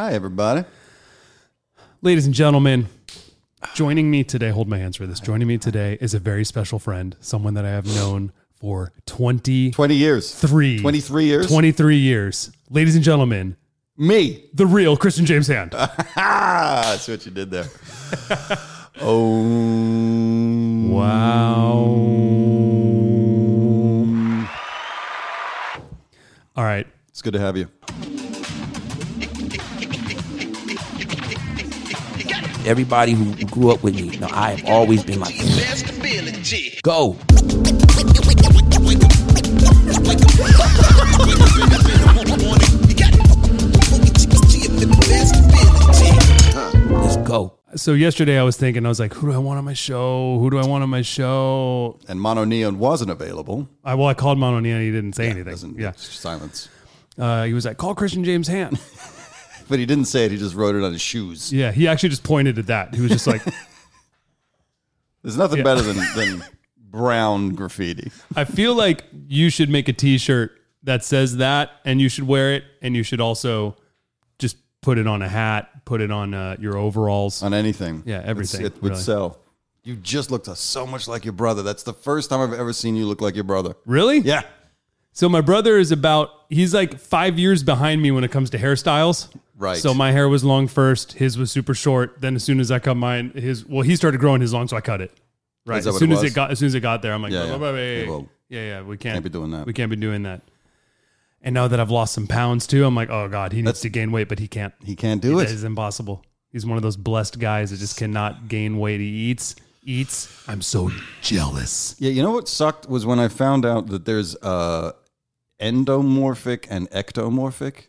Hi, everybody. Ladies and gentlemen, joining me today, hold my hands for this. Joining me today is a very special friend, someone that I have known for 23, 20 years. 23 years? 23 years. Ladies and gentlemen, Me. the real Christian James Hand. That's what you did there. oh. Wow. All right. It's good to have you. Everybody who grew up with me, you know, I have always been like, go. Let's go. So yesterday I was thinking, I was like, who do I want on my show? Who do I want on my show? And MonoNeon wasn't available. I, well, I called MonoNeon. He didn't say anything. Doesn't, Yeah. Silence. Uh, he was like, call Christian James Hand. But he didn't say it. He just wrote it on his shoes. yeah. He actually just pointed at that. He was just like, There's nothing Yeah. better than, than brown graffiti. I feel like you should make a T-shirt that says that, and you should wear it, and you should also just put it on a hat, put it on uh, your overalls. on anything. Yeah, everything, It's- It would really. sell. You just looked so much like your brother. That's the first time I've ever seen you look like your brother. Really? Yeah. So my brother is about he's like five years behind me when it comes to hairstyles. Right. So my hair was long first, his was super short. Then as soon as I cut mine, his well, he started growing his long, so I cut it. Right. As soon it as it got as soon as it got there, I'm like, Yeah, yeah, yeah. yeah. Yeah, well, yeah, yeah, we can't, can't be doing that. We can't be doing that. And now that I've lost some pounds too, I'm like, oh god, he needs That's- to gain weight, but he can't. He can't do It it. is impossible. He's one of those blessed guys that just cannot gain weight. He eats, eats. I'm so jealous. Yeah, you know what sucked was when I found out that there's uh, endomorphic and ectomorphic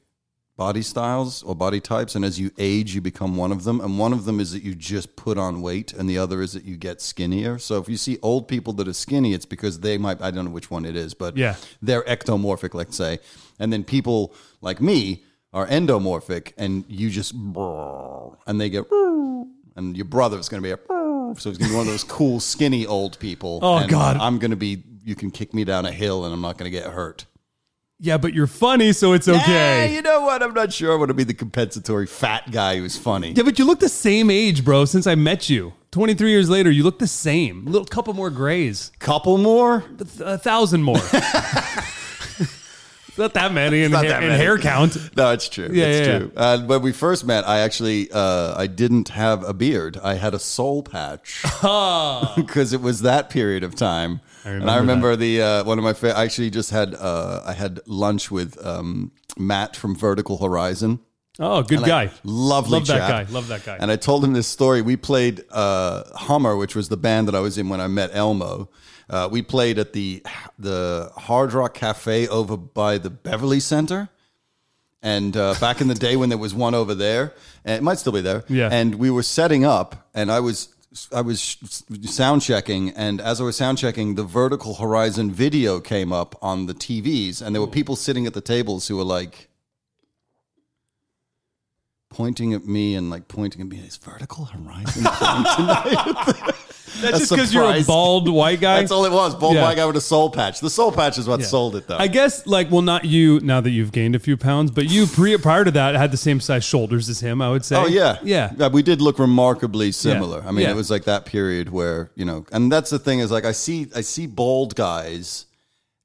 body styles or body types, and as you age, you become one of them. And one of them is that you just put on weight, and the other is that you get skinnier. So if you see old people that are skinny, it's because they might, I don't know which one it is, but Yeah. they're ectomorphic, let's say. And then people like me are endomorphic, and you just, and they get, and your brother is going to be a, so he's going to be one of those cool, skinny old people. Oh, and God. I'm going to be, you can kick me down a hill and I'm not going to get hurt. Yeah, but you're funny, so it's okay. Eh, you know what? I'm not sure I want to be the compensatory fat guy who's funny. Yeah, but you look the same age, bro, since I met you. 23 years later, you look the same. A little couple more grays. Couple more? A thousand more. not that many in, hair, that in hair count. No, it's true. Yeah, it's yeah, true. Uh, when we first met, I actually uh, I didn't have a beard. I had a soul patch because it was that period of time. And I remember remember the uh, one of my. Fa- I actually just had uh, I had lunch with um, Matt from Vertical Horizon. Oh, good And I- guy. lovely Love that guy. Love that guy. And I told him this story. We played uh, Hummer, which was the band that I was in when I met Elmo. Uh, we played at the the Hard Rock Cafe over by the Beverly Center. And uh, back in the day when there was one over there, and it might still be there. Yeah. And we were setting up, and I was I was sound checking, and as I was sound checking, the Vertical Horizon video came up on the TVs, and there were hmm. people sitting at the tables who were like pointing at me and like pointing at me. Is Vertical Horizon tonight? That's just because you're a surprise. bald white guy. That's all it was. Bald Yeah. white guy with a soul patch. The soul patch is what sold it, though. I guess, like, well, not you now that you've gained a few pounds, but you pre- prior to that had the same size shoulders as him, I would say. Oh yeah, Yeah. We did look remarkably similar. I mean, Yeah. it was like that period where you know, and that's the thing is like I see I see bald guys,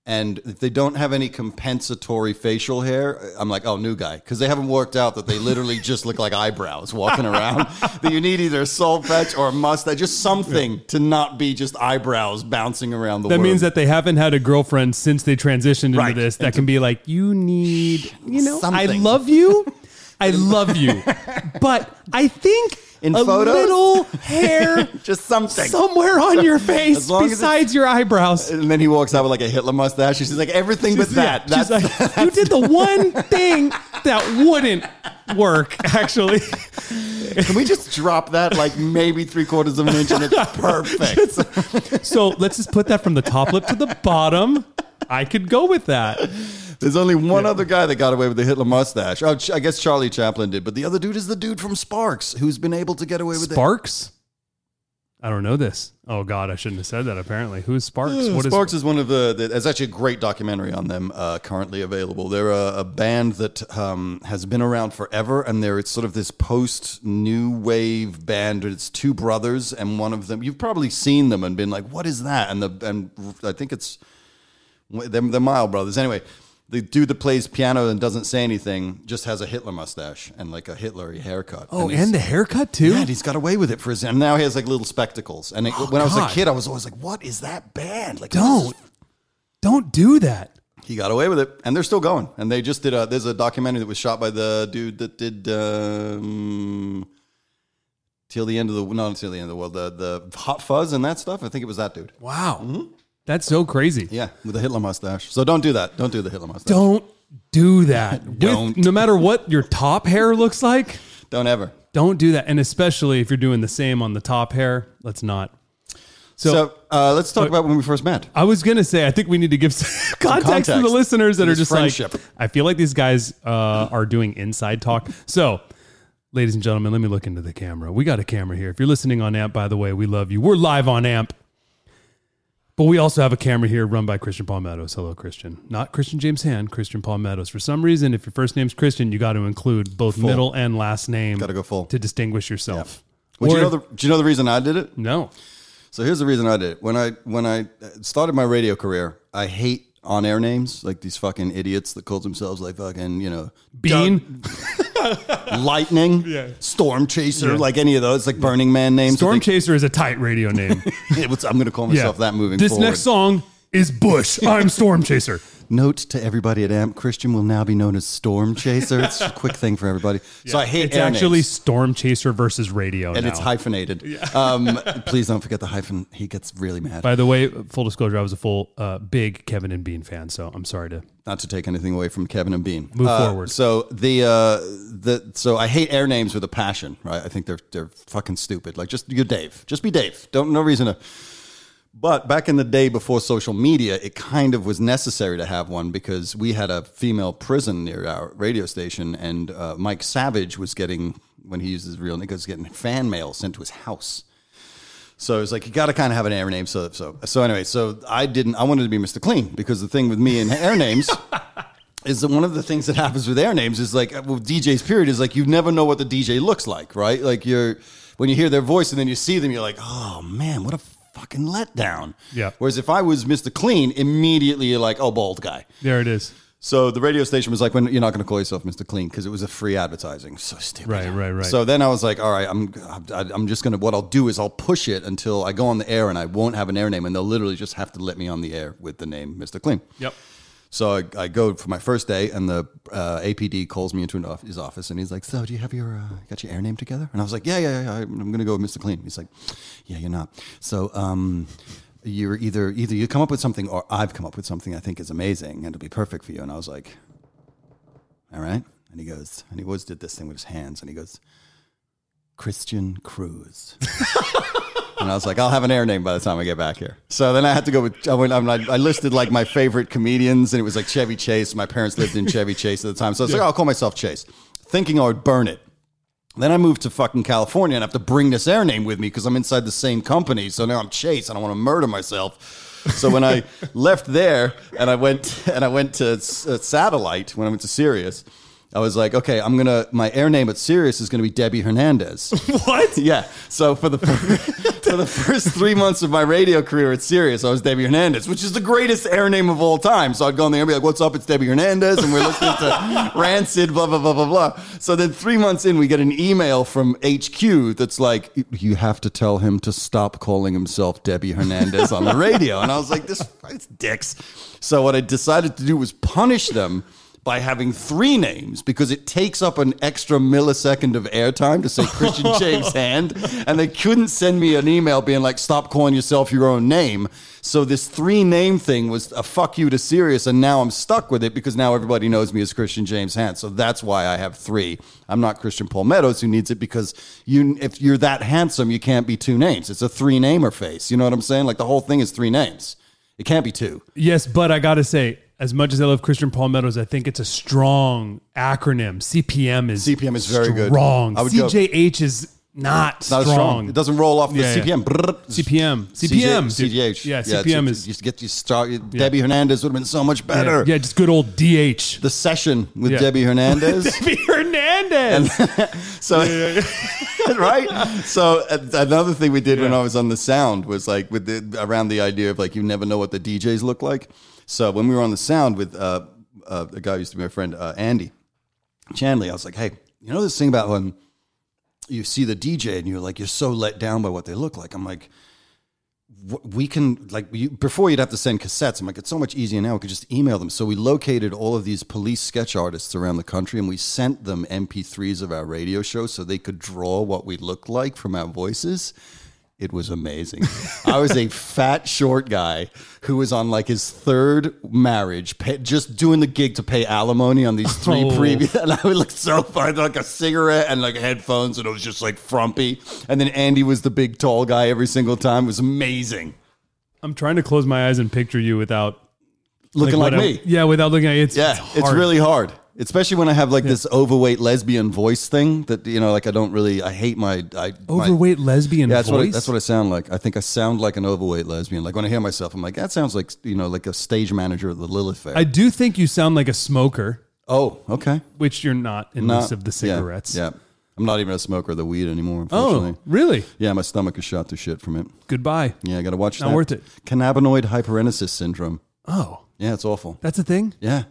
and if they don't have any compensatory facial hair, I'm like, oh, new guy, because they haven't worked out that they literally just look like eyebrows walking around. that you need either a soul patch or a mustache, just something to not be just eyebrows bouncing around the world. That world. means that they haven't had a girlfriend since they transitioned into Right. this that can be like, you need, you know, I love you. I love you. But I think In a photos? little hair just something. somewhere on your face As long as besides your eyebrows. and then he walks out with like a Hitler mustache. She's like, everything but that. She's That's, like, you did the one thing that wouldn't work, actually. Can we just drop that like maybe three quarters of an inch and it's perfect? So let's just put that from the top lip to the bottom. I could go with that. There's only one other guy that got away with the Hitler mustache. Oh, I guess Charlie Chaplin did, but the other dude is the dude from Sparks who's been able to get away with it. Sparks? I don't know this. Oh God, I shouldn't have said that. Apparently, who's Sparks? What is Sparks is one of the. the- There's actually a great documentary on them uh, currently available. They're a, a band that um, has been around forever, and they're it's sort of this post new wave band. It's two brothers, and one of them you've probably seen them and been like, "What is that?" And the and I think it's they're, they're Mael brothers. Anyway, the dude that plays piano and doesn't say anything just has a Hitler mustache and like a Hitlery haircut. Oh, he's- and the haircut too. yeah, and he's got away with it for his. And now he has like little spectacles. And it, when I was a Oh, kid, I was always like, "What is that band?" Like, don't, don't do that. he got away with it, and they're still going. And they just did a. There's a documentary that was shot by the dude that did um, till the end of the not until the end of the world. The the Hot Fuzz and that stuff. I think it was that dude. Wow, that's so crazy. Yeah, with the Hitler mustache. So don't do that. Don't do the Hitler mustache. Don't do that. Don't. no matter what your top hair looks like, Don't ever. don't do that. And especially if you're doing the same on the top hair, let's not. So, So, uh, let's talk about when we first met. I was gonna say, I think we need to give some context, to the listeners that are just friendship. like, I feel like these guys uh, are doing inside talk. So, ladies and gentlemen, let me look into the camera. We got a camera here. If you're listening on AMP, by the way, we love you. We're live on AMP. But we also have a camera here run by Christian Palmettos. Hello, Christian. Not Christian James Hand, Christian Palmettos. For some reason, if your first name's Christian, you got to include both middle and last name. Gotta go full. to distinguish yourself. Would you Or know the? Do you know the reason I did it? no. So here's the reason I did it. When I when I started my radio career, I hate on air names like these fucking idiots that call themselves like fucking you know Bean. lightning, Yeah. storm chaser, Yeah. like any of those like Burning Man names. Storm Chaser is a tight radio name. they- It was- I'm going to call myself that moving This forward. next song is Bush. I'm Storm Chaser. Note to everybody at AMP: Christian will now be known as Storm Chaser. It's a quick thing for everybody. So I hate It's air actually names. Storm Chaser versus radio. and now. it's hyphenated. Um, please don't forget the hyphen. He gets really mad. By the way, full disclosure, I was a full uh, big Kevin and Bean fan, so I'm sorry to. not to take anything away from Kevin and Bean. Move Uh, forward. So the uh, the so I hate air names with a passion, right? I think they're they're fucking stupid. Like just you're Dave. Just be Dave. Don't no reason to. But back in the day before social media, it kind of was necessary to have one because we had a female prison near our radio station, and uh, Mike Savage was getting when he uses his real name, was getting fan mail sent to his house. So it's like you got to kind of have an air name. So so so anyway, so I didn't. I wanted to be Mr. Clean because the thing with me and air names is that one of the things that happens with air names is like well, DJ's period is like you never know what the DJ looks like, right? Like you're when you hear their voice and then you see them, you're like, oh man, what a fucking letdown. Yeah. Whereas if I was Mr. Clean, immediately you're like, oh, bald guy. There it is. So the radio station was like, "When you're not going to call yourself Mr. Clean because it was a free advertising." So stupid. Right, right, right. So then I was like, "All right, I'm I'm just going to what I'll do is I'll push it until I go on the air and I won't have an air name and they'll literally just have to let me on the air with the name Mr. Clean." Yep. So I, I go for my first day, and the uh, APD calls me into off- his office, and he's like, "So, do you have your uh, got your air name together?" And I was like, "Yeah, yeah, yeah. I'm going to go with Mr. Clean." He's like, "Yeah, you're not." So, um, you're either either you come up with something, or I've come up with something I think is amazing and it'll be perfect for you. And I was like, "All right." And he goes, and he always did this thing with his hands, and he goes, "Christian Cruz." And I was like, I'll have an air name by the time I get back here. So then I had to go with, I, went, I, mean, I listed like my favorite comedians, and it was like Chevy Chase. My parents lived in Chevy Chase at the time. So I was like, oh, I'll call myself Chase, thinking I would burn it. Then I moved to fucking California and I have to bring this air name with me because I'm inside the same company. So now I'm Chase. And I want to murder myself. So when I left there and I went and I went to uh, Satellite when I went to Sirius, I was like, okay, I'm gonna my air name at Sirius is gonna be Debbie Hernandez. What? Yeah. So for the for the first three months of my radio career at Sirius, I was Debbie Hernandez, which is the greatest air name of all time. So I'd go on there and be like, "What's up? It's Debbie Hernandez," and we're listening to Rancid, blah blah blah blah blah. So then three months in, we get an email from HQ that's like, "You have to tell him to stop calling himself Debbie Hernandez on the radio." And I was like, "This it's dicks." So what I decided to do was punish them by having three names because it takes up an extra millisecond of airtime to say Christian James Hand, and they couldn't send me an email being like, "Stop calling yourself your own name." So this three name thing was a fuck you to Sirius, and now I'm stuck with it because now everybody knows me as Christian James Hand. So that's why I have three. I'm not Christian Paul Meadows who needs it because you, if you're that handsome, you can't be two names. It's a three namer face. You know what I'm saying? Like the whole thing is three names. It can't be two. Yes, but I got to say, as much as I love Christian Palmettos, I think it's a strong acronym. CPM is CPM is very good. strong. Would go- CJH is not, Not as strong. It doesn't roll off the Yeah, yeah. CPM. Brrr. CPM. CPM. CJ, CGH. Yeah, CPM it's- is- You just get you start. Debbie Hernandez would have been so much better. Yeah, just good old DH. The session with Yeah. Debbie Hernandez. Debbie Hernandez. So, right? So uh, another thing we did when I was on the sound was like with the, around the idea of like you never know what the DJs look like. So when we were on the sound with uh, uh, a guy who used to be my friend uh, Andy Chanley, I was like, hey, you know this thing about when you see the DJ and you're like you're so let down by what they look like. I'm like. We can like you, before you'd have to send cassettes. I'm like it's so much easier now. We could just email them. So we located all of these police sketch artists around the country, and we sent them MP3s of our radio show so they could draw what we looked like from our voices. It was amazing. I was a fat, short guy who was on like his third marriage, pay, just doing the gig to pay alimony on these three Oh. previous. And I would look so far, like a cigarette and like headphones, and it was just like frumpy. And then Andy was the big, tall guy every single time. It was amazing. I'm trying to close my eyes and picture you without Looking like, I'm- me. Yeah, without looking at it's Yeah, it's, it's, really hard, especially when I have like this overweight lesbian voice thing that you know, like I don't really, I hate my I, my- overweight lesbian yeah, that's what I, that's what I sound like. I think I sound like an overweight lesbian. Like when I hear myself, I'm like, that sounds like you know, like a stage manager at the Lilith Fair. I do think you sound like a smoker, oh, okay. which you're not in Not- most of the cigarettes. Yeah, I'm not even a smoker of the weed anymore. Oh, really? Yeah, my stomach is shot to shit from it. Goodbye. Yeah, I got to watch Not that. worth it. Cannabinoid hyperemesis syndrome. Oh, Yeah, it's awful. that's a thing. Yeah,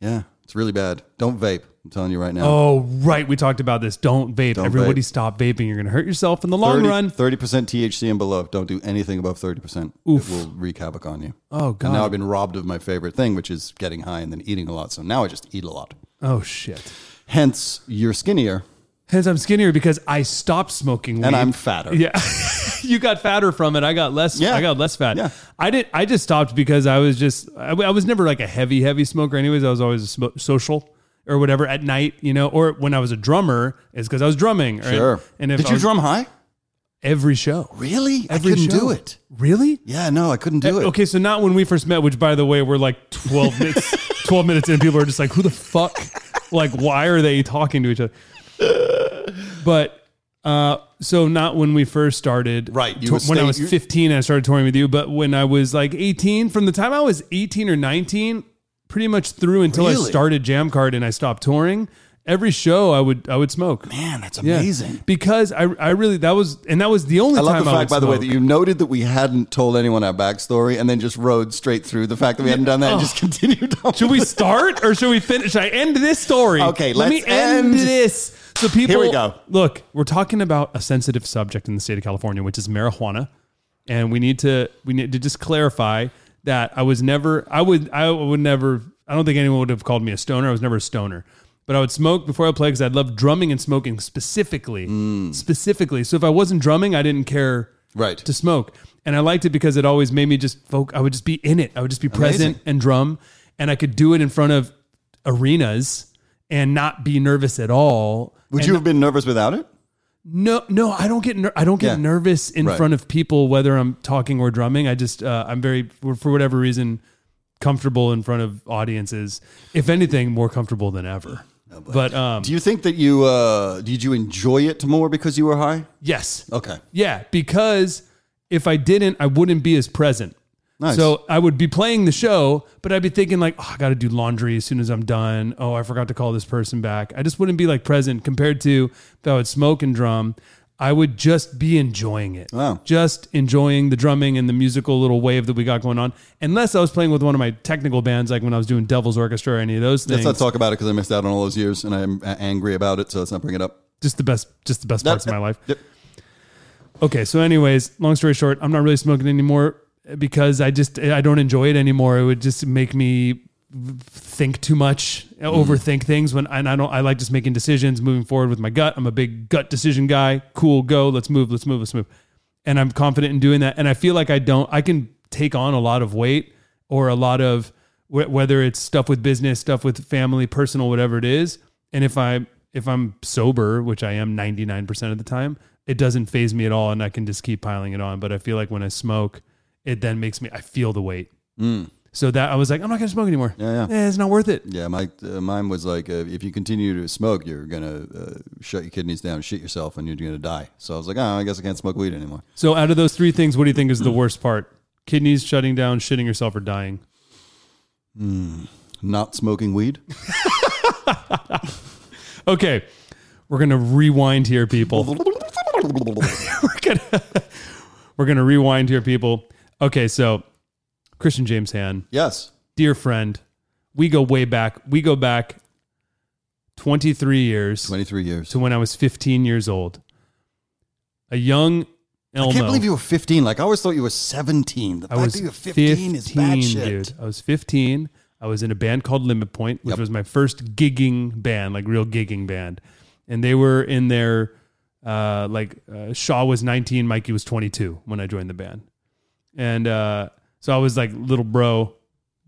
yeah, it's really bad. Don't vape. I'm telling you right now. Oh, right. We talked about this. Don't vape. Don't Everybody vape. stop vaping. You're going to hurt yourself in the long run. Thirty percent THC and below. Don't do anything above thirty percent. It will wreak havoc on you. Oh, God. And now I've been robbed of my favorite thing, which is getting high and then eating a lot. So now I just eat a lot. Oh, shit. Hence, you're skinnier Hence, I'm skinnier because I stopped smoking weed. and I'm fatter. Yeah, you got fatter from it. I got less. Yeah. I got less fat. Yeah. I did. I just stopped because I was just. I, I was never like a heavy, heavy smoker. Anyways, I was always a smo- social or whatever at night. You know, or when I was a drummer, is because I was drumming. right? Sure. And if Did I you was- drum high? every show? Really? Every I couldn't show. do it. Really? Yeah, no, I couldn't do eh, it. Okay, so not when we first met, which by the way, we're like 12 minutes, 12 minutes in, people are just like, who the fuck? Like, why are they talking to each other? But, uh, so not when we first started. Right, you to- was when I was you- 15, I started touring with you, but when I was like 18, from the time I was 18 or 19, pretty much through until I started Jammcard and I stopped touring, every show I would, I would smoke. Man, that's Yeah. amazing. Because I, I really, that was, and that was the only I love the I fact, by the way, that you noted that we hadn't told anyone our backstory and then just rode straight through the fact that we hadn't done that and just continued on. Should we start or should we finish? Should I end this story? Okay, let me end, end. this. So people, Here we go. Look, we're talking about a sensitive subject in the state of California, which is marijuana, and we need to we need to just clarify that I was never, I would, I would never, I don't think anyone would have called me a stoner. I was never a stoner. But I would smoke before I play because I love drumming and smoking specifically. Mm. Specifically. So if I wasn't drumming, I didn't care Right. to smoke. And I liked it because it always made me just folk. I would just be in it. I would just be present and drum, and I could do it in front of arenas and not be nervous at all. Would And you have been nervous without it? No, no, I don't get. Ner- I don't get Yeah. nervous in Right. front of people, whether I'm talking or drumming. I just, uh, I'm very, for whatever reason, comfortable in front of audiences. If anything, more comfortable than ever. but um, Do you think that you uh, did you enjoy it more because you were high? yes, Okay. Yeah, because if I didn't, I wouldn't be as present. Nice. So I would be playing the show, but I'd be thinking like, oh, I got to do laundry as soon as I'm done. Oh, I forgot to call this person back. I just wouldn't be like present compared to if I would smoke and drum. I would just be enjoying it. Wow. Just enjoying the drumming and the musical little wave that we got going on. Unless I was playing with one of my technical bands, like when I was doing Devil's Orchestra or any of those things. Let's not talk about it because I missed out on all those years and I'm angry about it. So let's not bring it up. just the best, just the best parts of my life. Yep. Okay, so anyways, long story short, I'm not really smoking anymore because I just I don't enjoy it anymore. It would just make me think too much, mm. overthink things when and I don't I like just making decisions, moving forward with my gut. I'm a big gut decision guy. Cool, go, let's move, let's move, let's move. And I'm confident in doing that and I feel like I don't I can take on a lot of weight or a lot of wh- whether it's stuff with business, stuff with family, personal, whatever it is. And if I if I'm sober, which I am 99% of the time, it doesn't phase me at all and I can just keep piling it on. But I feel like when I smoke, it then makes me I feel the weight. So that I was like, I'm not gonna smoke anymore. Yeah, yeah. Eh, it's not worth it. Yeah, my uh, mine was like, uh, if you continue to smoke, you're gonna uh, shut your kidneys down, shit yourself, and you're gonna die. So I was like, oh, I guess I can't smoke weed anymore. So out of those three things, what do you think is the worst part? Kidneys shutting down, shitting yourself, or dying? Not smoking weed. Okay, we're gonna rewind here, people. we're gonna we're gonna rewind here, people. Okay, so Christian James Hand, Yes. dear friend, we go way back. We go back 23 years Twenty three years. to when I was 15 years old. A young Elmo. I can't believe you were 15. Like I always thought you were 17. The I fact was that you're 15, is bad shit. dude. I was 15. I was in a band called Limit Point, which Yep. was my first gigging band, like real gigging band. And they were in their, uh, like, uh, Shaw was 19, Mikey was 22 when I joined the band. And uh, so I was like little bro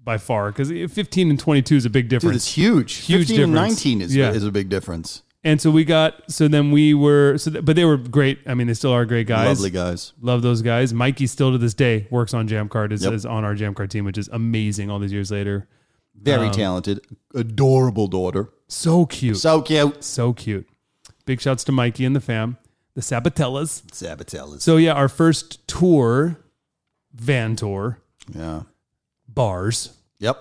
by far because 15 and 22 is a big difference. Dude, difference. it's huge. Huge 15 and 19 is, Yeah. is a big difference. and so we got, so then we were, so th- but they were great. I mean, they still are great guys. Lovely guys. Love those guys. Mikey still to this day works on Jammcard, is, Yep. is on our Jammcard team, which is amazing all these years later. Very Um, talented. Adorable daughter. So cute. So, cute. So cute. Big shouts to Mikey and the fam, the Sabatellas. Sabatellas. So yeah, our first tour, van tour, yeah. bars, Yep.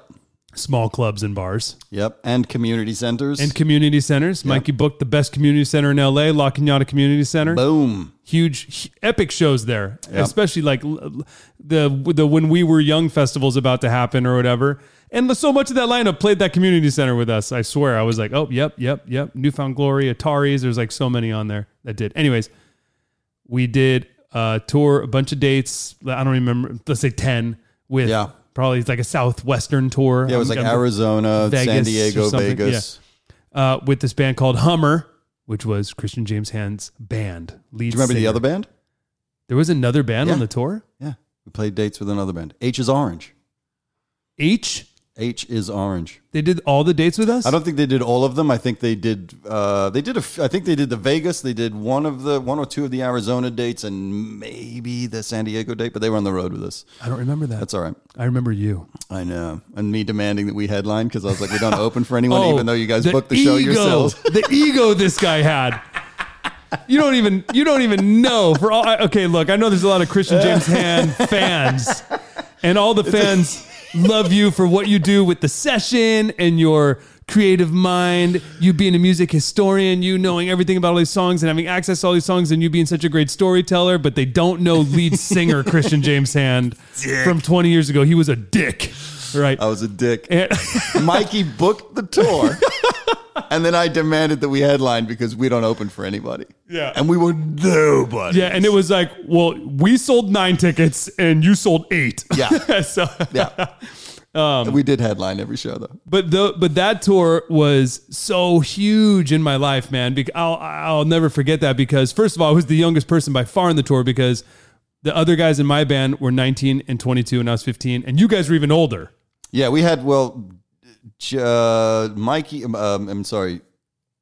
small clubs and bars, Yep. And community centers. and community centers. Mikey booked the best community center in LA, La Cañada Community Center. boom. huge epic shows there especially like the the when we were young festivals about to happen or whatever and so much of that lineup played that community center with us i swear i was like oh yep yep yep New Found Glory ataris there's like so many on there that did anyways we did a tour a bunch of dates i don't remember let's say 10 with Yeah. probably like a southwestern tour Yeah, it was I'm- like I'm- Arizona, Vegas San Diego, Vegas. uh, with this band called hummer which was christian james hand's band lead Do you remember the other band? there was another band on the tour Yeah. We played dates with another band. H is Orange. H. H is Orange. They did all the dates with us. I don't think they did all of them. I think they did. Uh, they did. A f- I think they did the Vegas. They did one of the one or two of the Arizona dates, and maybe the San Diego date. But they were on the road with us. I don't remember that. That's all right. I remember you. I know. And me demanding that we headline because I was like, we don't open for anyone, even though you guys Oh, booked the show ego- yourselves. the ego this guy had. You don't even you don't even know for all. I- Okay, look, I know there's a lot of Christian James Hand fans, and all the fans love you for what you do with the session and your creative mind. You being a music historian, you knowing everything about all these songs and having access to all these songs, and you being such a great storyteller. But they don't know lead singer Christian James Hand from 20 years ago. He was a dick, right? I was a dick. And- Mikey booked the tour. And then I demanded that we headline because we don't open for anybody. Yeah. And we were nobody. Yeah, and it was like, well, we sold nine tickets and you sold eight. Yeah. so, Yeah. Um, we did headline every show though. but the but that tour was so huge in my life, man. Because I'll I'll never forget that because first of all, I was the youngest person by far in the tour because the other guys in my band were 19 and 22 and I was 15, and you guys were even older. Yeah, we had well, uh, Mikey. Um, I'm sorry,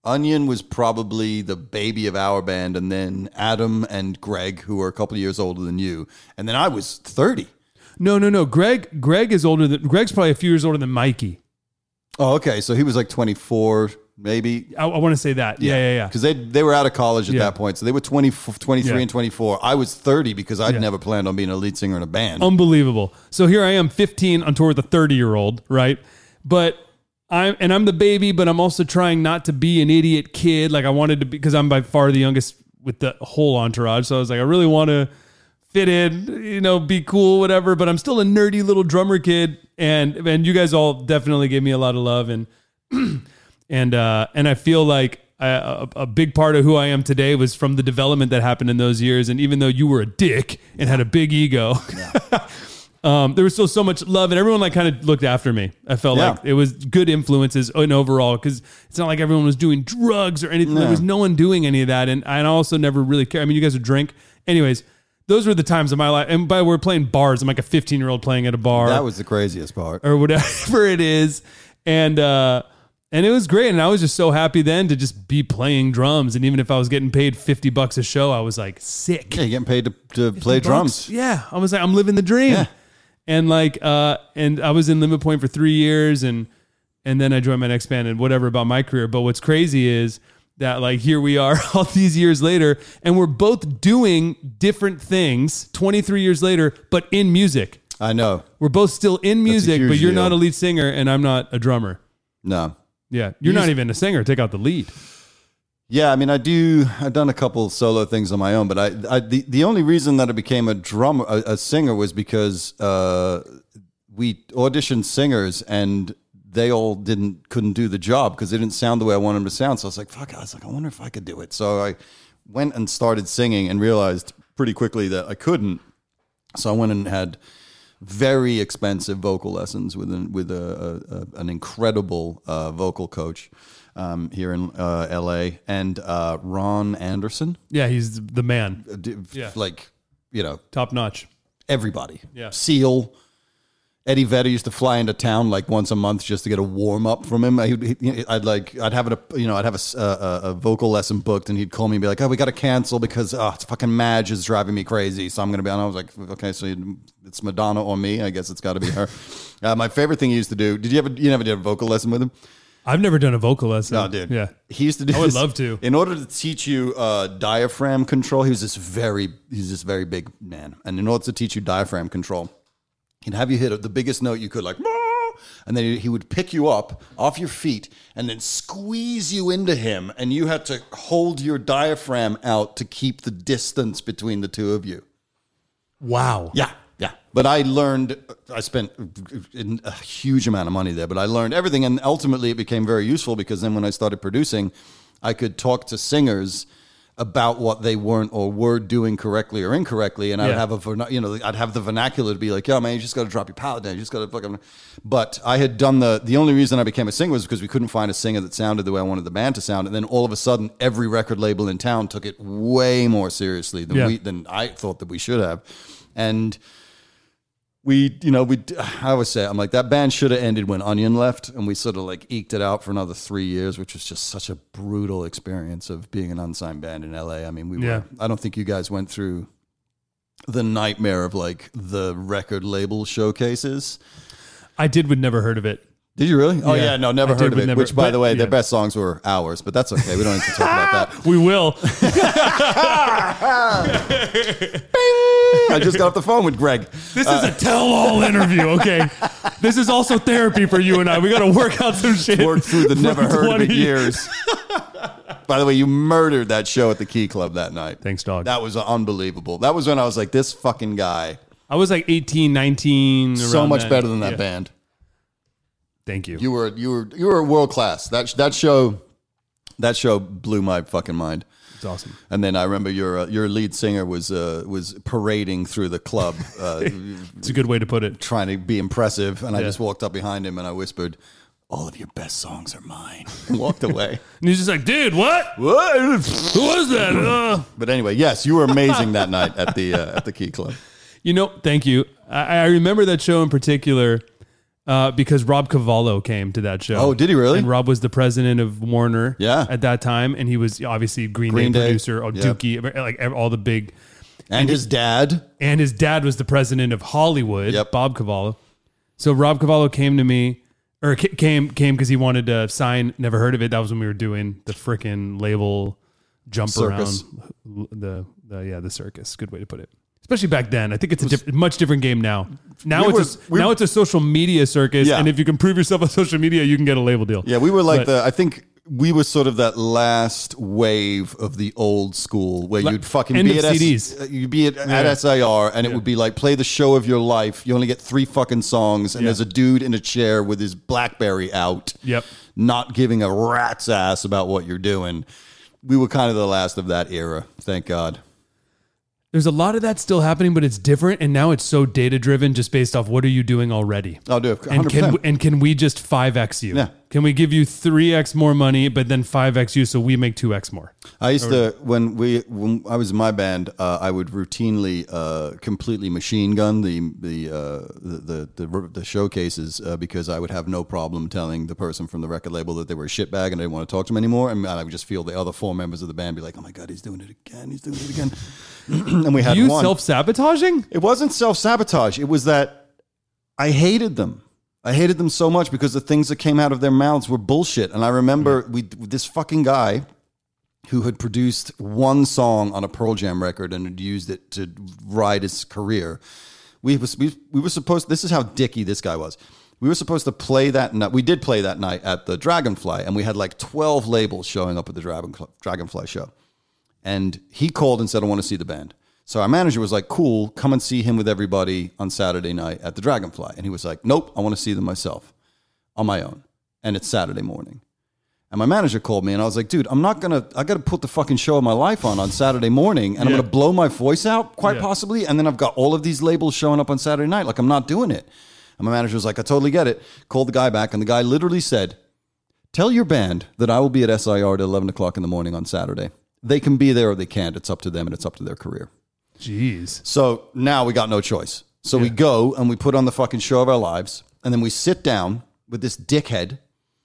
Onion was probably the baby of our band, and then Adam and Greg, who are a couple of years older than you, and then I was thirty. No, no, no. Greg Greg is older than Greg's probably a few years older than Mikey. Oh, okay, so he was like twenty four, maybe. I, I want to say that. Yeah, yeah, yeah. Because they they were out of college at Yeah. that point, so they were 20, 23 Yeah. and twenty four. I was thirty because I'd Yeah. never planned on being a lead singer in a band. Unbelievable. So here I am, 15 on tour with a 30 year old, right? But I'm and I'm the baby, but I'm also trying not to be an idiot kid. Like I wanted to be because I'm by far the youngest with the whole entourage. So I was like, I really want to fit in, you know, be cool, whatever. But I'm still a nerdy little drummer kid, and and you guys all definitely gave me a lot of love and and uh, and I feel like I, a, a big part of who I am today was from the development that happened in those years. And even though you were a dick and had a big ego, um, there was still so much love, and everyone like kind of looked after me. I felt Yeah. like it was good influences in overall because it's not like everyone was doing drugs or anything. There was no one doing any of that, and I also never really care. I mean, you guys would drink, anyways. Those were the times of my life, and by we're playing bars. I'm like a 15 year old playing at a bar that was the craziest part. or whatever it is. And uh and it was great. And I was just so happy then to just be playing drums. And even if I was getting paid 50 bucks a show, I was like sick. Yeah, you're getting paid to, to play 50 drums. Yeah. I was like, I'm living the dream. Yeah. And like uh and I was in Limit Point for three years and and then I joined my next band and whatever about my career. But what's crazy is that like here we are all these years later and we're both doing different things 23 years later, but in music. I know. We're both still in music, but you're deal. not a lead singer and I'm not a drummer. No. Yeah. You're not even a singer. Take out the lead. Yeah, I mean, I do. I've done a couple solo things on my own, but I, I the, the only reason that I became a drummer, a, a singer, was because uh, we auditioned singers and they all didn't couldn't do the job because they didn't sound the way I wanted them to sound. So I was like, fuck. I was like, I wonder if I could do it. So I went and started singing and realized pretty quickly that I couldn't. So I went and had very expensive vocal lessons with an, with a, a, an incredible uh, vocal coach um, here in uh, L.A. and uh, Ron Anderson, Yeah, he's the man. Uh, d- Yeah. like you know Top notch. everybody. Yeah. Seal. Eddie Vedder used to fly into town like once a month just to get a warm up from him. I, I'd like, I'd have a, you know, I'd have a, a- a- a vocal lesson booked, and he'd call me and be like, "Oh, we got to cancel because oh, it's fucking Madge is driving me crazy." So I'm gonna be on. I was like, "Okay, so you- it's Madonna or me? I guess it's got to be her." uh, my favorite thing he used to do. Did you ever? You never did a vocal lesson with him? I've never done a vocal lesson. No, dude. Yeah. He used to do I would this- love to. In order to teach you uh, diaphragm control, he was this very he's this very big man. And in order to teach you diaphragm control, he'd have you hit the biggest note you could, like, "Meow," and then he would pick you up off your feet and then squeeze you into him, and you had to hold your diaphragm out to keep the distance between the two of you. Wow. Yeah, yeah. But I learned, I spent a huge amount of money there, but I learned everything. And ultimately, it became very useful because then when I started producing, I could talk to singers about what they weren't or were doing correctly or incorrectly. And I'd Yeah. have a, you know, I'd have the vernacular to be like, yo, man, you just got to drop your palate down. You just got to fucking. But I had done the, the only reason I became a singer was because we couldn't find a singer that sounded the way I wanted the band to sound. And then all of a sudden, every record label in town took it way more seriously than Yeah. we, than I thought that we should have. And we, you know, we, I always say, I'm like, that band should have ended when Onion left. And we sort of like eked it out for another three years, which was just such a brutal experience of being an unsigned band in LA. I mean, we Yeah. were, I don't think you guys went through the nightmare of like the record label showcases. I did, would never heard of it. Did you really? Oh, Yeah. yeah, no, never I did, heard of but it. never- which, by but, the way, their yeah. best songs were ours, but that's okay. We don't need to talk about that. We will. I just got off the phone with Greg. This is uh, a tell-all interview, okay? This is also therapy for you and I. We got to work out some shit. worked through the from never heard of it 20 years. By the way, you murdered that show at the Key Club that night. Thanks, dog. That was unbelievable. That was when I was like, this fucking guy, I was like 18, 19. so around much then. better than that Yeah. band. Thank you. You were you were you were world class. That that show, that show blew my fucking mind. It's awesome. And then I remember your uh, your lead singer was uh, was parading through the club, uh, It's a good way to put it. trying to be impressive. And I just walked up behind him and I whispered, "All of your best songs are mine," and walked away. And he's just like, dude, what? what? Who was that? Uh. But anyway, yes, you were amazing that night at the uh, at the Key Club. You know, thank you. I, I remember that show in particular uh, because Rob Cavallo came to that show. Oh, did he really? And Rob was the president of Warner Yeah. at that time. And he was obviously Green, Green Day, Day. producer, or Yeah. Dookie, like all the big. And his dad. And his dad was the president of Hollywood, Yep. Bob Cavallo. So Rob Cavallo came to me, or ca- came came because he wanted to sign. Never heard of it. That was when we were doing the frickin' label jump Circus. around the, the yeah the circus. Good way to put it. Especially back then, I think it's a diff- much different game now. Now We it's were- a, now it's a social media circus, Yeah. and if you can prove yourself on social media, you can get a label deal. Yeah, we were like But- the. I think we were sort of that last wave of the old school where you'd fucking end be at CDs. uh, you'd be at, Yeah. at SIR and it would be like play the show of your life. You only get three fucking songs, and Yeah. there's a dude in a chair with his BlackBerry out. Yep. not giving a rat's ass about what you're doing. We were kind of the last of that era. Thank God. There's a lot of that still happening, but it's different, and now it's so data driven, just based off what are you doing already. I'll do it. And 100%. can and can we just five x you? Yeah. Can we give you three x more money, but then five x you, so we make two x more? I used to when we when I was in my band, uh, I would routinely uh, completely machine gun the the uh, the, the the the showcases uh, because I would have no problem telling the person from the record label that they were a shitbag and I didn't want to talk to them anymore, and I would just feel the other four members of the band be like, "Oh my god, he's doing it again! He's doing it again!" and we had you one. self sabotaging? it wasn't self sabotage. It was that I hated them. I hated them so much because the things that came out of their mouths were bullshit. And I remember we this fucking guy who had produced one song on a Pearl Jam record and had used it to ride his career. We was we, we were supposed. This is how dicky this guy was. We were supposed to play that night. We did play that night at the Dragonfly, and we had like twelve labels showing up at the Dragon, Dragonfly show. And he called and said, "I want to see the band." So our manager was like, "Cool, come and see him with everybody on Saturday night at the Dragonfly." And he was like, "Nope, I want to see them myself, on my own." And it's Saturday morning. And my manager called me, and I was like, "Dude, I'm not gonna. I got to put the fucking show of my life on on Saturday morning, and I'm gonna blow my voice out, quite Yeah. possibly. And then I've got all of these labels showing up on Saturday night. Like I'm not doing it." And my manager was like, "I totally get it." Called the guy back, and the guy literally said, "Tell your band that I will be at SIR at 11 o'clock in the morning on Saturday. They can be there or they can't. It's up to them, and it's up to their career." Jeez. So now we got no choice. So we go and we put on the fucking show of our lives, and then we sit down with this dickhead,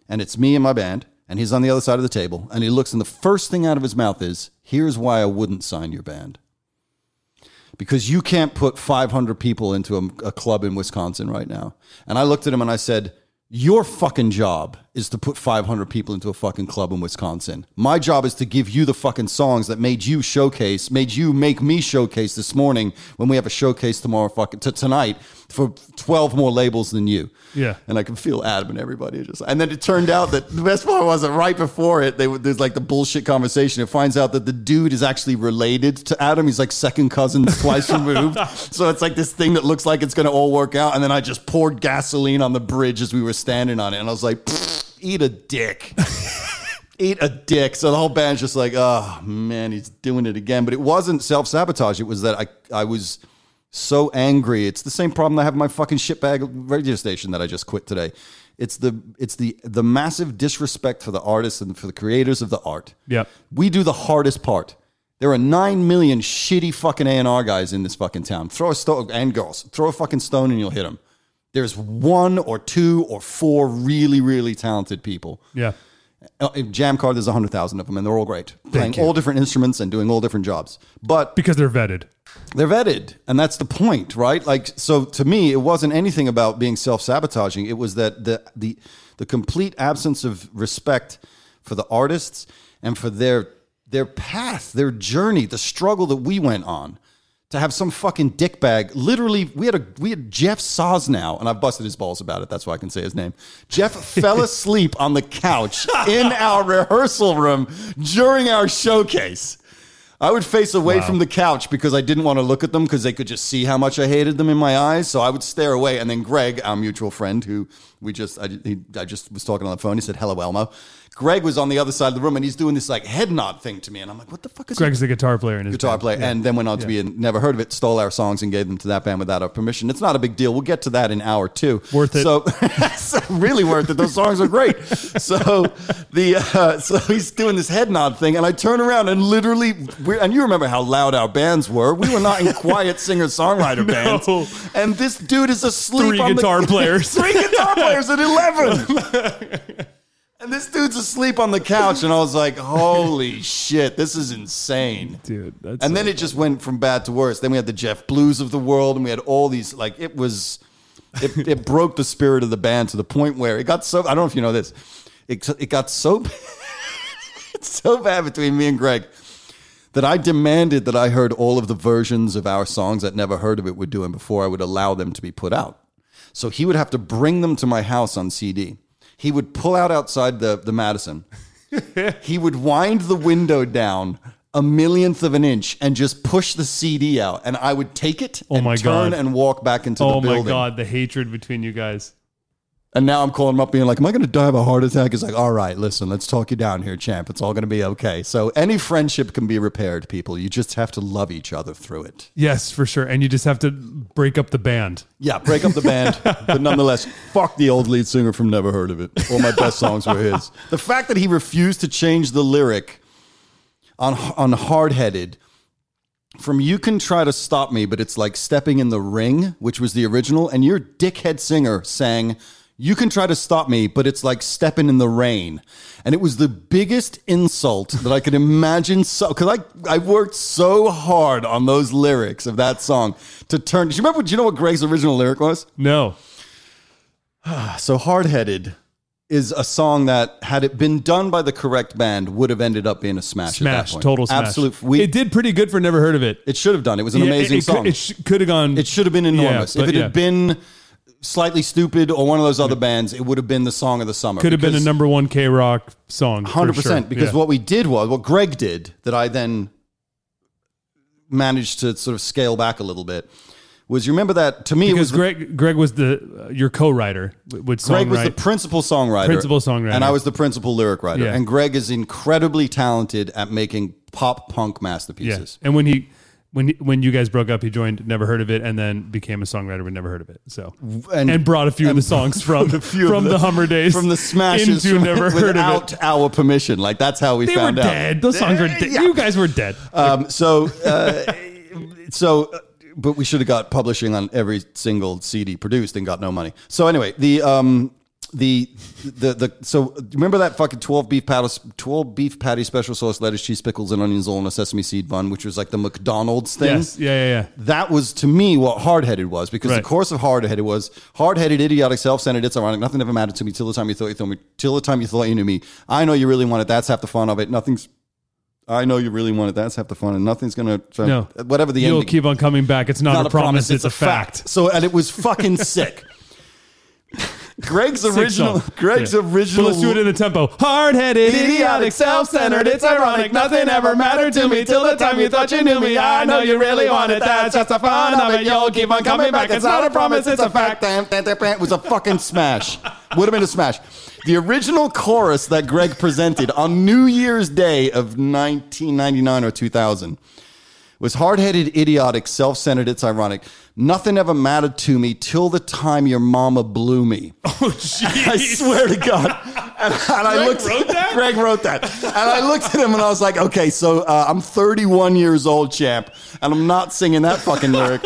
and it's me and my band, and he's on the other side of the table, and he looks, and the first thing out of his mouth is, "Here's why I wouldn't sign your band." Because you can't put 500 people into a, a club in Wisconsin right now. And I looked at him and I said, Your fucking job is to put 500 people into a fucking club in Wisconsin. My job is to give you the fucking songs that made you showcase, made you make me showcase this morning when we have a showcase tomorrow, fucking to tonight for 12 more labels than you. Yeah. And I can feel Adam and everybody just. And then it turned out that the best part was that right before it, they would- there's like the bullshit conversation. It finds out that the dude is actually related to Adam. He's like second cousins twice removed. So it's like this thing that looks like it's going to all work out. And then I just poured gasoline on the bridge as we were standing on it, and I was like, "Pfft, "Eat a dick." Eat a dick. So the whole band's just like, oh man, he's doing it again. But it wasn't self sabotage. It was that I I was so angry. It's the same problem I have in my fucking shitbag radio station that I just quit today. It's the it's the the massive disrespect for the artists and for the creators of the art. Yep. We do the hardest part. There are nine million shitty fucking A and R guys in this fucking town. Throw a stone and girls. Throw a fucking stone and you'll hit them. There's one or two or four really really talented people. Yeah. Uh, Jammcard, there's 100,000 of them, and they're all great, playing all different instruments and doing all different jobs. But Because they're vetted. they're vetted, and that's the point, right? Like, so to me, it wasn't anything about being self-sabotaging. It was that the the the complete absence of respect for the artists and for their their path, their journey, the struggle that we went on. To have some fucking dickbag, literally, we had a we had Jeff Sosnow, and I've busted his balls about it. That's why I can say his name. Jeff fell asleep on the couch in our rehearsal room during our showcase. I would face away from the couch because I didn't want to look at them because they could just see how much I hated them in my eyes. So I would stare away. And then Greg, our mutual friend, who we just I, he, I just was talking on the phone, he said, "Hello, Elmo." Greg was on the other side of the room and he's doing this like head nod thing to me, and I'm like, "What the fuck is Greg's the guitar player in his guitar band. player, and then went on to be in Never Heard of It, stole our songs and gave them to that band without our permission. It's not a big deal. We'll get to that in hour two. Worth it. So, so really worth it. Those songs are great. So the uh, so he's doing this head nod thing, and I turn around and literally, we're, and you remember how loud our bands were. We were not in quiet singer songwriter bands, and this dude is asleep. Three on the- guitar players. three guitar players at eleven. And this dude's asleep on the couch, and I was like, "Holy shit, this is insane, Dude, that's and then so it just went from bad to worse. Then we had the Jeff Blues of the world, and we had all these like it was, it, it broke the spirit of the band to the point where it got so. I don't know if you know this, it it got so it's so bad between me and Greg that I demanded that I heard all of the versions of our songs that Never Heard of It were doing before I would allow them to be put out. So he would have to bring them to my house on CD. He would pull out outside the, the Madison. he would wind the window down a millionth of an inch and just push the CD out. And I would take it oh and my turn God. and walk back into Oh the building. Oh my god, the hatred between you guys. And now I'm calling him up being like, Am I going to die of a heart attack? He's like, All right, listen, let's talk you down here, champ. It's all going to be okay. So any friendship can be repaired, people. You just have to love each other through it. Yes, for sure. And you just have to break up the band. Yeah, break up the band, but nonetheless, fuck the old lead singer from Never Heard of It. All my best songs were his. The fact that he refused to change the lyric on on Hard Headed from You Can Try to Stop Me, but it's like Stepping in the Ring, which was the original, and your dickhead singer sang You Can Try to Stop Me, but it's like Stepping in the Rain. And it was the biggest insult that I could imagine. So, because I, I worked so hard on those lyrics of that song to turn. Do you remember? Do you know what Greg's original lyric was? No. So hard headed is a song that had it been done by the correct band would have ended up being a smash. at that Smash, point. total smash. Absolute. We, it it, did pretty good for never heard of it. It should have done. It was an Yeah, amazing it, song. Could, it sh- could have gone. It should have been enormous. Yeah, if it yeah. had been Slightly Stoopid or one of those other bands, it would have been the song of the summer. could have been a number one KROQ song. Hundred percent. Because Yeah. what we did was what Greg did that I then managed to sort of scale back a little bit was you remember that to me it because was the, Greg Greg was the uh, your co-writer would Greg was the principal songwriter, Principal songwriter. and I was the principal lyric writer. Yeah. And Greg is incredibly talented at making pop punk yeah, masterpieces. and when he when when you guys broke up, he joined Never Heard of It, and then became a songwriter with Never Heard of It. So and, brought a few of the songs from from the, Hummer days, from the smashes into from- Never Heard of without It. our permission. Like that's how we They were found out. dead. Those songs were dead. Yeah. You guys were dead. Um, so, uh, so, uh, but we should have got publishing on every single CD produced and got no money. So anyway, the um, the the the so remember that fucking twelve beef patty twelve beef patty special sauce lettuce cheese pickles and onions all in a sesame seed bun, which was like the McDonald's thing. Yes, yeah, yeah, yeah. That was to me what hard headed was because Right. the course of hard headed was hard headed, idiotic, self centered. It's ironic. Nothing ever mattered to me till the time you thought you thought me. Till the time you thought you knew me. I know you really want it. That's half the fun of it. Nothing's. I know you really want it. That's half the fun, and nothing's gonna. No. whatever the end. You'll ending. keep on coming back. It's not, not a promise. It's, a fact. So, and it was fucking sick. Greg's original. song. Greg's Yeah. original. But let's do it in the tempo. Hard headed, idiotic, self centered. It's ironic. Nothing ever mattered to me till the time you thought you knew me. I know you really want it. That's just the fun of it. You'll keep on coming back. It's not a promise. It's a fact. It was a fucking smash. Would have been a smash. The original chorus that Greg presented on New Year's Day of 1999 or 2000 was hard-headed, idiotic, self-centered. It's ironic. Nothing ever mattered to me till the time your mama blew me. Oh, jeez. I swear to God. And, and I looked. wrote that? Greg wrote that, and I looked at him and I was like, "Okay, so uh, I'm 31 years old, champ, and I'm not singing that fucking lyric."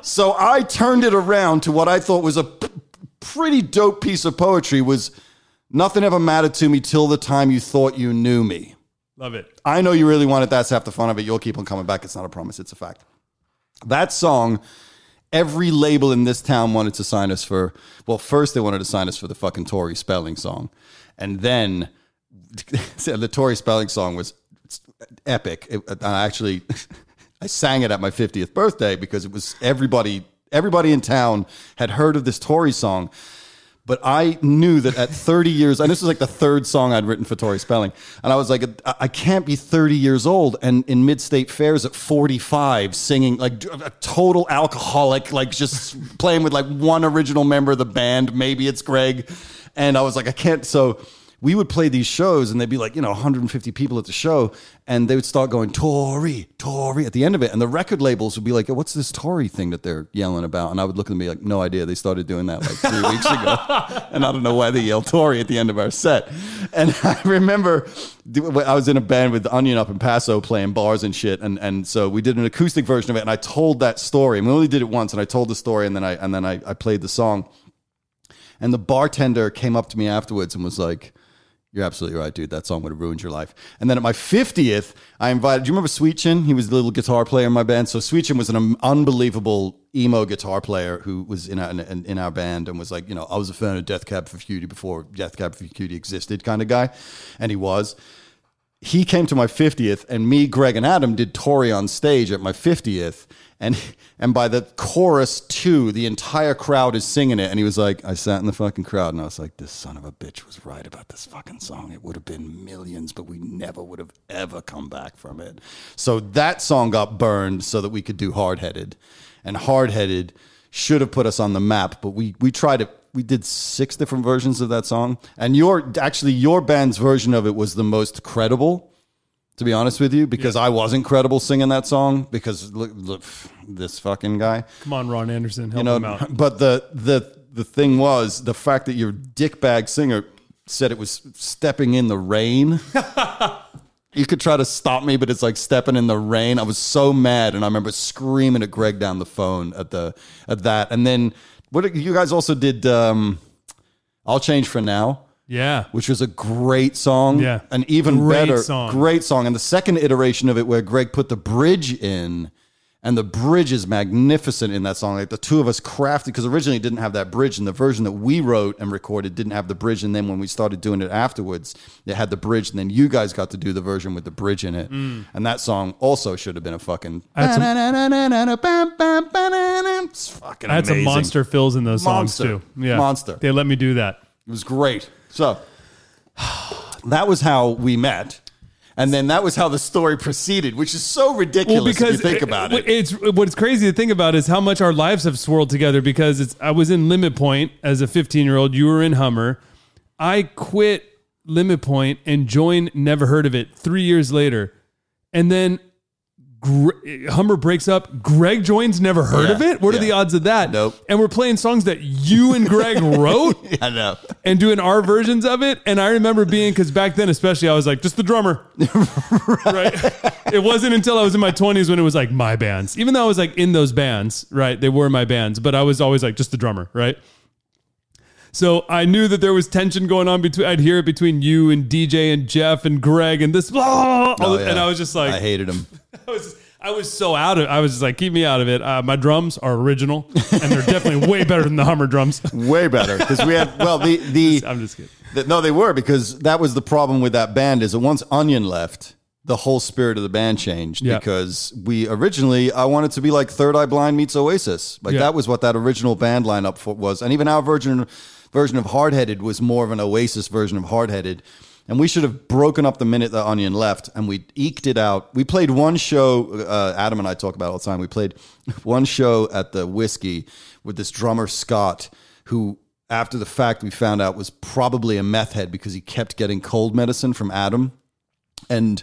so I turned it around to what I thought was a p- pretty dope piece of poetry. Was nothing ever mattered to me till the time you thought you knew me. Love it. I know you really want it. That's half the fun of it. You'll keep on coming back. It's not a promise. It's a fact. That song, every label in this town wanted to sign us for. Well, first they wanted to sign us for the fucking Tori Spelling song, and then the Tori Spelling song was epic. It, I actually, I sang it at my 50th birthday because it was everybody. Everybody in town had heard of this Tori song. But I knew that at 30 years, and this was like the third song I'd written for Tori Spelling, and I was like, I can't be 30 years old and in mid-state fairs at 45 singing like a total alcoholic, like just playing with like one original member of the band. Maybe it's Greg, and I was like, I can't. So we would play these shows, and they'd be like, you know, 150 people at the show, and they would start going Tori, Tori at the end of it, and the record labels would be like, what's this Tori thing that they're yelling about? And I would look at them and be like, no idea. They started doing that like three weeks ago, and I don't know why they yell Tori at the end of our set. And I remember I was in a band with Onion up in Paso playing bars and shit, and and so we did an acoustic version of it, and I told that story. And we only did it once, and I told the story, and then I and then I, I played the song. And the bartender came up to me afterwards and was like, You're absolutely right, dude. That song would have ruined your life. And then at my 50th, I invited, do you remember Sweet Chin? He was the little guitar player in my band. So Sweet Chin was an unbelievable emo guitar player who was in our, in, in our band and was like, you know, I was a fan of Death Cab for Cutie before Death Cab for Cutie existed kind of guy. And he was he came to my 50th and me greg and adam did Tori on stage at my 50th and and by the chorus two the entire crowd is singing it. And he was like i sat in the fucking crowd and i was like this son of a bitch was right about this fucking song. It would have been millions but we never would have ever come back from it. So that song got burned so that we could do hard-headed. And hard-headed should have put us on the map but we we tried it. We did six different versions of that song. And your actually your band's version of it was the most credible to be honest with you because i wasn't credible singing that song because look, look this fucking guy. Come on, Ron Anderson, help you know him out. but the the the thing was the fact that your dickbag singer said it was stepping in the rain. You could try to stop me but it's like stepping in the rain. I was so mad and i remember screaming at greg down the phone at the at that. And then what you guys also did um i'll change for now Yeah. which was a great song. Yeah. An even Great better, song. great song. And the second iteration of it, where Greg put the bridge in And the bridge is magnificent in that song. Like the two of us crafted, because originally it didn't have that bridge, and the version that we wrote and recorded didn't have the bridge. And then when we started doing it afterwards, it had the bridge, and then you guys got to do the version with the bridge in it. Mm. And that song also should have been a fucking. Some- It's fucking I had some monster fills in those songs Monster. too. Yeah, Monster. They let me do that. It was great. So that was how we met. And then that was how the story proceeded, which is so ridiculous if you think about it. It's what's crazy to think about is how much our lives have swirled together. Because it's I was in Limit Point as a 15 year old. You were in Hummer. I quit Limit Point and joined Never Heard of It three years later, and then. Gre- Hummer breaks up. Greg joins. Never heard Yeah, of it. What are the odds of that? Nope. And we're playing songs that you and Greg wrote I know. and doing our versions of it. And I remember being, because back then, especially, I was like, just the drummer. right. It wasn't until I was in my 20s when it was like my bands. Even though I was like in those bands, right? They were my bands, but I was always like, just the drummer, right? So I knew that there was tension going on between, I'd hear it between you and DJ and Jeff and Greg and this, blah, Oh, and. I was just like, I hated him. I was I was so out of I was just like, keep me out of it. Uh, my drums are original and they're definitely way better than the Hummer drums. Way better. Because we had, well, the, the, I'm just kidding. the, no, they were because that was the problem with that band is that once Onion left, the whole spirit of the band changed Yeah. because we originally, I wanted to be like Third Eye Blind meets Oasis. Like Yeah. that was what that original band lineup for, was. And even our version, version of Hard Headed was more of an Oasis version of Hard Headed. And we should have broken up the minute that Onion left and we eked it out. We played one show, uh, Adam and I talk about all the time. We played one show at the Whiskey with this drummer, Scott, who, after the fact, we found out was probably a meth head because he kept getting cold medicine from Adam. And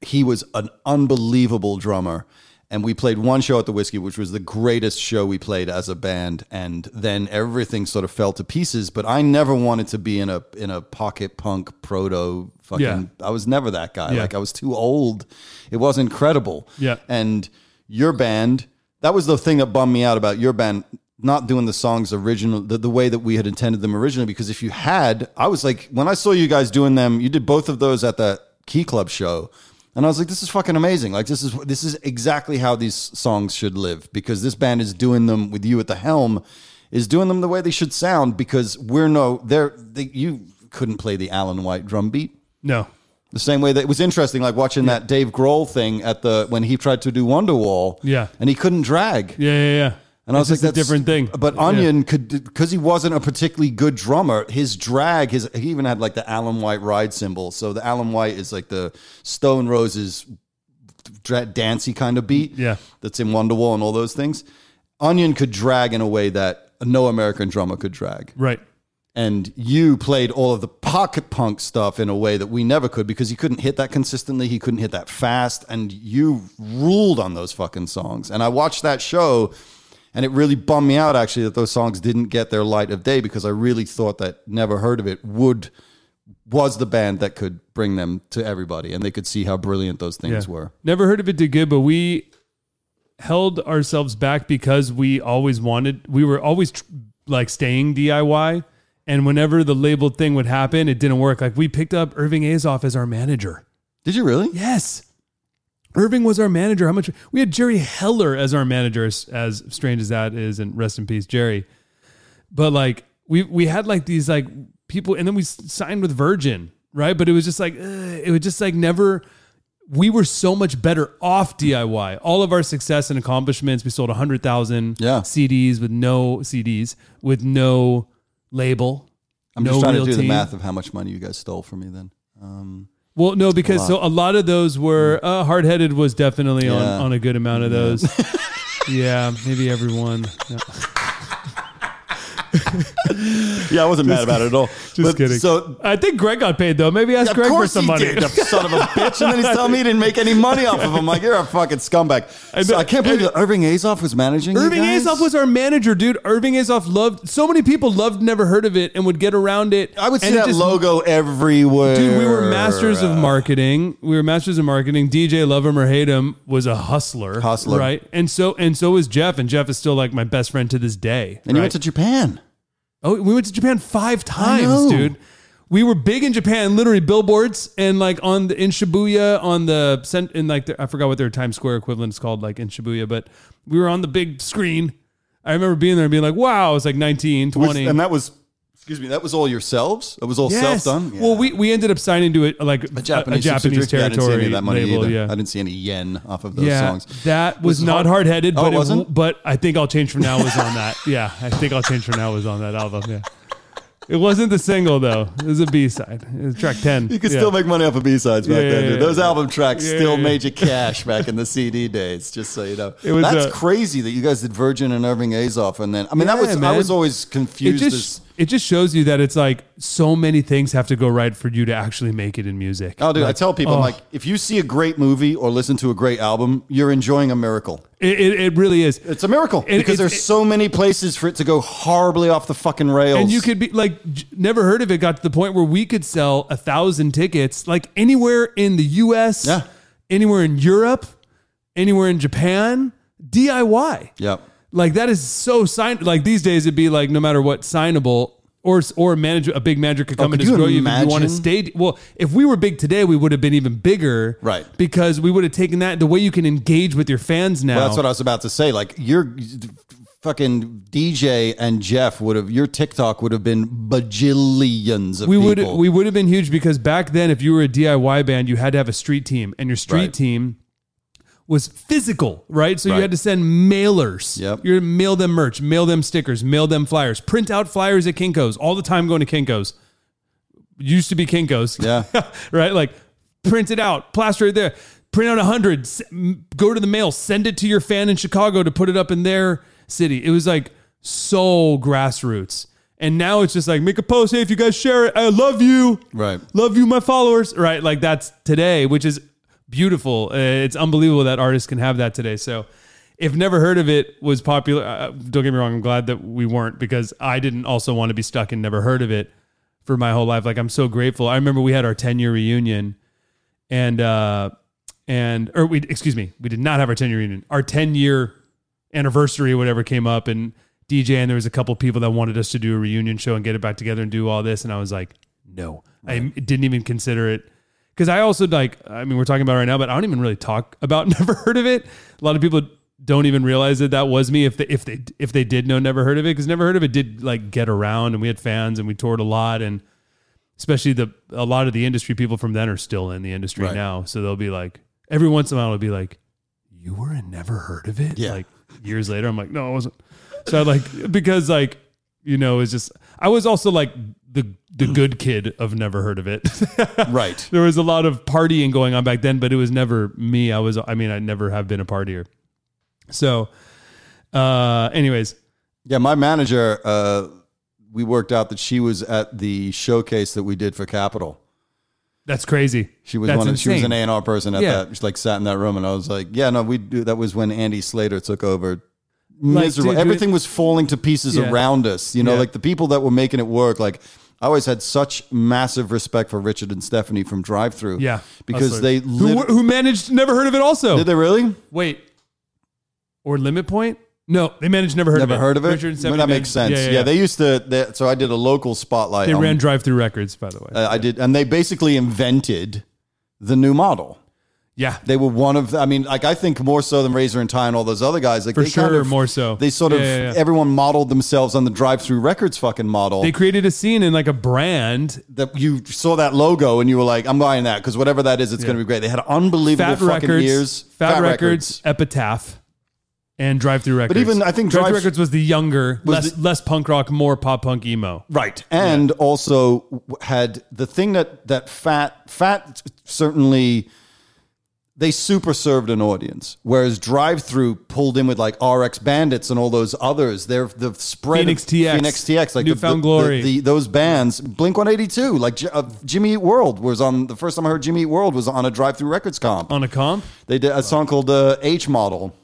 he was an unbelievable drummer. And we played one show at the Whiskey, which was the greatest show we played as a band. And then everything sort of fell to pieces. But I never wanted to be in a in a pocket punk proto fucking. Yeah. I was never that guy. Yeah. Like I was too old. It was incredible. Yeah. And your band, that was the thing that bummed me out about your band not doing the songs original the, the way that we had intended them originally. Because if you had, I was like, when I saw you guys doing them, you did both of those at the Key Club show. And I was like, this is fucking amazing. Like this is this is exactly how these songs should live because this band is doing them with you at the helm, is doing them the way they should sound because we're no they're they, you couldn't play the Alan White drum beat. No. The same way that it was interesting, like watching that Dave Grohl thing at the when he tried to do Wonderwall, Yeah. and he couldn't drag, Yeah, yeah, yeah. And I was like, just a different thing. But Yeah. Onion could because he wasn't a particularly good drummer. His drag, his he even had like the Alan White ride cymbal. So the Alan White is like the Stone Roses dancey kind of beat, Yeah. that's in Wonderwall and all those things. Onion could drag in a way that no American drummer could drag Right. and you played all of the pocket punk stuff in a way that we never could because he couldn't hit that consistently he couldn't hit that fast and you ruled on those fucking songs and i watched that show and it really bummed me out actually that those songs didn't get their light of day because i really thought that never heard of it would was the band that could bring them to everybody and they could see how brilliant those things Yeah. were Never heard of it did good, but we held ourselves back because we always wanted, we were always tr- like staying DIY. And whenever the labeled thing would happen, it didn't work. Like we picked up Irving Azoff as our manager. did you really Yes. Irving was our manager. How much we had Jerry Heller as our manager, as, as strange as that is, and rest in peace, Jerry. But like we we had like these like people, and then we signed with Virgin, right? But it was just like it was just like never. We were so much better off DIY. All of our success and accomplishments, we sold hundred thousand Yeah. CDs with no CDs with no label. i'm no just trying to do the math of how much money you guys stole from me then um, Well, no, because so a lot of those were uh, hard headed was definitely on, Yeah. on a good amount of those. yeah, maybe everyone. Yeah. Yeah i wasn't mad about it at all Just kidding. so I think Greg got paid though. Maybe ask Of Greg for course some he money. did, the son of a bitch. And then he's telling me he didn't make any money off of him. Like, you're a fucking scumbag. So I can't believe that Irving Azoff was managing you Irving guys? Azoff was our manager, dude. Irving Azoff loved so many people loved never heard of it and would get around it. I would see and it that just- logo everywhere. Dude, we were masters of marketing. We were masters of marketing. DJ, love him or hate him, was a hustler. Hustler. right? And so and so was Jeff. And Jeff is still like my best friend to this day. And you right? went to Japan. Oh, we went to Japan five know. times, dude. we were big in Japan, literally billboards and like on the in Shibuya on the cent in like the, I forgot what their Times Square equivalent is called like in Shibuya, but we were on the big screen. I remember being there and being like, wow, I was like 19, Was- 20. and that was, excuse me, that was all yourselves. It was all Yes. self done. Well, we, we ended up signing to it like a Japanese, Japanese subsidiary. Yeah, I didn't see territory any of that money label. either. Yeah, I didn't see any yen off of those yeah, songs. that was, Was it not hard- hard headed, Oh, but it wasn't? but I think I'll change from now was on that. Yeah, I think I'll change from now was on that album. Yeah, it wasn't the single though. It was a B side. It was track ten. You could Yeah. still make money off of B sides back Yeah, then. yeah, dude. yeah. Those album tracks Yeah, still yeah. made you cash back in the CD days. Just so you know, It was, that's uh, crazy that you guys did Virgin and Irving Azoff, and then I mean that Yeah, was I man. was always It confused. just as, it just shows you that it's like so many things have to go right for you to actually make it in music. oh, dude, I tell people, I'm oh. like, if you see a great movie or listen to a great album, you're enjoying a miracle. It, it, it really is. It's a miracle because there's so many places for it to go horribly off the fucking rails. And you could be like, never heard of it. Got to the point where we could sell a thousand tickets, like anywhere in the U.S., Yeah. anywhere in Europe, anywhere in Japan, DIY. Yep. Like that is so signed. Like these days, it'd be like no matter what signable. Or, or a manager, a big manager could oh, come Oh, could and just you grow you if you want to stay. Well, if we were big today, we would have been even bigger, Right. Because we would have taken that the way you can engage with your fans now. Well, that's what I was about to say. Like your fucking DJ and Jeff would have your TikTok would have been bajillions of we would people. we would have been huge because back then if you were a DIY band you had to have a street team and your street Right. team was physical right? So you had to send mailers. Yep. you mail them merch mail them stickers mail them flyers print out flyers at Kinkos all the time going to Kinkos. Used to be Kinkos. Yeah. right? Like print it out plaster it there print out a hundred go to the mail send it to your fan in Chicago to put it up in their city. It was like so grassroots. And now it's just like make a post hey if you guys share it I love you. Right. love you my followers. Right? Like that's today which is beautiful. Uh, it's unbelievable that artists can have that today. So if never heard of it was popular uh, don't get me wrong i'm glad that we weren't because i didn't also want to be stuck and never heard of it for my whole life. Like i'm so grateful. I remember we had our 10 year reunion and uh and or we excuse me we did not have our 10 year reunion. Our 10 year anniversary whatever came up and dj and there was a couple people that wanted us to do a reunion show and get it back together and do all this. And i was like no i didn't even consider it because i also like i mean we're talking about it right now but i don't even really talk about never heard of it a lot of people don't even realize that that was me if they if they if they did know never heard of it because never heard of it did like get around and we had fans and we toured a lot and especially the a lot of the industry people from then are still in the industry Right. now so they'll be like every once in a while it'll be like you were in never heard of it Yeah. like years later i'm like no i wasn't so I like because like you know it's just i was also like the the good kid of never heard of it right. there was a lot of partying going on back then but it was never me i was i mean i never have been a partier so uh anyways Yeah, my manager, uh, we worked out that she was at the showcase that we did for Capitol. that's crazy She was That's one. Of, she was an A and R person at Yeah. that. She like sat in that room, and I was like, "Yeah, no, we do." That was when Andy Slater took over. Like, Miserable. dude, dude, Everything was falling to pieces Yeah. around us. You know, Yeah. like the people that were making it work. Like I always had such massive respect for Richard and Stephanie from Drive-Thru. yeah because they who, who managed never heard of it also did they really wait or limit point no they managed never heard never of it heard of it. Richard and Well, Stephanie that makes sense. yeah, Yeah, yeah, they used to. They, so I did a local spotlight. they on- ran drive through records by the way uh, I did, and they basically invented the new model. Yeah They were one of, I mean, like I think more so than Razor and Tie and all those other guys. Like For they kind sure, of- more so. They sort of Yeah, yeah, yeah. everyone modeled themselves on the Drive-Thru records fucking model. they created a scene and like a brand that you saw that logo and you were like, I'm buying that because whatever that is, it's going to be great. They had unbelievable Fat fucking Records, ears. Fat, Records, Epitaph, and Drive-Thru Records. But even I think Drive-Thru Records was the younger, Was less the- less punk rock, more pop punk emo. Right. And also had the thing that that fat fat certainly they super served an audience, whereas Drive-Thru pulled in with like RX Bandits and all those others. They're the spread Phoenix of TX, Phoenix TX, like the- Newfound the, Glory. the, the, those bands. Blink One Eighty Two, like J- uh, Jimmy Eat World was on the first time I heard Jimmy Eat World was on a Drive-Thru Records comp. On a comp, They did a song called uh, H Model.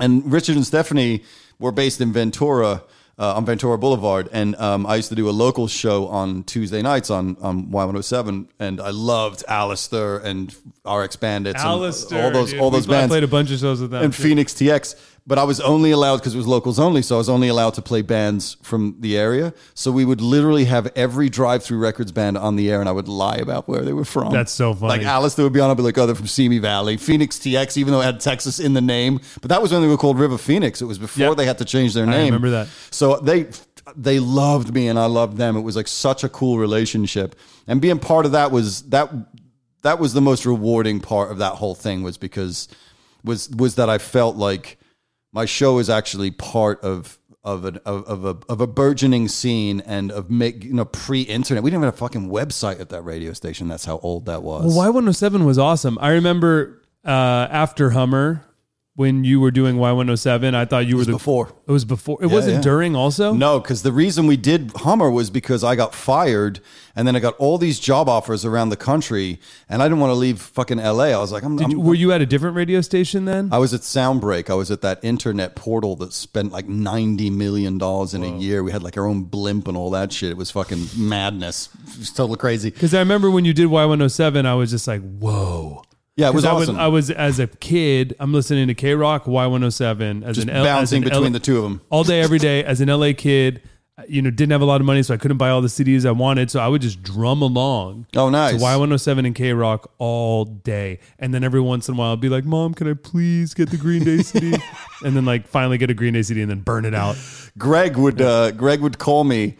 And Richard and Stephanie were based in Ventura, uh, on Ventura Boulevard. And um, I used to do a local show on Tuesday nights on, on Y107. And I loved Allister and RX Bandits. and all those, dude. all those We- I bands. played a bunch of shows with them. and too. Phoenix TX. But I was only allowed because it was locals only, so I was only allowed to play bands from the area. So we would literally have every Drive-Thru records band on the air, and I would lie about where they were from. That's so funny. Like Allister would be on, I'd be like, "Oh, they're from Simi Valley, Phoenix TX," even though it had Texas in the name. But that was when they were called River Phoenix. It was before Yep. they had to change their name. remember that. So they they loved me, and I loved them. It was like such a cool relationship, and being part of that was that that was the most rewarding part of that whole thing was because was was that I felt like my show is actually part of of an of, of a of a burgeoning scene and of make you know pre-internet. We didn't have a fucking website at that radio station. That's how old that was. Well, Y107 was awesome. I remember uh, after Hummer when you were doing Y107, I thought you were the before. It was before. It wasn't yeah. during also. No, because the reason we did Hummer was because I got fired, and then I got all these job offers around the country, and I didn't want to leave fucking LA. I was like, I'm, Did I'm were you at a different radio station then? I was at Soundbreak. I was at that internet portal that spent like ninety million dollars in a year. We had like our own blimp and all that shit. It was fucking madness. It was totally crazy. Because I remember when you did Y107, I was just like, whoa. Yeah, it was I awesome. was, I was as a kid. I'm listening to KROQ Y107 as Just an L, as bouncing an between L- the two of them. all day, every day. As an LA kid, you know, didn't have a lot of money, so I couldn't buy all the CDs I wanted. So I would just drum along. Oh, nice. So Y107 and KROQ all day, and then every once in a while, I'd be like, "Mom, can I please get the Green Day CD?" and then like finally get a Green Day CD, and then burn it out. Greg would uh, Greg would call me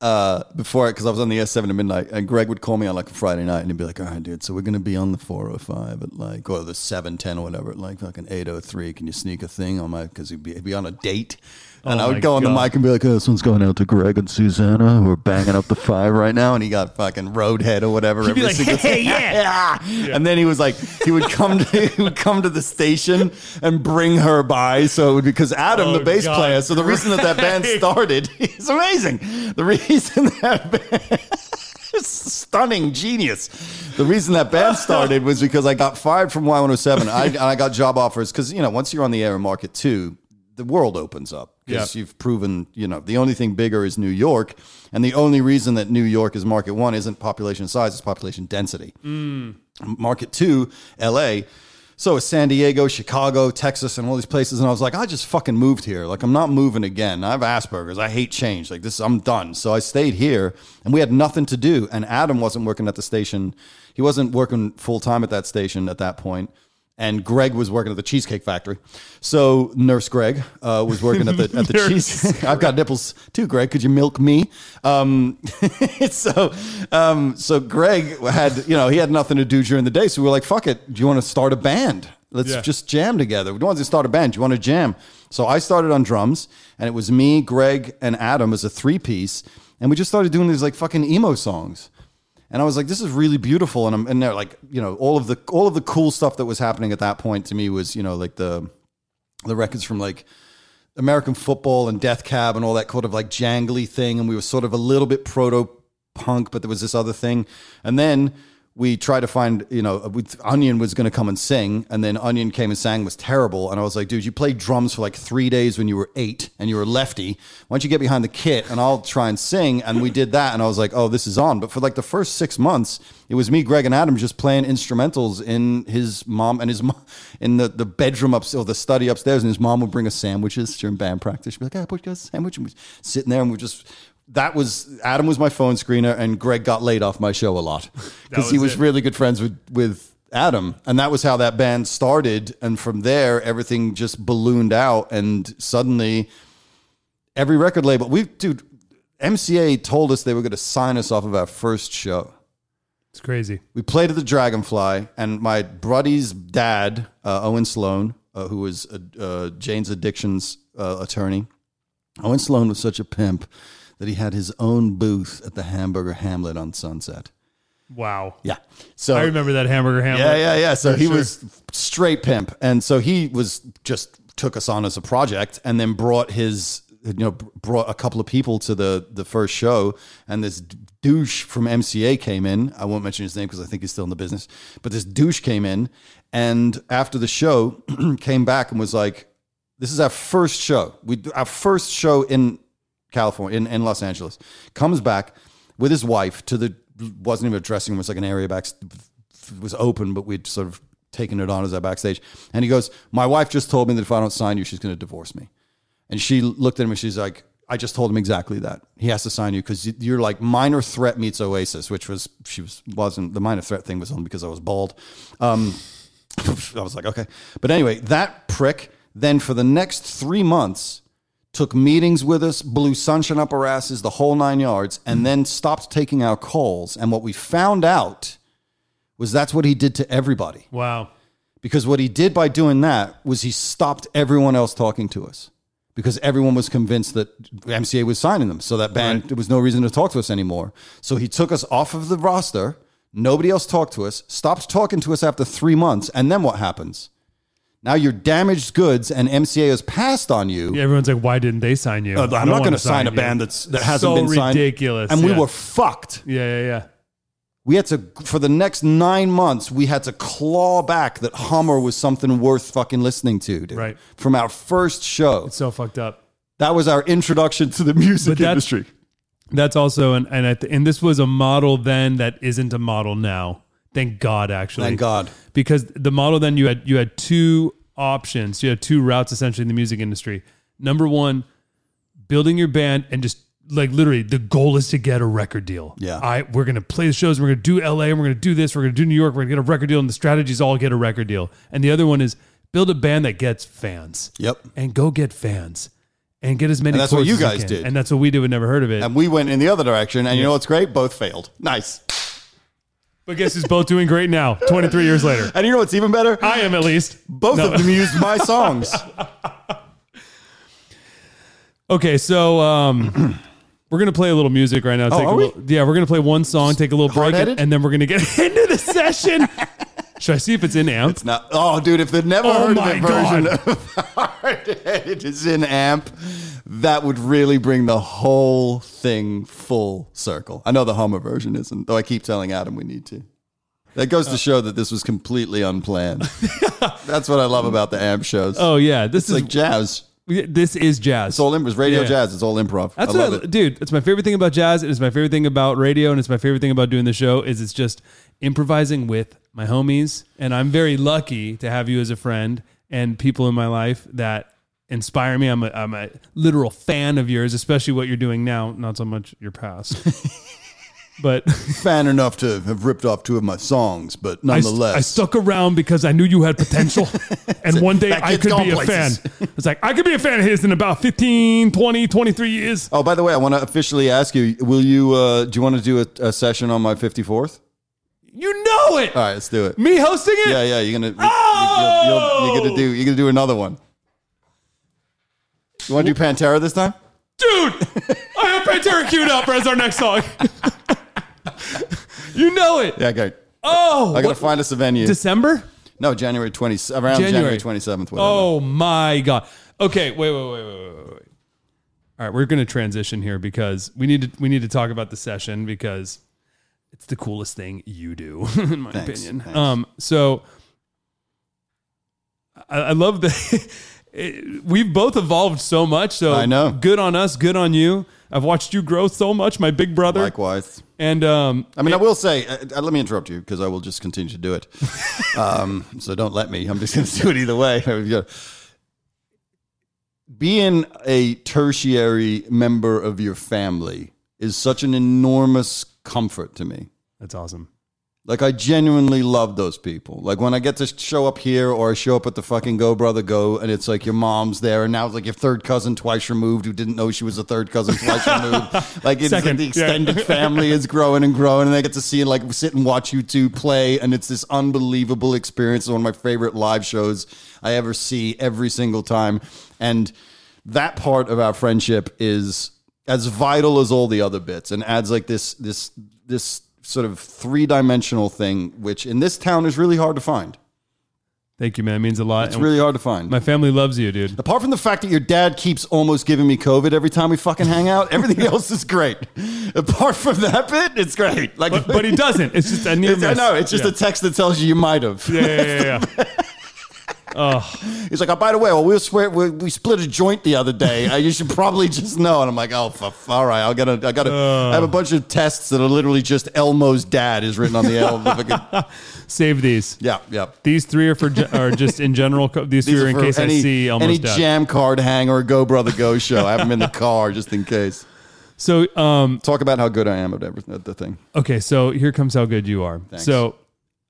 uh, before because I was on the S7 at midnight, and Greg would call me on like a Friday night, and he'd be like, "All right, dude, so we're gonna be on the 405 at like or the 710 or whatever at like fucking 803. Can you sneak a thing on my because he'd be, he'd be on a date." And Oh I would go on the mic and be like, oh, "This one's going out to Greg and Susanna who are banging up the five right now," and he got fucking roadhead or whatever. He'd be every like, "Hey, yeah. And then he was like, he would come to he would come to the station and bring her by. So it would because Adam, Oh, the bass God. player. So the reason that that band started is amazing. The reason that band, stunning genius. The reason that band started was because I got fired from Y107. I, and I got job offers because you know once you're on the air in market two, the world opens up because Yeah. you've proven you know the only thing bigger is New York, and the only reason that New York is market one isn't population size; it's population density mm. market two, LA. So it's San Diego, Chicago, Texas, and all these places. And I was like, I just fucking moved here. Like, I'm not moving again. I have Asperger's. I hate change. Like, this, I'm done. So I stayed here and we had nothing to do. And Adam wasn't working at the station. He wasn't working full time at that station at that point. And Greg was working at the Cheesecake Factory. So Nurse Greg uh, was working at the at the cheese. I've got nipples too, Greg. Could you milk me? Um, so, um, so Greg had, you know, he had nothing to do during the day. So we were like, fuck it. Do you want to start a band? Let's Yeah. just jam together. We don't want to start a band. Do you want to jam? So I started on drums and it was me, Greg, and Adam as a three piece. And we just started doing these like fucking emo songs. And I was like, this is really beautiful. And I'm and they're like, you know, all of the all of the cool stuff that was happening at that point to me was, you know, like the the records from like American football and Death Cab and all that kind of like jangly thing. And we were sort of a little bit proto punk, but there was this other thing. And then we tried to find, you know, Onion was going to come and sing. And then Onion came and sang was terrible. And I was like, dude, you played drums for like three days when you were eight and you were lefty. Why don't you get behind the kit and I'll try and sing? And we did that. And I was like, oh, this is on. But for like the first six months, it was me, Greg, and Adam just playing instrumentals in his mom and his mom in the, the bedroom up or the study upstairs. And his mom would bring us sandwiches during band practice. She'd be like, "I put you a sandwich." And we'd sitting there and we just that was Adam was my phone screener, and Greg got laid off my show a lot because he was it. really good friends with with Adam, and that was how that band started. And from there, everything just ballooned out, and suddenly every record label we dude MCA told us they were going to sign us off of our first show. It's crazy. We played at the Dragonfly, and my buddy's dad, uh, Owen Sloane, uh, who was uh, uh, Jane's Addictions uh, attorney, Owen Sloane was such a pimp that he had his own booth at the Hamburger Hamlet on Sunset. Wow. Yeah, so I remember that hamburger hamlet. yeah, yeah, yeah. So For he sure. was straight pimp, and so he was just took us on as a project, and then brought his you know brought a couple of people to the the first show, and this douche from MCA came in. I won't mention his name because I think he's still in the business, but this douche came in, and after the show, came back and was like, "This is our first show. We our first show in California in, in Los Angeles." Comes back with his wife to the wasn't even a dressing room. It was like an area back was open, but we'd sort of taken it on as I backstage. And he goes, My wife just told me that if I don't sign you, she's going to divorce me. And she looked at him and she's like, I just told him exactly that. He has to sign you because you're like minor threat meets Oasis, which was, she was, wasn't, the minor threat thing was only because I was bald. Um, I was like, okay. But anyway, that prick then for the next three months took meetings with us, blew sunshine up our asses, the whole nine yards, and then stopped taking our calls. And what we found out was that's what he did to everybody. Wow. Because what he did by doing that was he stopped everyone else talking to us because everyone was convinced that MCA was signing them. So that band, Right. there was no reason to talk to us anymore. So he took us off of the roster. Nobody else talked to us, stopped talking to us after three months. And then what happens? Now you're damaged goods and MCA has passed on you. Yeah, everyone's like, why didn't they sign you? Uh, I'm don't not going to sign a you. band that's that hasn't so been signed. ridiculous. And we yeah. were fucked. Yeah, yeah, yeah. We had to for the next nine months. We had to claw back that Hummer was something worth fucking listening to, dude. Right. From our first show, It's So fucked up. that was our introduction to the music But that's- industry. That's also and and I th- and this was a model then that isn't a model now. Thank God, actually. Thank God. because the model then you had you had two options. You had two routes essentially in the music industry. Number one, building your band and just like literally the goal is to get a record deal. Yeah. I we're gonna play the shows. We're gonna do LA. and We're gonna do this. We're gonna do New York. We're gonna get a record deal. And the strategies all get a record deal. And the other one is build a band that gets fans. Yep. And go get fans. And get as many. And that's what you guys did. And that's what we did. We never heard of it. And we went in the other direction, and you know what's great? Both failed. Nice. But guess who's both doing great now? Twenty three years later. And you know what's even better? I am at least. Both No. of them used my songs. Okay, so um, we're gonna play a little music right now. Take Oh, are a we? little, yeah, we're gonna play one song, take a little break, Hard-headed? and then we're gonna get into the session. Should I see if it's in amp? It's not. Oh, dude, if they'd never Oh heard of it version of Hard-Headed is in amp, that would really bring the whole thing full circle. I know the Hummer version isn't, though I keep telling Adam we need to. That goes to oh. show that this was completely unplanned. That's what I love about the amp shows. oh yeah, this it's is like jazz. this is jazz. It's all imp- it's radio Yeah. jazz. It's all improv. That's I love what, it. dude. It's my favorite thing about jazz. It's my favorite thing about radio, and it's my favorite thing about doing the show. Is it's just improvising with my homies, and I'm very lucky to have you as a friend and people in my life that inspire me. I'm a, I'm a literal fan of yours, especially what you're doing now. Not so much your past, but Fan enough to have ripped off two of my songs, but I, st- nonetheless, I stuck around because I knew you had potential. and one day I could gone be a fan. It's like, I could be a fan of his in about 15, 20, 23 years. Oh, by the way, I want to officially ask you: Will you? Uh, do you want to do a, a session on my fifty fourth? You know it. All right, let's do it. Me hosting it? Yeah, yeah. You're gonna. Oh! You, you're gonna do. You're gonna do another one. You want to do Pantera this time? Dude, I have Pantera queued up as our next song. you know it. Yeah, okay. Oh, I gotta what- find us a venue. December? no, January twenty around January. Twenty seventh. Oh my god. Okay, wait, wait, wait, wait, wait, wait. All right, we're going to transition here because we need to we need to talk about the session because it's the coolest thing you do, in my Thanks, opinion. thanks. Um, so I, I love that it- we've both evolved so much. So I know. good on us, good on you. I've watched you grow so much, my big brother. Likewise. And um, I mean, I will say, uh, uh, let me interrupt you because I will just continue to do it. um, so don't let me. I'm just going to do it either way. Being a tertiary member of your family is such an enormous comfort to me. that's awesome. Like I genuinely love those people. Like when I get to show up here or I show up at the fucking Go Brother Go and it's like your mom's there and now it's like your third cousin twice removed who didn't know she was a third cousin twice removed. Like it's like Second, the yeah. extended family is growing and growing and they get to see it, like sit and watch you two play and it's this unbelievable experience. It's one of my favorite live shows I ever see every single time. And that part of our friendship is as vital as all the other bits and adds like this this this sort of three-dimensional thing which in this town is really hard to find Thank you, man. It means a lot. it's really hard to find my family loves you, dude. apart from the fact that your dad keeps almost giving me covid every time we fucking hang out everything else is great apart from that bit it's great like But, but he doesn't. It's just a near it's, I miss. know it's just yeah. a text that tells you you might have yeah, yeah, yeah, yeah. He's like, oh, by the way, well, we, swear, we we split a joint the other day. Uh, you should probably just know. And I'm like, oh, f- all right, I'll get a, I got to, I have a bunch of tests that are literally just Elmo's dad is written on the L. Save these. yeah, yeah. These three are for ge- are just in general. co- These, These three are are in case any, I see almost any dead. Jammcard hang or a Go Brother Go show. I have them in the car just in case. So um, Talk about how good I am at everything at the thing. Okay, so here comes how good you are. Thanks. So,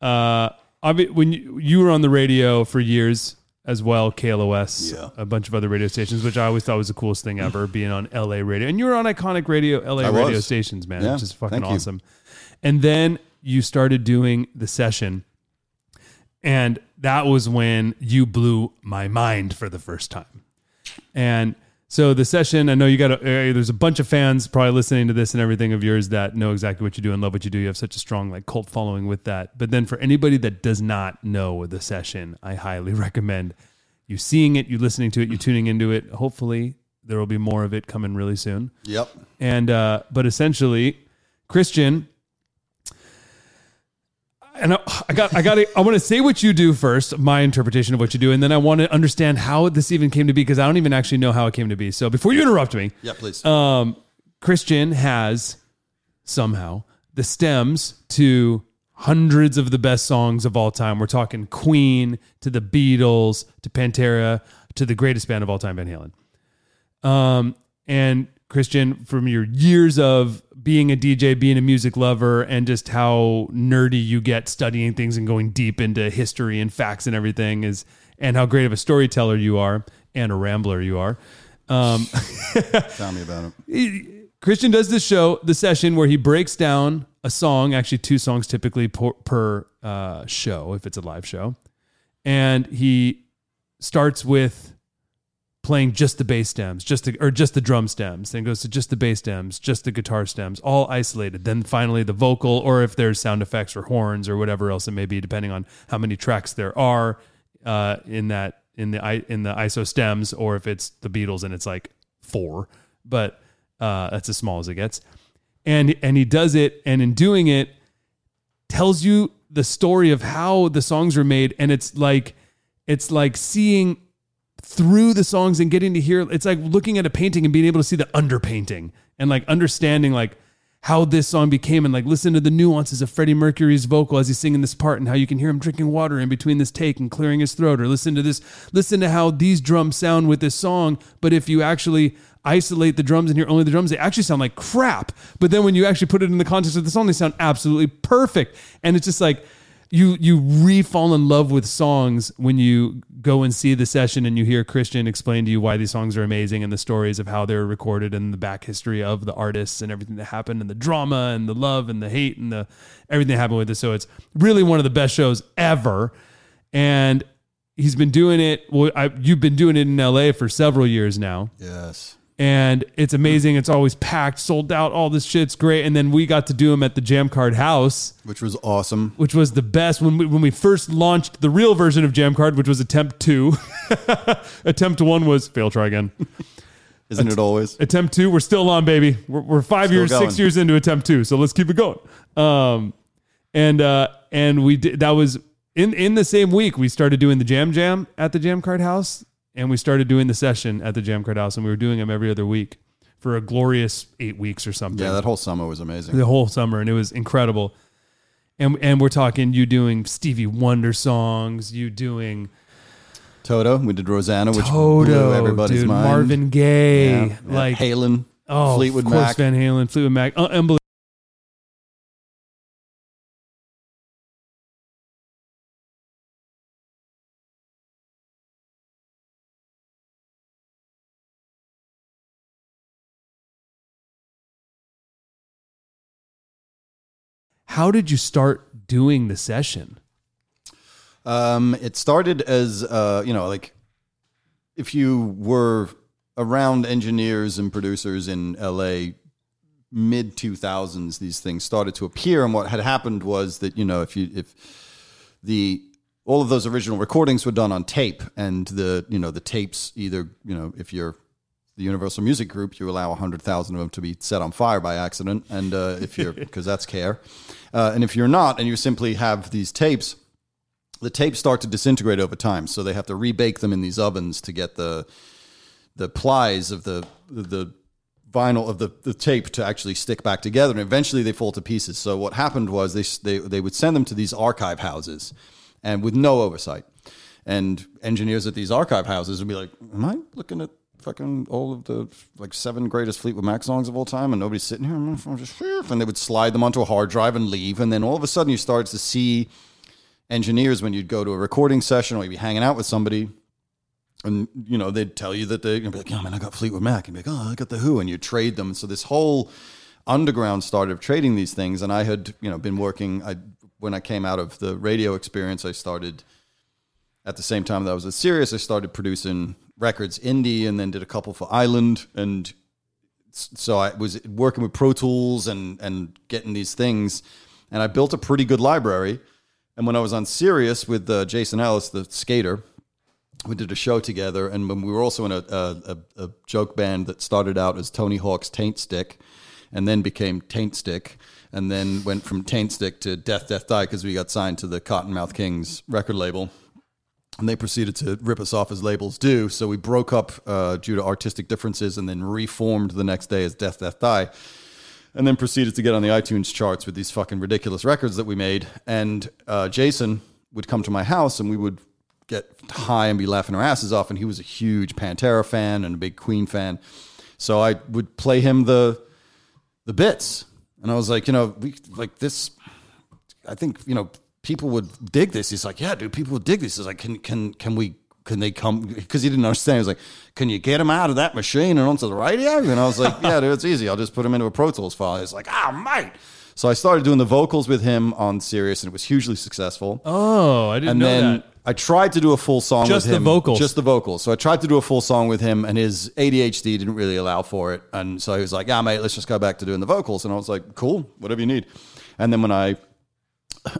uh, obvi- when you, you were on the radio for years as well, KLOS, Yeah. a bunch of other radio stations, which I always thought was the coolest thing ever, being on LA radio, and you were on iconic radio, LA I radio was. stations, man, Yeah, which is fucking thank you. awesome. And then you started doing the session, and that was when you blew my mind for the first time. And so the session, I know you got. A, uh, there's a bunch of fans probably listening to this and everything of yours that know exactly what you do and love what you do. You have such a strong like cult following with that. But then for anybody that does not know the session, I highly recommend you seeing it, you listening to it, you tuning into it. Hopefully, there will be more of it coming really soon. Yep. And uh, but essentially, Christian. And I, got, I got, to, I want to say what you do first, my interpretation of what you do, and then I want to understand how this even came to be because I don't even actually know how it came to be. So before you interrupt me, Yeah, please. um, Christian has somehow the stems to hundreds of the best songs of all time. We're talking Queen to the Beatles to Pantera to the greatest band of all time, Van Halen. Um, and Christian, from your years of being a DJ, being a music lover, and just how nerdy you get studying things and going deep into history and facts and everything is, and how great of a storyteller you are and a rambler you are. Um, Tell me about it. Christian does this show, the session where he breaks down a song, actually two songs typically per, per uh, show if it's a live show, and he starts with playing just the bass stems, just the or just the drum stems, then goes to just the bass stems, just the guitar stems, all isolated. Then finally the vocal, or if there's sound effects or horns or whatever else it may be, depending on how many tracks there are uh, in that in the in the ISO stems, or if it's the Beatles and it's like four, but uh, that's as small as it gets. And and he does it, and in doing it, tells you the story of how the songs were made, and it's like it's like seeing through the songs and getting to hear it's like looking at a painting and being able to see the underpainting and like understanding like how this song became and like listen to the nuances of Freddie Mercury's vocal as he's singing this part and how you can hear him drinking water in between this take and clearing his throat or listen to this listen to how these drums sound with this song. But if you actually isolate the drums and hear only the drums they actually sound like crap. But then when you actually put it in the context of the song they sound absolutely perfect. And it's just like you you re-fall in love with songs when you go and see the session and you hear Christian explain to you why these songs are amazing and the stories of how they're recorded and the back history of the artists and everything that happened and the drama and the love and the hate and the everything that happened with it. So it's really one of the best shows ever. And he's been doing it. Well, I, you've been doing it in LA for several years now Yes. And it's amazing. It's always packed, sold out. All this shit's great. And then we got to do them at the Jammcard House, Which was awesome. which was the best when we when we first launched the real version of Jammcard, which was Attempt Two. Attempt One was fail. Try again. Isn't it always? Attempt Two, we're still on, baby. We're, we're five Still years, going. six years into Attempt Two, so let's keep it going. Um, and uh, and we did that was in in the same week we started doing the Jam Jam at the Jammcard House, and we started doing the session at the Jammcard House, and we were doing them every other week for a glorious eight weeks or something. Yeah, that whole summer was amazing. the whole summer, and it was incredible. And and we're talking you doing Stevie Wonder songs, you doing Toto, we did Rosanna, which Toto, blew everybody's dude, mind. Marvin Gaye, Yeah, yeah. like Halen, oh, Fleetwood of course, Mac. Van Halen, Fleetwood Mac, uh, unbelievable. How did you start doing the session? Um, it started as uh, you know, like if you were around engineers and producers in LA mid 2000s these things started to appear and what had happened was that you know if you if the all of those original recordings were done on tape and the you know the tapes either you know if you're the Universal Music Group, you allow 100,000 of them to be set on fire by accident. And uh, if you're, because that's care. Uh, and if you're not, and you simply have these tapes, the tapes start to disintegrate over time. So they have to rebake them in these ovens to get the the plies of the the vinyl of the, the tape to actually stick back together. And eventually they fall to pieces. So what happened was they, they, they would send them to these archive houses and with no oversight. And engineers at these archive houses would be like am i looking at fucking all of the like seven greatest fleetwood mac songs of all time and nobody's sitting here I'm just and they would slide them onto a hard drive and leave and then all of a sudden you start to see engineers when you'd go to a recording session or you'd be hanging out with somebody and you know they'd tell you that they'd be like, "Yeah, man, I got Fleetwood Mac," and be like, "Oh, I got the Who," and you trade them. So this whole underground started of trading these things, and I had you know been working. I when I came out of the radio experience, I started at the same time that I was at Sirius. I started producing records indie, and then did a couple for Island, and so I was working with Pro Tools and and getting these things, and I built a pretty good library. And when I was on Sirius with uh, Jason Ellis, the skater, we did a show together, and when we were also in a, a, a, joke band that started out as Tony Hawk's Taint Stick, and then became Taint Stick, and then went from Taint Stick to Death Death Die because we got signed to the Cottonmouth Kings record label, and they proceeded to rip us off as labels do. So we broke up uh, due to artistic differences, and then reformed the next day as Death Death Die. And then proceeded to get on the iTunes charts with these fucking ridiculous records that we made. And uh, Jason would come to my house, and we would get high and be laughing our asses off. And he was a huge Pantera fan and a big Queen fan. So I would play him the the bits, and I was like, you know, we like this. I think you know people would dig this. He's like, yeah, dude, people would dig this. He's like, can can can we? Can they come? Because he didn't understand. He was like, "Can you get him out of that machine and onto the radio?" And I was like, "Yeah, dude, it's easy. I'll just put him into a Pro Tools file." He's like, "Ah, oh, mate." So I started doing the vocals with him on Sirius, and it was hugely successful. Oh, I didn't and know then that. I tried to do a full song Just with the vocals. Just the vocals. So I tried to do a full song with him, and his ADHD didn't really allow for it. And so he was like, "Yeah, mate, let's just go back to doing the vocals." And I was like, "Cool, whatever you need." And then when I,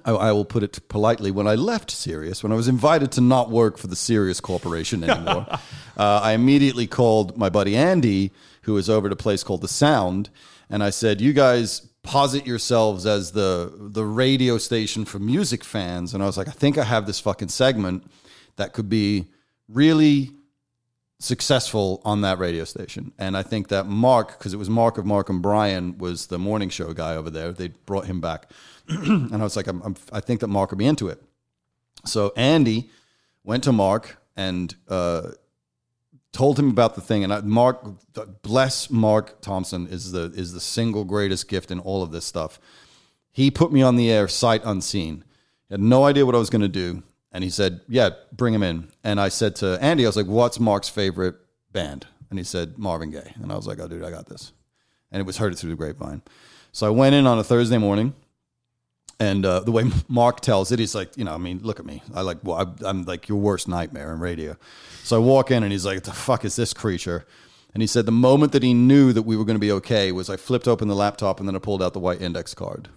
I, I will put it politely, when I left Sirius, when I was invited to not work for the Sirius Corporation anymore, uh, I immediately called my buddy Andy, who was over at a place called The Sound, and I said, "You guys." Posit yourselves as the the radio station for music fans, and I was like, I think I have this fucking segment that could be really successful on that radio station. And I think that Mark, because it was Mark of Mark and Brian, was the morning show guy over there. They brought him back, and I was like, I'm, I'm, I think that Mark would be into it. So Andy went to Mark and uh, told him about the thing. And I, Mark, bless Mark Thompson, is the is the single greatest gift in all of this stuff. He put me on the air sight unseen. Had no idea what I was going to do. And he said, Yeah, bring him in. And I said to Andy, I was like, What's Mark's favorite band? And he said, Marvin Gaye. And I was like, Oh, dude, I got this. And it was Heard It Through the Grapevine. So I went in on a Thursday morning. And uh, the way Mark tells it, he's like, you know, I mean, look at me. I like, well, I, I'm like your worst nightmare in radio. So I walk in and he's like, What the fuck is this creature? And he said the moment that he knew that we were going to be okay was I flipped open the laptop and then I pulled out the white index card.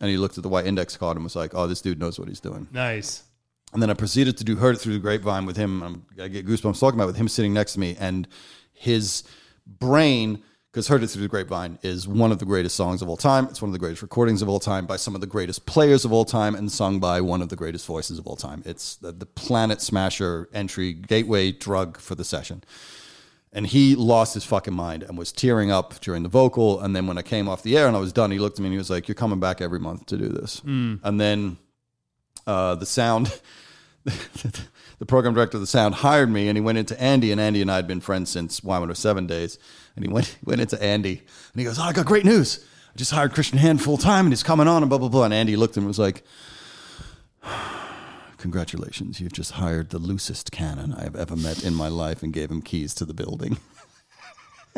And he looked at the white index card and was like, oh, this dude knows what he's doing. Nice. And then I proceeded to do Heard It Through the Grapevine with him. I'm, I get goosebumps talking about it with him sitting next to me and his brain, because Heard It Through the Grapevine is one of the greatest songs of all time. It's one of the greatest recordings of all time by some of the greatest players of all time and sung by one of the greatest voices of all time. It's the, the planet smasher entry gateway drug for the session. And he lost his fucking mind and was tearing up during the vocal. And then when I came off the air and I was done, he looked at me and he was like, You're coming back every month to do this. Mm. And then uh, the sound, the program director of the sound hired me, and he went into Andy, and Andy and I had been friends since Y107 days. And he went went into Andy, and he goes, "Oh, I got great news! I just hired Christian Hand full time, and he's coming on, and blah blah blah." And Andy looked at him and was like. Congratulations, you've just hired the loosest cannon I have ever met in my life and gave him keys to the building.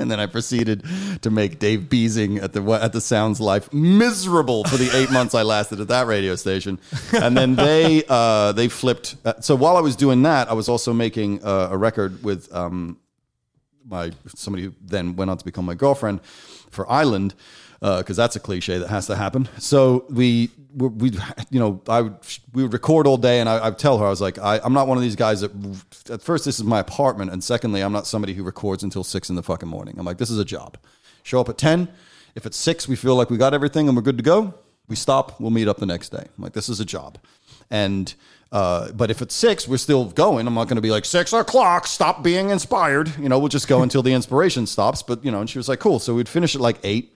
And then I proceeded to make Dave Beasing at the at the Sounds life miserable for the eight months I lasted at that radio station. And then they uh, they flipped. Uh, so while I was doing that, I was also making uh, a record with um, my somebody who then went on to become my girlfriend for Island because that's a cliche that has to happen. So we we, you know I would we would record all day, and I would tell her I was like I, I'm not one of these guys that at first this is my apartment, and secondly I'm not somebody who records until six in the fucking morning. I'm like this is a job. Show up at ten. If at six we feel like we got everything and we're good to go, we stop. We'll meet up the next day. I'm like this is a job. And uh, but if it's six, we're still going. I'm not going to be like six o'clock. Stop being inspired. You know, we'll just go until the inspiration stops. But you know, and she was like, cool. So we'd finish at like eight,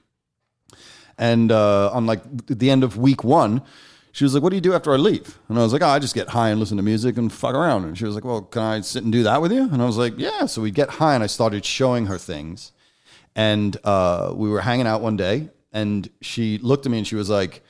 and uh, on like the end of week one, she was like, "What do you do after I leave?" And I was like, "Oh, I just get high and listen to music and fuck around." And she was like, "Well, can I sit and do that with you?" And I was like, "Yeah." So we get high, and I started showing her things, and uh, we were hanging out one day, and she looked at me and she was like,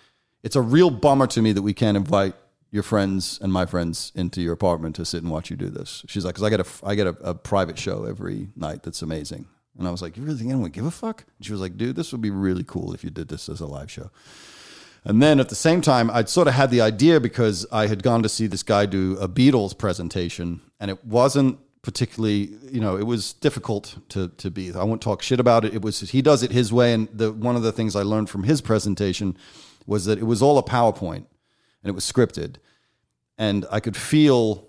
"It's a real bummer to me that we can't invite." Your friends and my friends into your apartment to sit and watch you do this. She's like, because I get a I get a, a private show every night that's amazing, and I was like, you really think anyone give a fuck? And she was like, dude, this would be really cool if you did this as a live show. And then at the same time, I'd sort of had the idea because I had gone to see this guy do a Beatles presentation, and it wasn't particularly, you know, it was difficult to to be. I won't talk shit about it. It was he does it his way, and the one of the things I learned from his presentation was that it was all a PowerPoint and it was scripted, and I could feel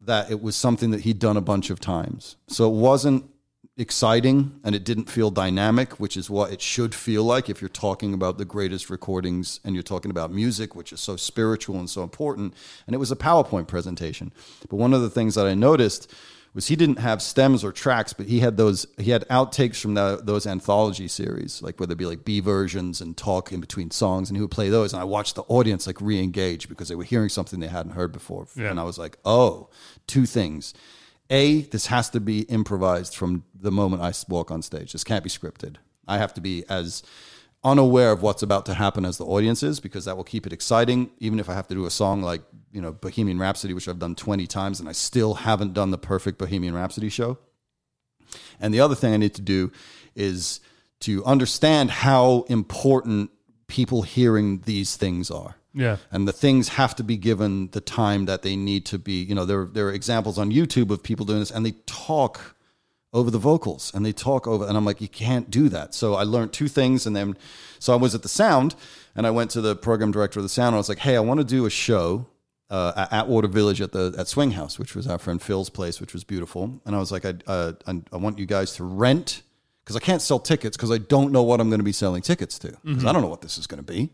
that it was something that he'd done a bunch of times. So it wasn't exciting and it didn't feel dynamic, which is what it should feel like if you're talking about the greatest recordings and you're talking about music, which is so spiritual and so important. And it was a PowerPoint presentation. But one of the things that I noticed was he didn't have stems or tracks, but he had those he had outtakes from the, those anthology series, like where there'd be like B versions and talk in between songs, and he would play those. And I watched the audience like re-engage because they were hearing something they hadn't heard before. Yeah. And I was like, oh, two things. A, this has to be improvised from the moment I walk on stage. This can't be scripted. I have to be as unaware of what's about to happen as the audience is because that will keep it exciting. Even if I have to do a song like, you know, Bohemian Rhapsody, which I've done 20 times and I still haven't done the perfect Bohemian Rhapsody show. And the other thing I need to do is to understand how important people hearing these things are Yeah. and the things have to be given the time that they need to be. You know, there there are examples on YouTube of people doing this, and they talk over the vocals, and they talk over, and I'm like, you can't do that. So I learned two things, and then so I was at the sound, and I went to the program director of the sound. And I was like, hey, I want to do a show. Uh, at Atwater Village at the at Swing House, which was our friend Phil's place, which was beautiful, and I was like, I uh, I, I want you guys to rent because I can't sell tickets because I don't know what I'm going to be selling tickets to because I don't know what this is going to be.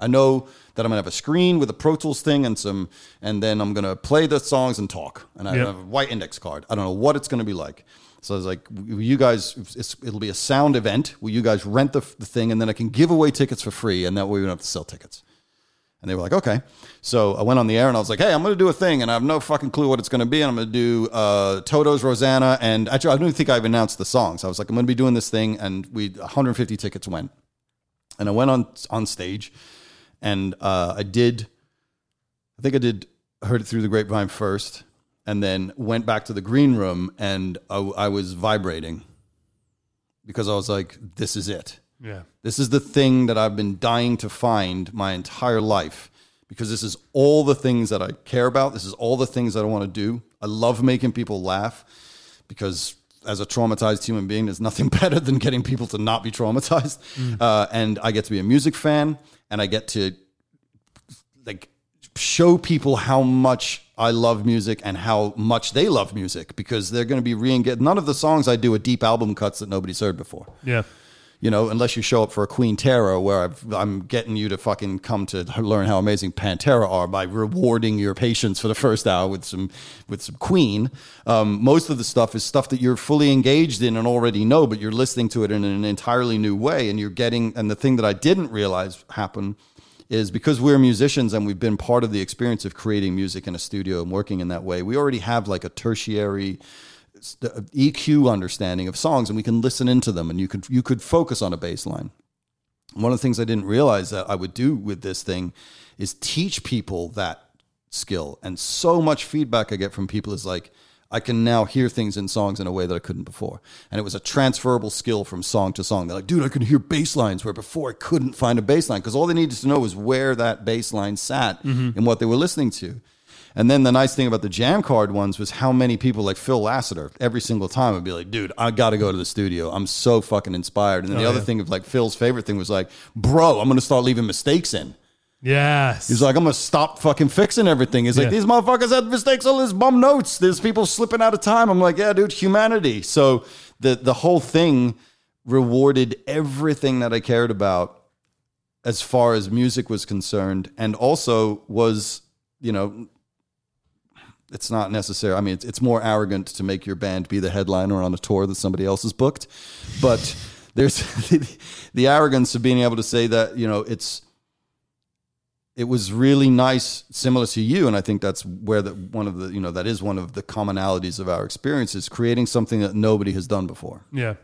I know that I'm gonna have a screen with a Pro Tools thing and some, and then I'm gonna play the songs and talk. And I Yep. have a white index card. I don't know what it's gonna be like. So I was like, will you guys, it's, it'll be a sound event. Will you guys rent the, the thing and then I can give away tickets for free and that way we don't have to sell tickets. And they were like, okay. So I went on the air and I was like, hey, I'm going to do a thing and I have no fucking clue what it's going to be. And I'm going to do uh, Toto's Rosanna. And actually, I don't even think I've announced the songs. I was like, I'm going to be doing this thing. And we, 150 tickets went. And I went on on stage and uh, I did, I think I did, heard it through the grapevine first and then went back to the green room and I, I was vibrating because I was like, this is it. Yeah. This is the thing that I've been dying to find my entire life because this is all the things that I care about. This is all the things that I want to do. I love making people laugh because as a traumatized human being, there's nothing better than getting people to not be traumatized. Uh, and I get to be a music fan and I get to like show people how much I love music and how much they love music because they're going to be re-engaged. None of the songs I do are deep album cuts that nobody's heard before Yeah. You know, unless you show up for a Queen Terror, where I've, I'm getting you to fucking come to learn how amazing Pantera are by rewarding your patience for the first hour with some with some Queen. Um, most of the stuff is stuff that you're fully engaged in and already know, but you're listening to it in an entirely new way, and you're getting. And the thing that I didn't realize happen is because we're musicians and we've been part of the experience of creating music in a studio and working in that way. We already have like a tertiary EQ uh, understanding of songs, and we can listen into them, and you could you could focus on a bass line. One of the things I didn't realize that I would do with this thing is teach people that skill, and so much feedback I get from people is like. I can now hear things in songs in a way that I couldn't before. And it was a transferable skill from song to song. They're like, dude, I can hear bass lines where before I couldn't find a bass line because all they needed to know was where that bass line sat mm-hmm. and what they were listening to. And then the nice thing about the Jammcard ones was how many people like Phil Lassiter every single time would be like, dude, I got to go to the studio. I'm so fucking inspired. And then the Oh, other yeah. thing of like Phil's favorite thing was like, bro, I'm going to start leaving mistakes in. Yes. He's like, I'm going to stop fucking fixing everything. He's Yeah. like, these motherfuckers had mistakes on his bum notes. There's people slipping out of time. I'm like, yeah, dude, humanity. So the, the whole thing rewarded everything that I cared about as far as music was concerned and also was you know, it's not necessary. I mean, it's, it's more arrogant to make your band be the headliner on a tour that somebody else has booked, but there's the, the arrogance of being able to say that you know it's it was really nice, similar to you, and I think that's where the one of the you know that is one of the commonalities of our experiences, creating something that nobody has done before. Yeah.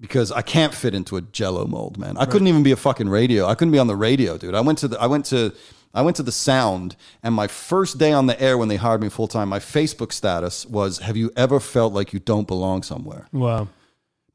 Because I can't fit into a Jello mold, man. I couldn't even be a fucking radio. I couldn't be on the radio, dude. I went to the I went to I went to the Sound, and my first day on the air when they hired me full time, my Facebook status was, "Have you ever felt like you don't belong somewhere?" Wow.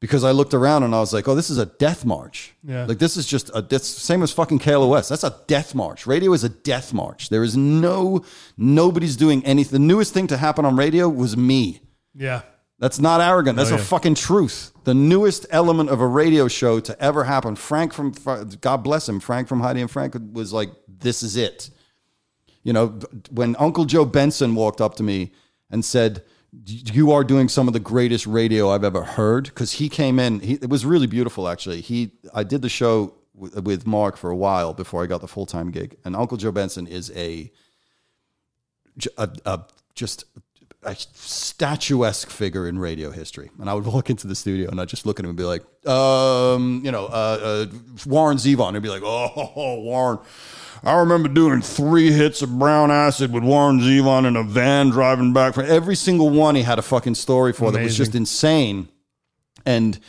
because I looked around and I was like, "Oh, this is a death march. Yeah. Like this is just a that's same as fucking KLOS. That's a death march. Radio is a death march. There is no nobody's doing anything. The newest thing to happen on radio was me. Yeah. That's not arrogant. That's Oh, a fucking truth. The newest element of a radio show to ever happen. Frank from God bless him. Frank from Heidi and Frank was like, "This is it." You know, when Uncle Joe Benson walked up to me and said, "You are doing some of the greatest radio I've ever heard," because he came in. He, it was really beautiful, actually. He, I did the show with, with Mark for a while before I got the full time gig, and Uncle Joe Benson is a, a, a just a statuesque figure in radio history. And I would walk into the studio and I'd just look at him and be like, um, you know, uh, uh, Warren Zevon. And he'd be like, oh, Warren. I remember doing three hits of brown acid with Warren Zevon in a van driving back from every single one. He had a fucking story for that was just insane. And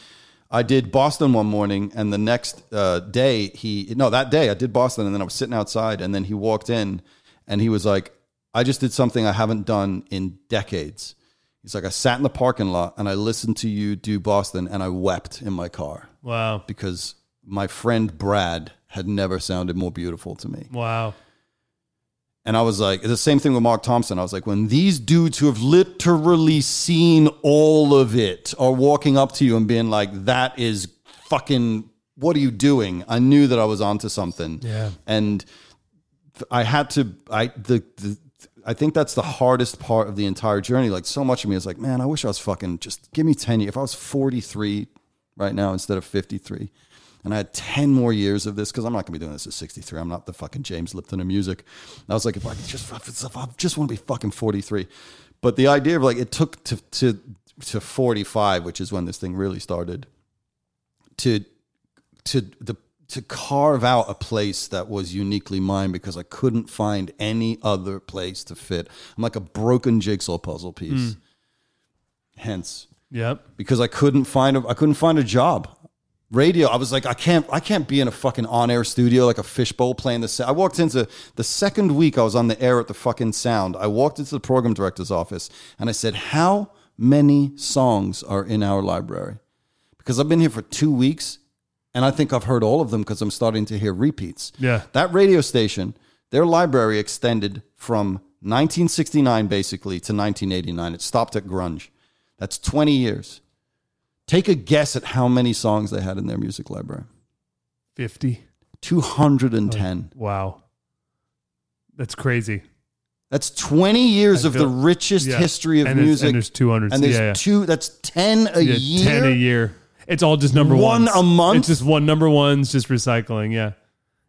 I did Boston one morning, and the next uh, day he no that day I did Boston, and then I was sitting outside, and then he walked in, and he was like, "I just did something I haven't done in decades." He's like, "I sat in the parking lot and I listened to you do Boston, and I wept in my car Wow. because my friend Brad had never sounded more beautiful to me." Wow. And I was like, it's the same thing with Mark Thompson. I was like, when these dudes who have literally seen all of it are walking up to you and being like, that is fucking, what are you doing? I knew that I was onto something. Yeah. And I had to, I, the, the, I think that's the hardest part of the entire journey. Like so much of me is like, man, I wish I was fucking just give me 10 years. If I was 43 right now instead of 53 and I had 10 more years of this, because I'm not going to be doing this at 63. I'm not the fucking James Lipton of music. I was like, if I just, if I just want to be fucking 43. But the idea of like, it took to, to, to 45, which is when this thing really started, to, to the, to carve out a place that was uniquely mine because I couldn't find any other place to fit. I'm like a broken jigsaw puzzle piece. Hmm. Hence, Yep. because I couldn't find a I couldn't find a job. Radio, I was like, I can't I can't be in a fucking on air studio like a fishbowl playing the. sa- I walked into the second week I was on the air at the fucking sound. I walked into the program director's office and I said, "How many songs are in our library?" Because I've been here for two weeks, and I think I've heard all of them because I'm starting to hear repeats. Yeah. That radio station, their library extended from 1969 basically to 1989. It stopped at grunge. That's 20 years. Take a guess at how many songs they had in their music library. 50. 210. Wow. That's crazy. That's 20 years I of the richest Yeah. history of and music. And there's 200. And there's yeah, yeah. two, that's 10 a Yeah, year. 10 a year. It's all just number One ones. a month? It's just one number ones, just recycling. Yeah.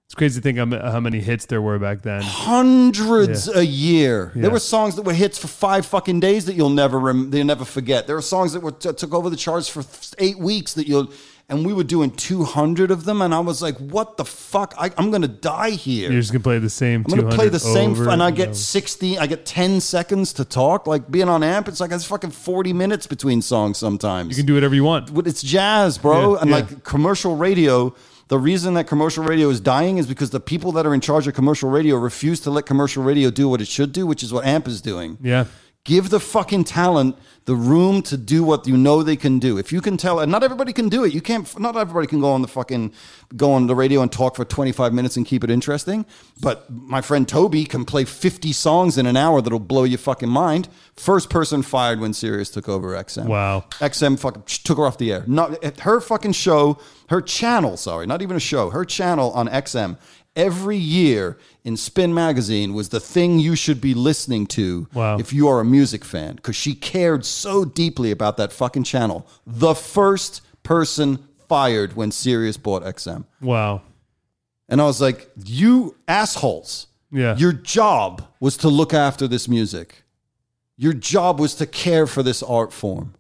It's crazy to think how, ma- how many hits there were back then. hundreds a year. Yeah. There were songs that were hits for five fucking days that you'll never rem- they'll never forget. There were songs that were t- took over the charts for th- eight weeks that you'll and we were doing two hundred of them, and I was like, "What the fuck? I, I'm gonna die here." You're just to play the same I'm gonna play the same, f- and I get over. sixty. I get ten seconds to talk. Like being on amp, it's like it's fucking forty minutes between songs sometimes. You can do whatever you want. But it's jazz, bro. Yeah, and yeah. like commercial radio, the reason that commercial radio is dying is because the people that are in charge of commercial radio refuse to let commercial radio do what it should do, which is what AMP is doing. Yeah. Give the fucking talent the room to do what you know they can do. If you can tell, and not everybody can do it. You can't. Not everybody can go on the fucking go on the radio and talk for twenty five minutes and keep it interesting. But my friend Toby can play fifty songs in an hour that'll blow your fucking mind. First person fired when Sirius took over XM. Wow. XM fucking took her off the air. Not her fucking show, her channel. Sorry, not even a show. Her channel on XM every year in Spin Magazine was the thing you should be listening to Wow. if you are a music fan because she cared so deeply about that fucking channel. The first person fired when Sirius bought XM. Wow. And I was like, you assholes. Yeah. Your job was to look after this music. Your job was to care for this art form.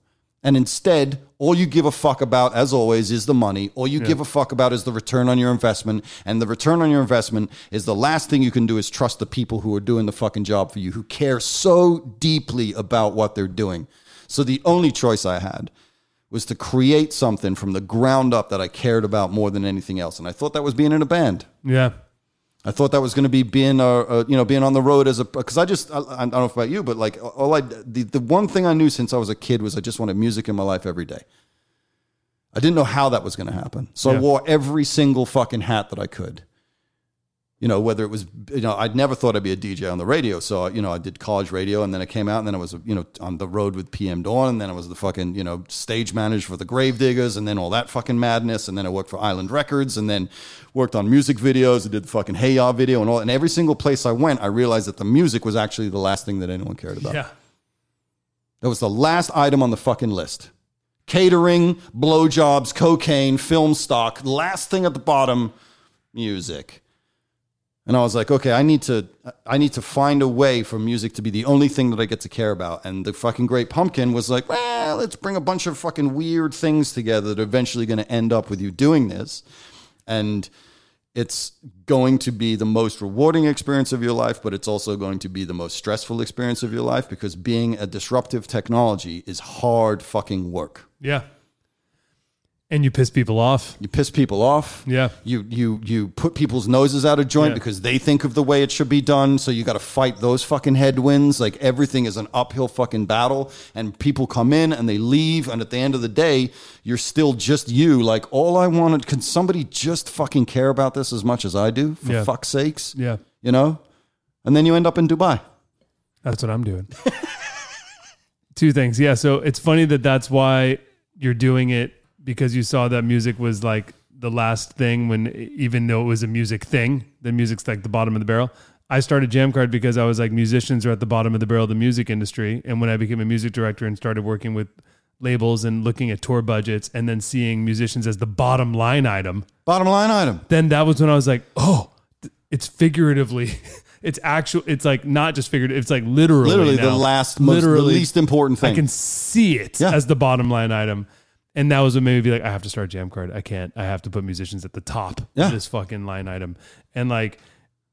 And instead, all you give a fuck about, as always, is the money. All you give a fuck about is the return on your investment. And the return on your investment is the last thing you can do is trust the people who are doing the fucking job for you, who care so deeply about what they're doing. So the only choice I had was to create something from the ground up that I cared about more than anything else. And I thought that was being in a band. Yeah. I thought that was going to be being, uh, uh, you know, being on the road as a, because I just, I, I don't know about you, but like all I, the, the one thing I knew since I was a kid was I just wanted music in my life every day. I didn't know how that was going to happen. So I Yeah. wore every single fucking hat that I could. You know, whether it was, you know, I'd never thought I'd be a DJ on the radio. So, you know, I did college radio and then I came out and then I was, you know, on the road with PM Dawn and then I was the fucking, you know, stage manager for the Gravediggaz and then all that fucking madness. And then I worked for Island Records and then worked on music videos. I did the fucking Hey Ya video and all. And every single place I went, I realized that the music was actually the last thing that anyone cared about. Yeah. That was the last item on the fucking list. Catering, blowjobs, cocaine, film stock. Last thing at the bottom, music. And I was like, okay, I need to I need to find a way for music to be the only thing that I get to care about. And the fucking Great Pumpkin was like, well, let's bring a bunch of fucking weird things together that are eventually going to end up with you doing this. And it's going to be the most rewarding experience of your life, but it's also going to be the most stressful experience of your life because being a disruptive technology is hard fucking work. Yeah. And you piss people off. You piss people off. Yeah. You you you put people's noses out of joint Yeah. because they think of the way it should be done. So you got to fight those fucking headwinds. Like everything is an uphill fucking battle, and people come in and they leave, and at the end of the day, you're still just you. Like all I wanted, can somebody just fucking care about this as much as I do? For Yeah. fuck's sakes, Yeah. you know. And then you end up in Dubai. That's what I'm doing. Two things. Yeah. So it's funny that that's why you're doing it because you saw that music was like the last thing when, even though it was a music thing, the music's like the bottom of the barrel. I started Jammcard because I was like, musicians are at the bottom of the barrel of the music industry. And when I became a music director and started working with labels and looking at tour budgets and then seeing musicians as the bottom line item, Bottom line item. then that was when I was like, oh, it's figuratively, it's actual, it's like not just figurative, it's like literally, Literally the now. last, most, the Literally, least important thing. I can see it Yeah. as the bottom line item. And that was what made me be like, I have to start Jammcard. I can't. I have to put musicians at the top Yeah. of this fucking line item. And like,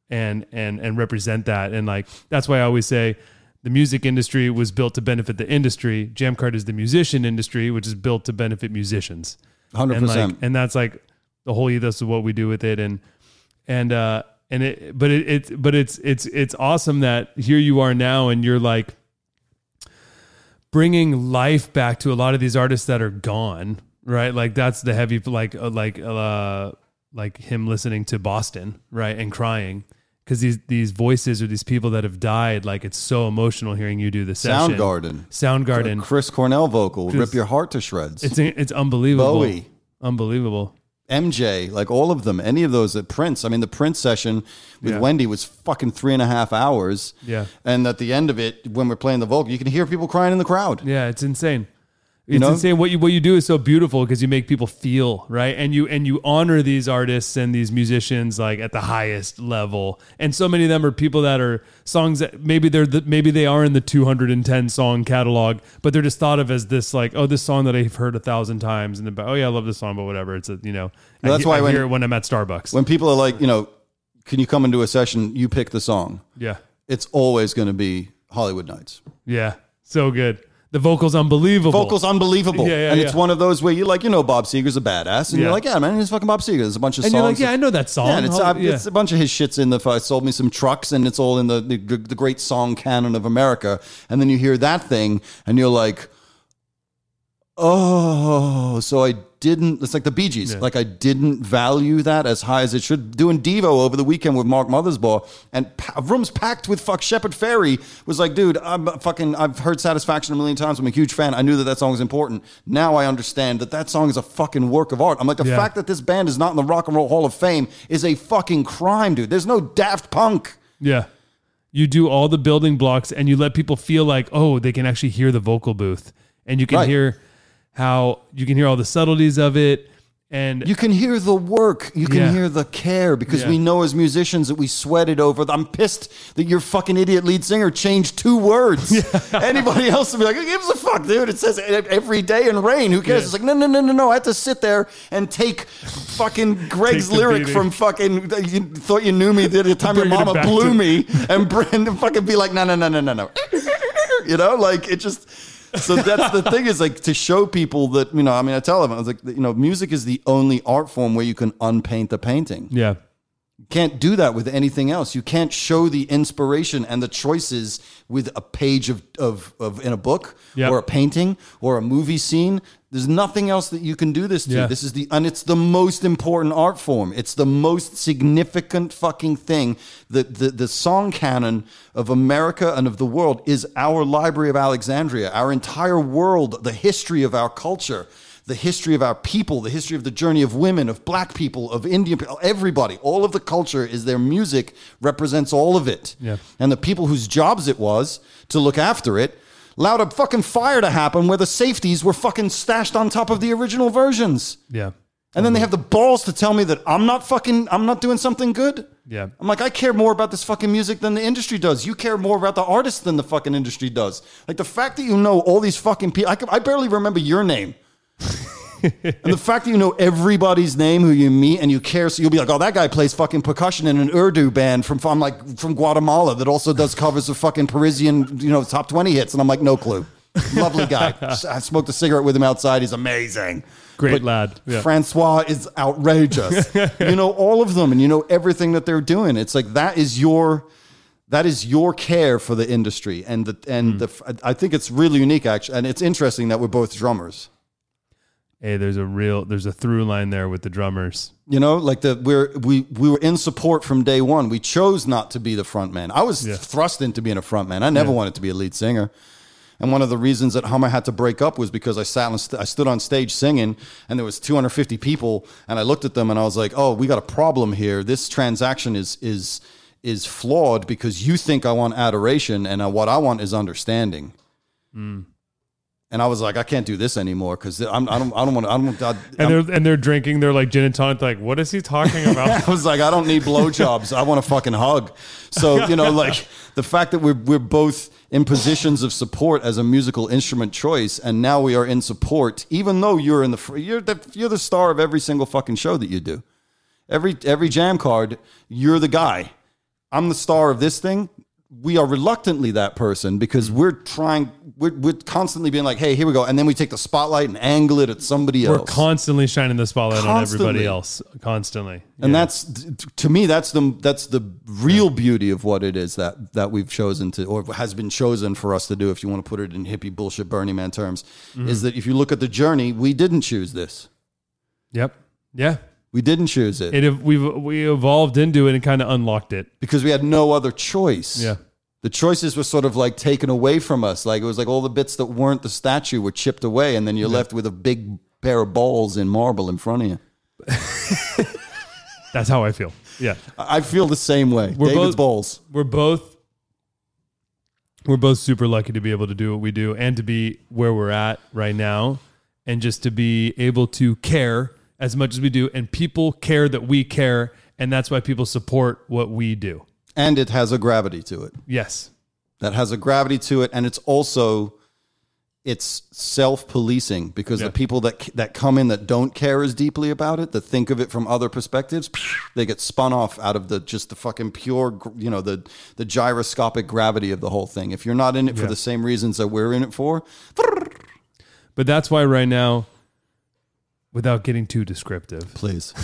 and and and represent that. And like, that's why I always say the music industry was built to benefit the industry. Jammcard is the musician industry, which is built to benefit musicians. 100%. And like, and that's like the whole ethos of what we do with it. And and uh and it, but it, it's but it's it's it's awesome that here you are now, and you're like bringing life back to a lot of these artists that are gone, right? Like that's the heavy, like uh, like uh, like him listening to Boston, right, and crying because these these voices or these people that have died, like it's so emotional hearing you do the session. Soundgarden. Soundgarden. Chris Cornell vocal rip your heart to shreds. It's it's unbelievable. Bowie. Unbelievable. MJ, like all of them, any of those at Prince. I mean, the Prince session with Yeah. Wendy was fucking three and a half hours. Yeah. And at the end of it, when we're playing the vocal, you can hear people crying in the crowd. Yeah, it's insane. It's know? insane what you what you do is so beautiful because you make people feel right, and you and you honor these artists and these musicians like at the highest level. And so many of them are people that are songs that maybe they're the, maybe they are in the 210 song catalog, but they're just thought of as this like oh this song that I've heard a thousand times, and then oh yeah I love this song, but whatever. It's a you know Well, that's I, why I when- hear it when I'm at Starbucks. When people are like, you know, can you come into a session? You pick the song. yeah, It's always going to be Hollywood Nights. yeah, so good. The vocals unbelievable. Vocals unbelievable. Yeah, yeah, and it's one of those where you're like, you know, Bob Seger's a badass. And Yeah. you're like, yeah, man, he's fucking Bob Seger. There's a bunch of songs. and songs. you're like yeah that- I know that song. Yeah, and it's, How- uh, it's a bunch of his shits in the. I sold me some trucks, and it's all in the, the the great song canon of America. And then you hear that thing, and you're like, oh, so I didn't. It's like the Bee Gees. Yeah. Like I didn't value that as high as it should. Doing Devo over the weekend with Mark Mothersbaugh, and pa- rooms packed with fuck Shepard Fairey was like, dude, I'm fucking. I've heard Satisfaction a million times. I'm a huge fan. I knew that that song was important. Now I understand that that song is a fucking work of art. I'm like the Yeah. fact that this band is not in the Rock and Roll Hall of Fame is a fucking crime, dude. There's no Daft Punk. Yeah. You do all the building blocks and you let people feel like, oh, they can actually hear the vocal booth. And you can Right. hear how you can hear all the subtleties of it. And You can hear the work. You can Yeah. hear the care because Yeah. we know as musicians that we sweated over. I'm pissed that your fucking idiot lead singer changed two words. Anybody else would be like, "Who gives a fuck, dude?" It says every day in rain. Who cares? Yeah. It's like, no, no, no, no, no. I had to sit there and take fucking Greg's Take lyric beating. from fucking. You thought you knew me the time your mama blew to- me, and Brandon fucking be like, no, no, no, no, no, no. You know, like it just. So that's the thing is like to show people that you know. I mean, I tell them I was like, you know, music is the only art form where you can unpaint the painting. yeah, You can't do that with anything else. You can't show the inspiration and the choices with a page of of, of in a book Yep. or a painting or a movie scene. There's nothing else that you can do this to. Yeah. This is the and it's the most important art form. It's the most significant fucking thing. The, the the song canon of America and of the world is our Library of Alexandria. Our entire world, the history of our culture the history of our people, the history of the journey of women, of black people, of Indian people, everybody, all of the culture is their music represents all of it. Yeah. And the people whose jobs it was to look after it allowed a fucking fire to happen where the safeties were fucking stashed on top of the original versions. yeah, And then they have the balls to tell me that I'm not fucking, I'm not doing something good. yeah. I'm like, I care more about this fucking music than the industry does. You care more about the artist than the fucking industry does. Like the fact that you know all these fucking people, I, I barely remember your name. and the fact that you know everybody's name who you meet and you care, so you'll be like, oh, that guy plays fucking percussion in an Urdu band from, from like from Guatemala that also does covers of fucking Parisian, you know, top 20 hits. And I'm like, no clue. Lovely guy. I smoked a cigarette with him outside. He's amazing. Great But lad. Yeah. Francois is outrageous. you know all of them, and you know everything that they're doing. It's like that is your that is your care for the industry, and the and hmm. the I think it's really unique actually, and it's interesting that we're both drummers. Hey, there's a real there's a through line there with the drummers. You know, like the we're we we were in support from day one. We chose not to be the front man. I was Yeah. thrust into being a front man. I never wanted to be a lead singer. And one of the reasons that Hummer had to break up was because I sat on, st- I stood on stage singing, and there was 250 people, and I looked at them and I was like, "Oh, we got a problem here. This transaction is is is flawed because you think I want adoration, and uh, what I want is understanding." And I was like, "I can't do this anymore because I don't I don't want to I don't." I, And they're and they're drinking. They're like gin and tonic. Like, what is he talking about? I was like, I don't need blowjobs. I want a fucking hug. So you know, like the fact that we're we're both in positions of support as a musical instrument choice, and now we are in support, even though you're in the you're the you're the star of every single fucking show that you do. Every every Jammcard, you're the guy. I'm the star of this thing. We are reluctantly that person because we're trying. We're, we're constantly being like, "Hey, here we go," and then we take the spotlight and angle it at somebody else. We're constantly shining the spotlight on everybody else. Constantly. and Yeah. that's to me that's the that's the real beauty of what it is that that we've chosen to or has been chosen for us to do if you want to put it in hippie bullshit Burning Man terms Mm-hmm. is that if you look at the journey we didn't choose this Yep. Yeah. We didn't choose it, It we've we evolved into it and kind of unlocked it. because we had no other choice Yeah. the choices were sort of like taken away from us like it was like all the bits that weren't the statue were chipped away and then you're left with a big pair of balls in marble in front of you That's how I feel. Yeah. I I feel the same way We're David's both- balls We're both we're both super lucky to be able to do what we do and to be where we're at right now and just to be able to care as much as we do and people care that we care and that's why people support what we do. and it has a gravity to it Yes. that has a gravity to it and it's also it's self-policing because Yeah. the people that that come in that don't care as deeply about it that think of it from other perspectives they get spun off out of the just the fucking pure you know the the gyroscopic gravity of the whole thing if you're not in it for the same reasons that we're in it for But that's why right now without getting too descriptive please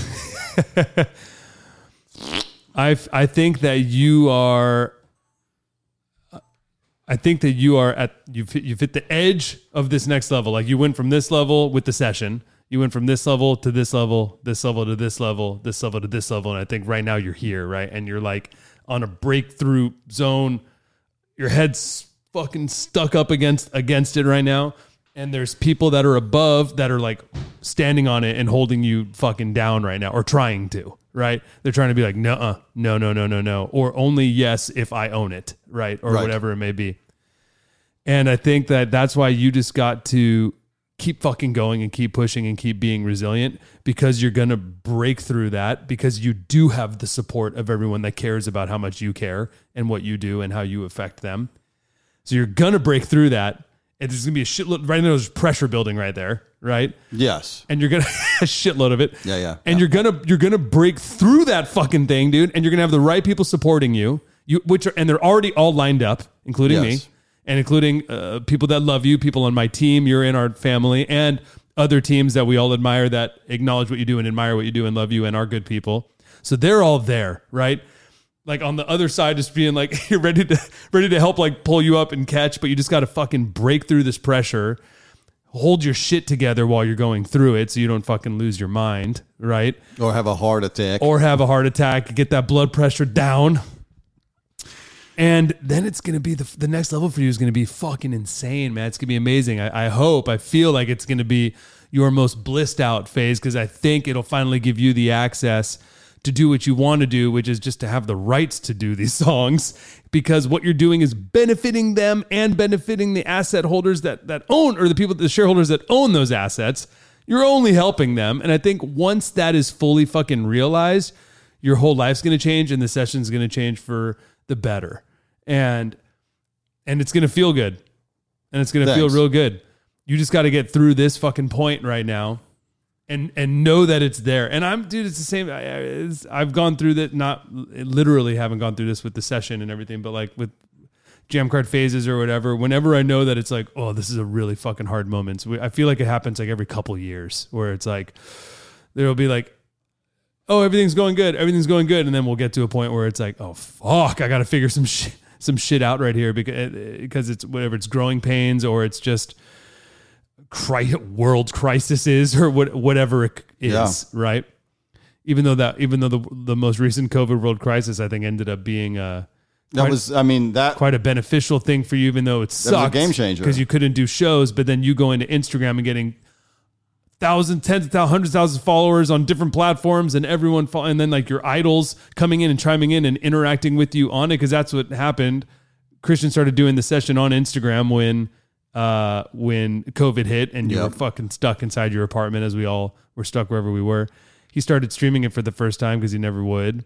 I I think that you are. I think that you are at you've hit, you've hit the edge of this next level. Like you went from this level with the session, you went from this level to this level, this level to this level, this level to this level, and I think right now you're here, right? And you're like on a breakthrough zone. Your head's fucking stuck up against against it right now, and there's people that are above that are like standing on it and holding you fucking down right now, or trying to, right? They're trying to be like, no, no, no, no, no, no, or only yes if I own it, right, or Right. whatever it may be. And I think that that's why you just got to keep fucking going and keep pushing and keep being resilient because you're going to break through that because you do have the support of everyone that cares about how much you care and what you do and how you affect them. So you're going to break through that. And there's going to be a shitload right now. There's pressure building right there, right? Yes. And you're gonna a shitload of it. Yeah, yeah, And you're gonna you're gonna break through that fucking thing, dude. And you're gonna have the right people supporting you. You which are and they're already all lined up, including me and including uh, people that love you, people on my team. You're in our family, and other teams that we all admire that acknowledge what you do and admire what you do and love you and are good people. So they're all there, right? Like on the other side, just being like you're ready to ready to help, like pull you up and catch, but you just got to fucking break through this pressure. Hold your shit together while you're going through it, so you don't fucking lose your mind, right? Or have a heart attack. or have a heart attack, get that blood pressure down. And then it's going to be the, the next level for you is going to be fucking insane, man. It's going to be amazing. I, I hope, I feel like it's going to be your most blissed out phase because I think it'll finally give you the access to do what you want to do, which is just to have the rights to do these songs because what you're doing is benefiting them and benefiting the asset holders that, that own or the people, the shareholders that own those assets. You're only helping them. And I think once that is fully fucking realized, your whole life's going to change and the session's going to change for the better. And and it's going to feel good. And it's going to feel real good. You just got to get through this fucking point right now and and know that it's there. And I'm dude, it's the same I, it's, I've gone through that not literally haven't gone through this with the session and everything, but like with Jammcard phases or whatever, whenever I know that it's like, oh, this is a really fucking hard moment. So I feel like it happens like every couple years where it's like there'll be like oh, everything's going good, everything's going good, and then we'll get to a point where it's like, oh fuck, I got to figure some shit, some shit out right here because eh, because it's whatever it's growing pains or it's just cri- world crisis is or what whatever it is, Yeah. right? Even though that, even though the the most recent COVID world crisis, I think ended up being a that quite- was, I mean, that quite a beneficial thing for you, even though it was a sucked. game changer. because you couldn't do shows. But then you go into Instagram and getting thousands, tens of thousands, hundreds of thousands of followers on different platforms, and everyone, and then like your idols coming in and chiming in and interacting with you on it, because that's what happened. Christian started doing the session on Instagram when uh when COVID hit and you Yep. were fucking stuck inside your apartment as we all were stuck wherever we were. He started streaming it for the first time because he never would.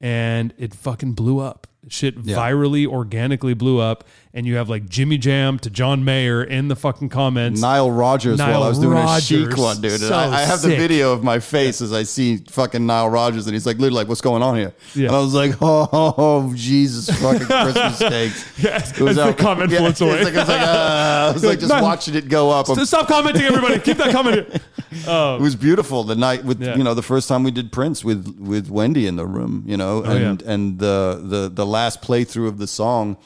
And it fucking blew up. Shit Yeah. virally, organically blew up. And you have like Jimmy Jam to John Mayer in the fucking comments. Nile Rodgers while Nile I was doing a chic one, dude. And So I, I have the video of my face as I see fucking Nile Rodgers, and he's like, literally, like, what's going on here? Yeah. And I was like, oh, oh Jesus fucking Christmas cakes. Yes, It was as the comment yeah, floats it's like- I was like, uh, I was like, just watching it go up. So stop commenting, everybody. Keep that comment. It was beautiful the night with Yeah. you know the first time we did Prince with with Wendy in the room, you know, Oh, and and the the the last playthrough of the song,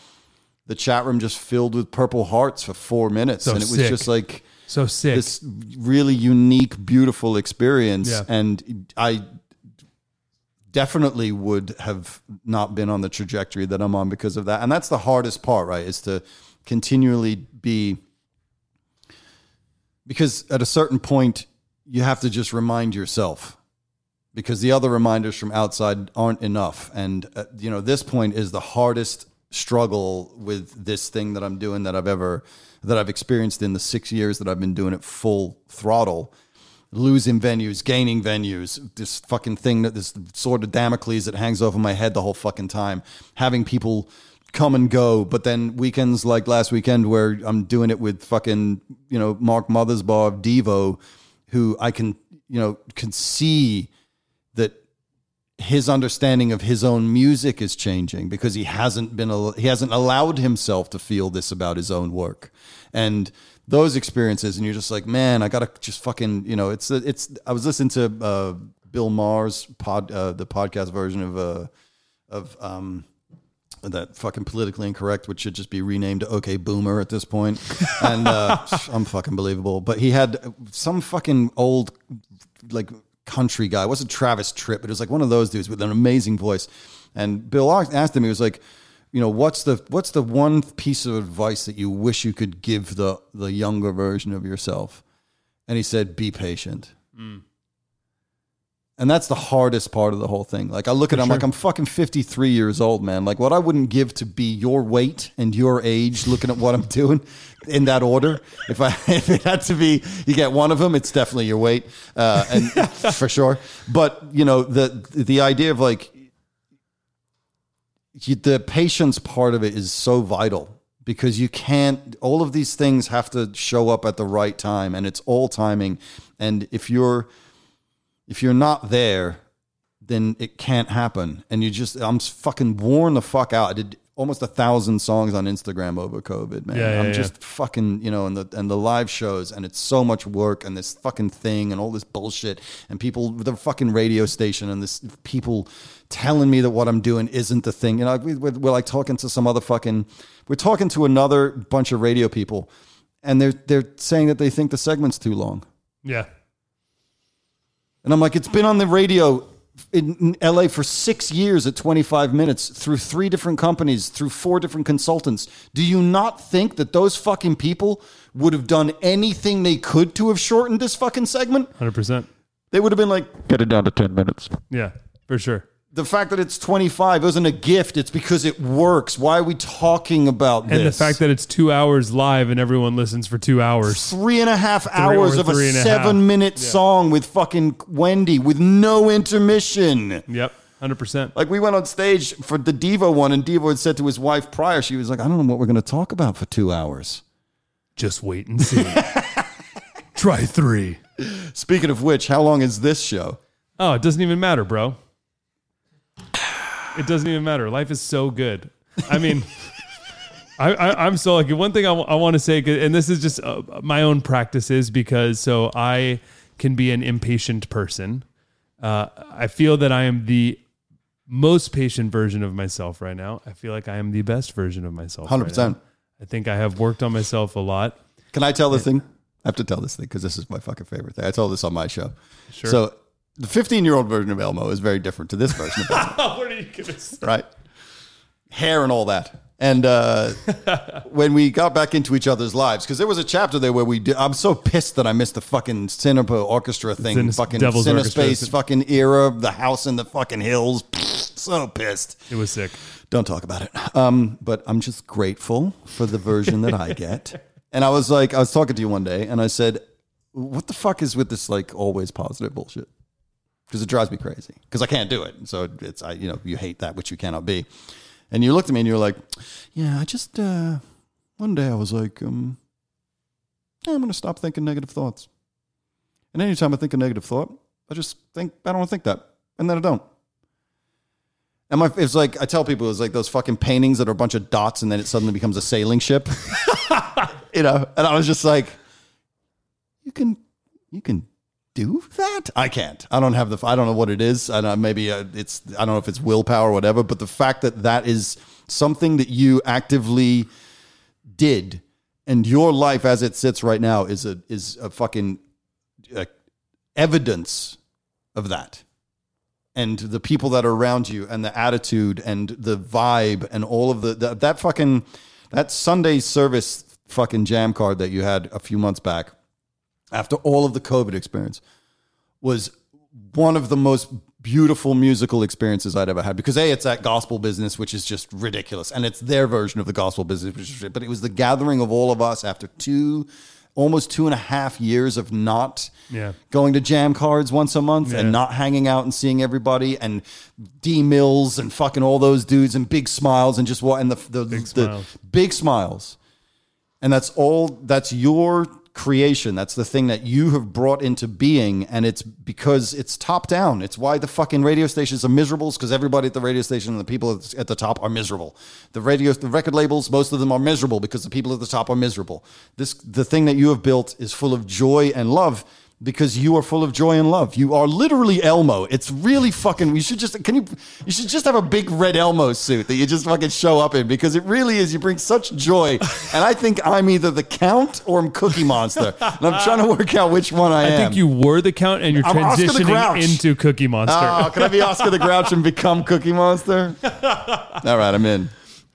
the chat room just filled with purple hearts for four minutes, So and it was sick. just like So sick. this really unique, beautiful experience, Yeah. and I definitely would have not been on the trajectory that I'm on because of that, and that's the hardest part, right? Is to continually be because at a certain point you have to just remind yourself because the other reminders from outside aren't enough. And uh, you know this point is the hardest struggle with this thing that I'm doing that I've ever that I've experienced in the 6 years that I've been doing it full throttle. Losing venues gaining venues this fucking thing that this sword of Damocles that hangs over my head the whole fucking time. Having people come and go but then weekends like last weekend where I'm doing it with fucking you know Mark Mothersbaugh of Devo who I can you know can see his understanding of his own music is changing because he hasn't been he hasn't allowed himself to feel this about his own work and those experiences and you're just like man I gotta just fucking you know it's it's I was listening to uh, Bill Maher's pod uh, the podcast version of uh of um that fucking politically incorrect, which should just be renamed OK Boomer at this point. And uh, I'm fucking believable. But he had some fucking old, like, country guy. It wasn't Travis Tritt, but it was like one of those dudes with an amazing voice. And Bill asked him, he was like, you know, what's the what's the one piece of advice that you wish you could give the the younger version of yourself? And he said, be patient. Mm. And that's the hardest part of the whole thing. Like I look at it, I'm like, I'm fucking 53 years old, man. Like what I wouldn't give to be your weight and your age, looking at what I'm doing in that order. If I if it had to be, you get one of them, it's definitely your weight, uh, and for sure. But you know the the idea of like you, the patience part of it is so vital because you can't all of these things have to show up at the right time and it's all timing and if you're if you're not there then it can't happen. And you just i'm fucking worn the fuck out. I did almost a thousand songs on instagram over covid man. Yeah, yeah, i'm yeah. just fucking you know and the and the live shows and it's so much work and this fucking thing and all this bullshit and people the fucking radio station and this people telling me that what i'm doing isn't the thing. You know we, we're, we're like talking to some other fucking we're talking to another bunch of radio people and they're they're saying that they think the segment's too long. Yeah. And i'm like it's been on the radio in, in LA for six years at 25 minutes through three different companies, through four different consultants. Do you not think that those fucking people would have done anything they could to have shortened this fucking segment? 100%. They would have been like, Get it down to 10 minutes. Yeah, for sure. The fact that it's 25 isn't a gift. It's because it works. Why are we talking about this? And the fact that it's two hours live and everyone listens for two hours. three and a half hours of a a seven half. minute song with fucking Wendy with no intermission. Yep, 100%. Like we went on stage for the Devo one, and Devo had said to his wife prior, she was like, "I don't know what we're going to talk about for two hours." Just wait and see. Try three. Speaking of which, how long is this show? Oh, it doesn't even matter, bro. It doesn't even matter. Life is so good. I mean, I, I, I'm so lucky. One thing I want to say, and this is just uh, my own practices because so I can be an impatient person. Uh, I feel that I am the most patient version of myself right now. I feel like I am the best version of myself. Hundred right percent. now. I think I have worked on myself a lot. Can I tell this thing? I have to tell this thing because this is my fucking favorite thing. I told this on my show. Sure. So the 15 year old version of Elmo is very different to this version of Elmo. what are you gonna say? right? Hair and all that. And uh, when we got back into each other's lives, because there was a chapter there where we did, I'm so pissed that I missed the fucking Cinepa orchestra thing, Cine- fucking Devil's Cinespace fucking era, the house in the fucking hills. so pissed. It was sick. Don't talk about it. Um, but I'm just grateful for the version that I get. And I was like, I was talking to you one day, and I said, "What the fuck is with this like always positive bullshit?" Because it drives me crazy. Because I can't do it. So it's I, you know, you hate that which you cannot be. And you looked at me and you were like, "Yeah, I just uh, one day I was like, um, yeah, I'm going to stop thinking negative thoughts. And anytime I think a negative thought, I just think I don't want to think that, and then I don't." And my, it's like I tell people, it's like those fucking paintings that are a bunch of dots, and then it suddenly becomes a sailing ship. you know, and I was just like, you can, you can do that. I can't. I don't have the. I don't know what it is. I. Maybe uh, it's. I don't know if it's willpower or whatever. But the fact that that is something that you actively did, and your life as it sits right now is a is a fucking uh, evidence of that and the people that are around you and the attitude and the vibe and all of the, the that fucking that Sunday service fucking Jammcard that you had a few months back after all of the COVID experience was one of the most beautiful musical experiences I'd ever had because a it's that gospel business which is just ridiculous and it's their version of the gospel business which is, but it was the gathering of all of us after two almost two and a half years of not Yeah. going to Jammcards once a month Yeah. and not hanging out and seeing everybody and D Mills and fucking all those dudes and big smiles and just what and the the big the smiles. big smiles. And that's all that's your creation. That's the thing that you have brought into being and it's because it's top down. It's why the fucking radio stations are miserable because everybody at the radio station and the people at the top are miserable. The radio the record labels most of them are miserable because the people at the top are miserable. This the thing that you have built is full of joy and love because you are full of joy and love. You are literally Elmo. It's really fucking. You should just can you you should just have a big red Elmo suit that you just fucking show up in because it really is. You bring such joy, and I think I'm either the Count or I'm Cookie Monster, and I'm trying to work out which one I, I am. I think you were the count and you're I'm transitioning into Cookie Monster. Oh, can I be Oscar the Grouch and become Cookie Monster? All right, I'm in.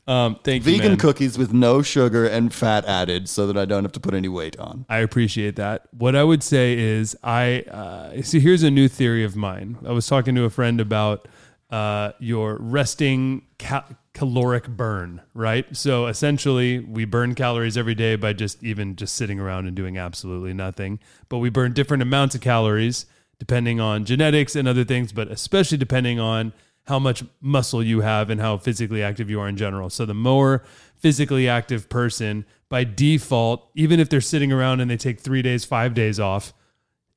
Um, thank you, Vegan man. cookies with no sugar and fat added, so that I don't have to put any weight on. I appreciate that. What I would say is, I uh, see. Here's a new theory of mine. I was talking to a friend about uh, your resting ca- caloric burn. Right. So essentially, we burn calories every day by just even just sitting around and doing absolutely nothing. But we burn different amounts of calories depending on genetics and other things, but especially depending on how much muscle you have and how physically active you are in general. So the more physically active person by default, even if they're sitting around and they take 3 days, 5 days off,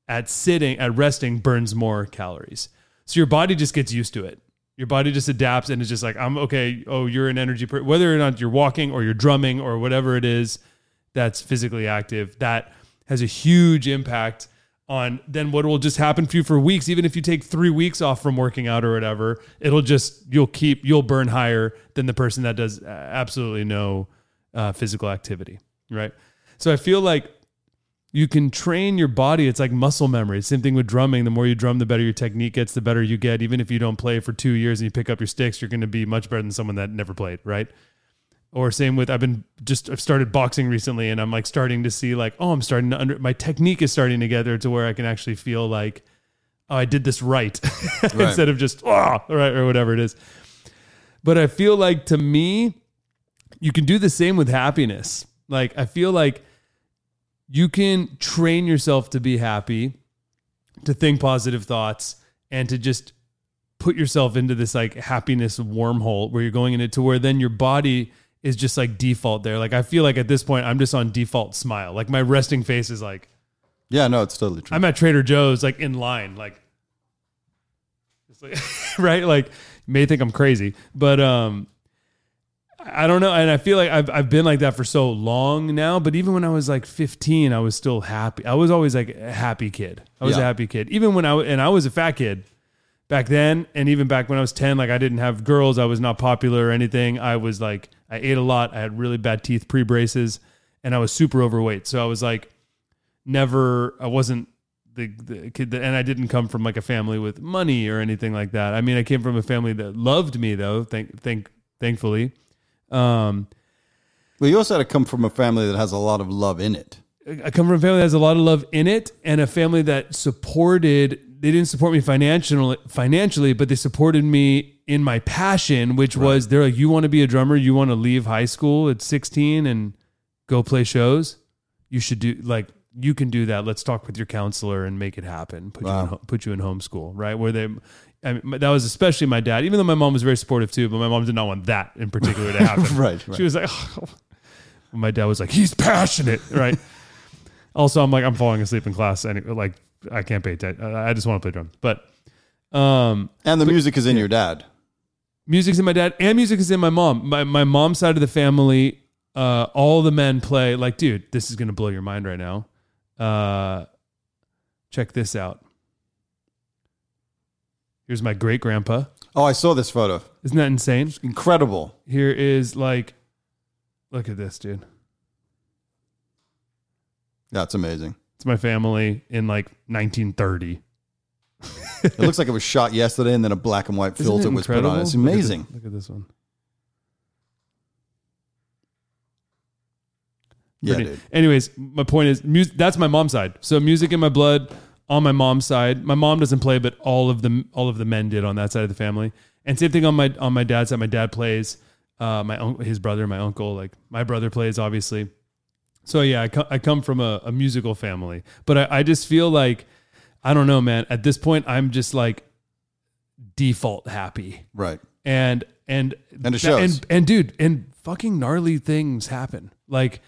at sitting at resting burns more calories. So your body just gets used to it. Your body just adapts and it's just like I'm okay, oh, you're an energy per-. whether or not you're walking or you're drumming or whatever it is that's physically active, that has a huge impact on then what will just happen for you for weeks even if you take 3 weeks off from working out or whatever it'll just you'll keep you'll burn higher than the person that does absolutely no uh, physical activity right? So i feel like you can train your body. It's like muscle memory. Same thing with drumming. The more you drum the better your technique gets the better you get. Even if you don't play for 2 years and you pick up your sticks you're going to be much better than someone that never played right or same with I've been just I've started boxing recently and I'm like starting to see like oh I'm starting to under my technique is starting to get there to where I can actually feel like oh I did this right, instead of just oh right or whatever it is. But I feel like to me you can do the same with happiness. Like I feel like you can train yourself to be happy, to think positive thoughts and to just put yourself into this like happiness wormhole where you're going in it to where then your body is just like default there. Like I feel like at this point I'm just on default smile. Like my resting face is like Yeah, no, it's totally true. I'm at Trader Joe's like in line like it's like right like you may think I'm crazy, but um I don't know and I feel like I've I've been like that for so long now, but even when I was like 15 I was still happy. I was always like a happy kid. I was a happy kid. Even when I and I was a fat kid back then and even back when I was 10 like I didn't have girls I was not popular or anything I was like I ate a lot I had really bad teeth pre braces and I was super overweight so I was like never I wasn't the, the kid that and I didn't come from like a family with money or anything like that I mean I came from a family that loved me though thank thank thankfully um well, you also had to come from a family that has a lot of love in it. I come from a family that has a lot of love in it, and a family that supported. They didn't support me financially, financially, but they supported me in my passion, which was they're like, "You want to be a drummer? You want to leave high school at 16 and go play shows? You should do like you can do that. Let's talk with your counselor and make it happen. Put you in, Wow. put you in homeschool, right? Where they." I mean, that was especially my dad, even though my mom was very supportive too, but my mom did not want that in particular to happen. Right, right. She was like, my dad was like, he's passionate, right? also, I'm like, I'm falling asleep in class, and like, I can't pay attention. I just want to play drums, but um, And the music is in your dad. Music's in my dad, and music is in my mom. My my mom's side of the family, uh, all the men play. Like, dude, this is gonna blow your mind right now. Uh, check this out. Here's my great grandpa. Oh, I saw this photo. Isn't that insane? Incredible. Here is like, look at this, dude. That's amazing. It's my family in like 1930. It looks like it was shot yesterday and then a black and white filter it was put on. incredible? It's Look at this- amazing. Look at this one. Yeah, Pretty- dude. Anyways, my point is, music, that's my mom's side. So music in my blood on my mom's side. My mom doesn't play, but all of the all of the men did on that side of the family. And same thing on my on my dad's side. My dad plays. Uh, my un- his brother, my uncle, like my brother plays, obviously. So yeah, I, co- I come from a, a musical family, but I, I just feel like I don't know, man. At this point, I'm just like default happy Right. and and And it shows. and and dude and fucking gnarly things happen like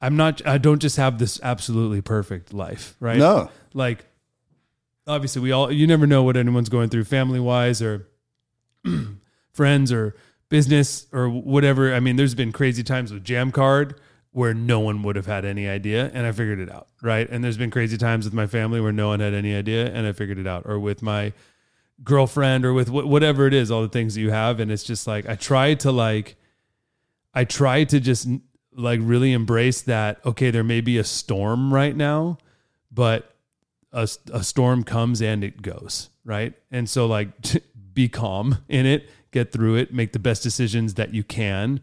i'm not i don't just have this absolutely perfect life right No. like obviously we all you never know what anyone's going through family wise or friends or business or whatever i mean there's been crazy times with Jammcard where no one would have had any idea and i figured it out right? And there's been crazy times with my family where no one had any idea and i figured it out. Or with my girlfriend or with wh- whatever it is all the things that you have and it's just like i try to like i try to just like really embrace that okay there may be a storm right now but a, a storm comes and it goes right? And so like be calm in it get through it make the best decisions that you can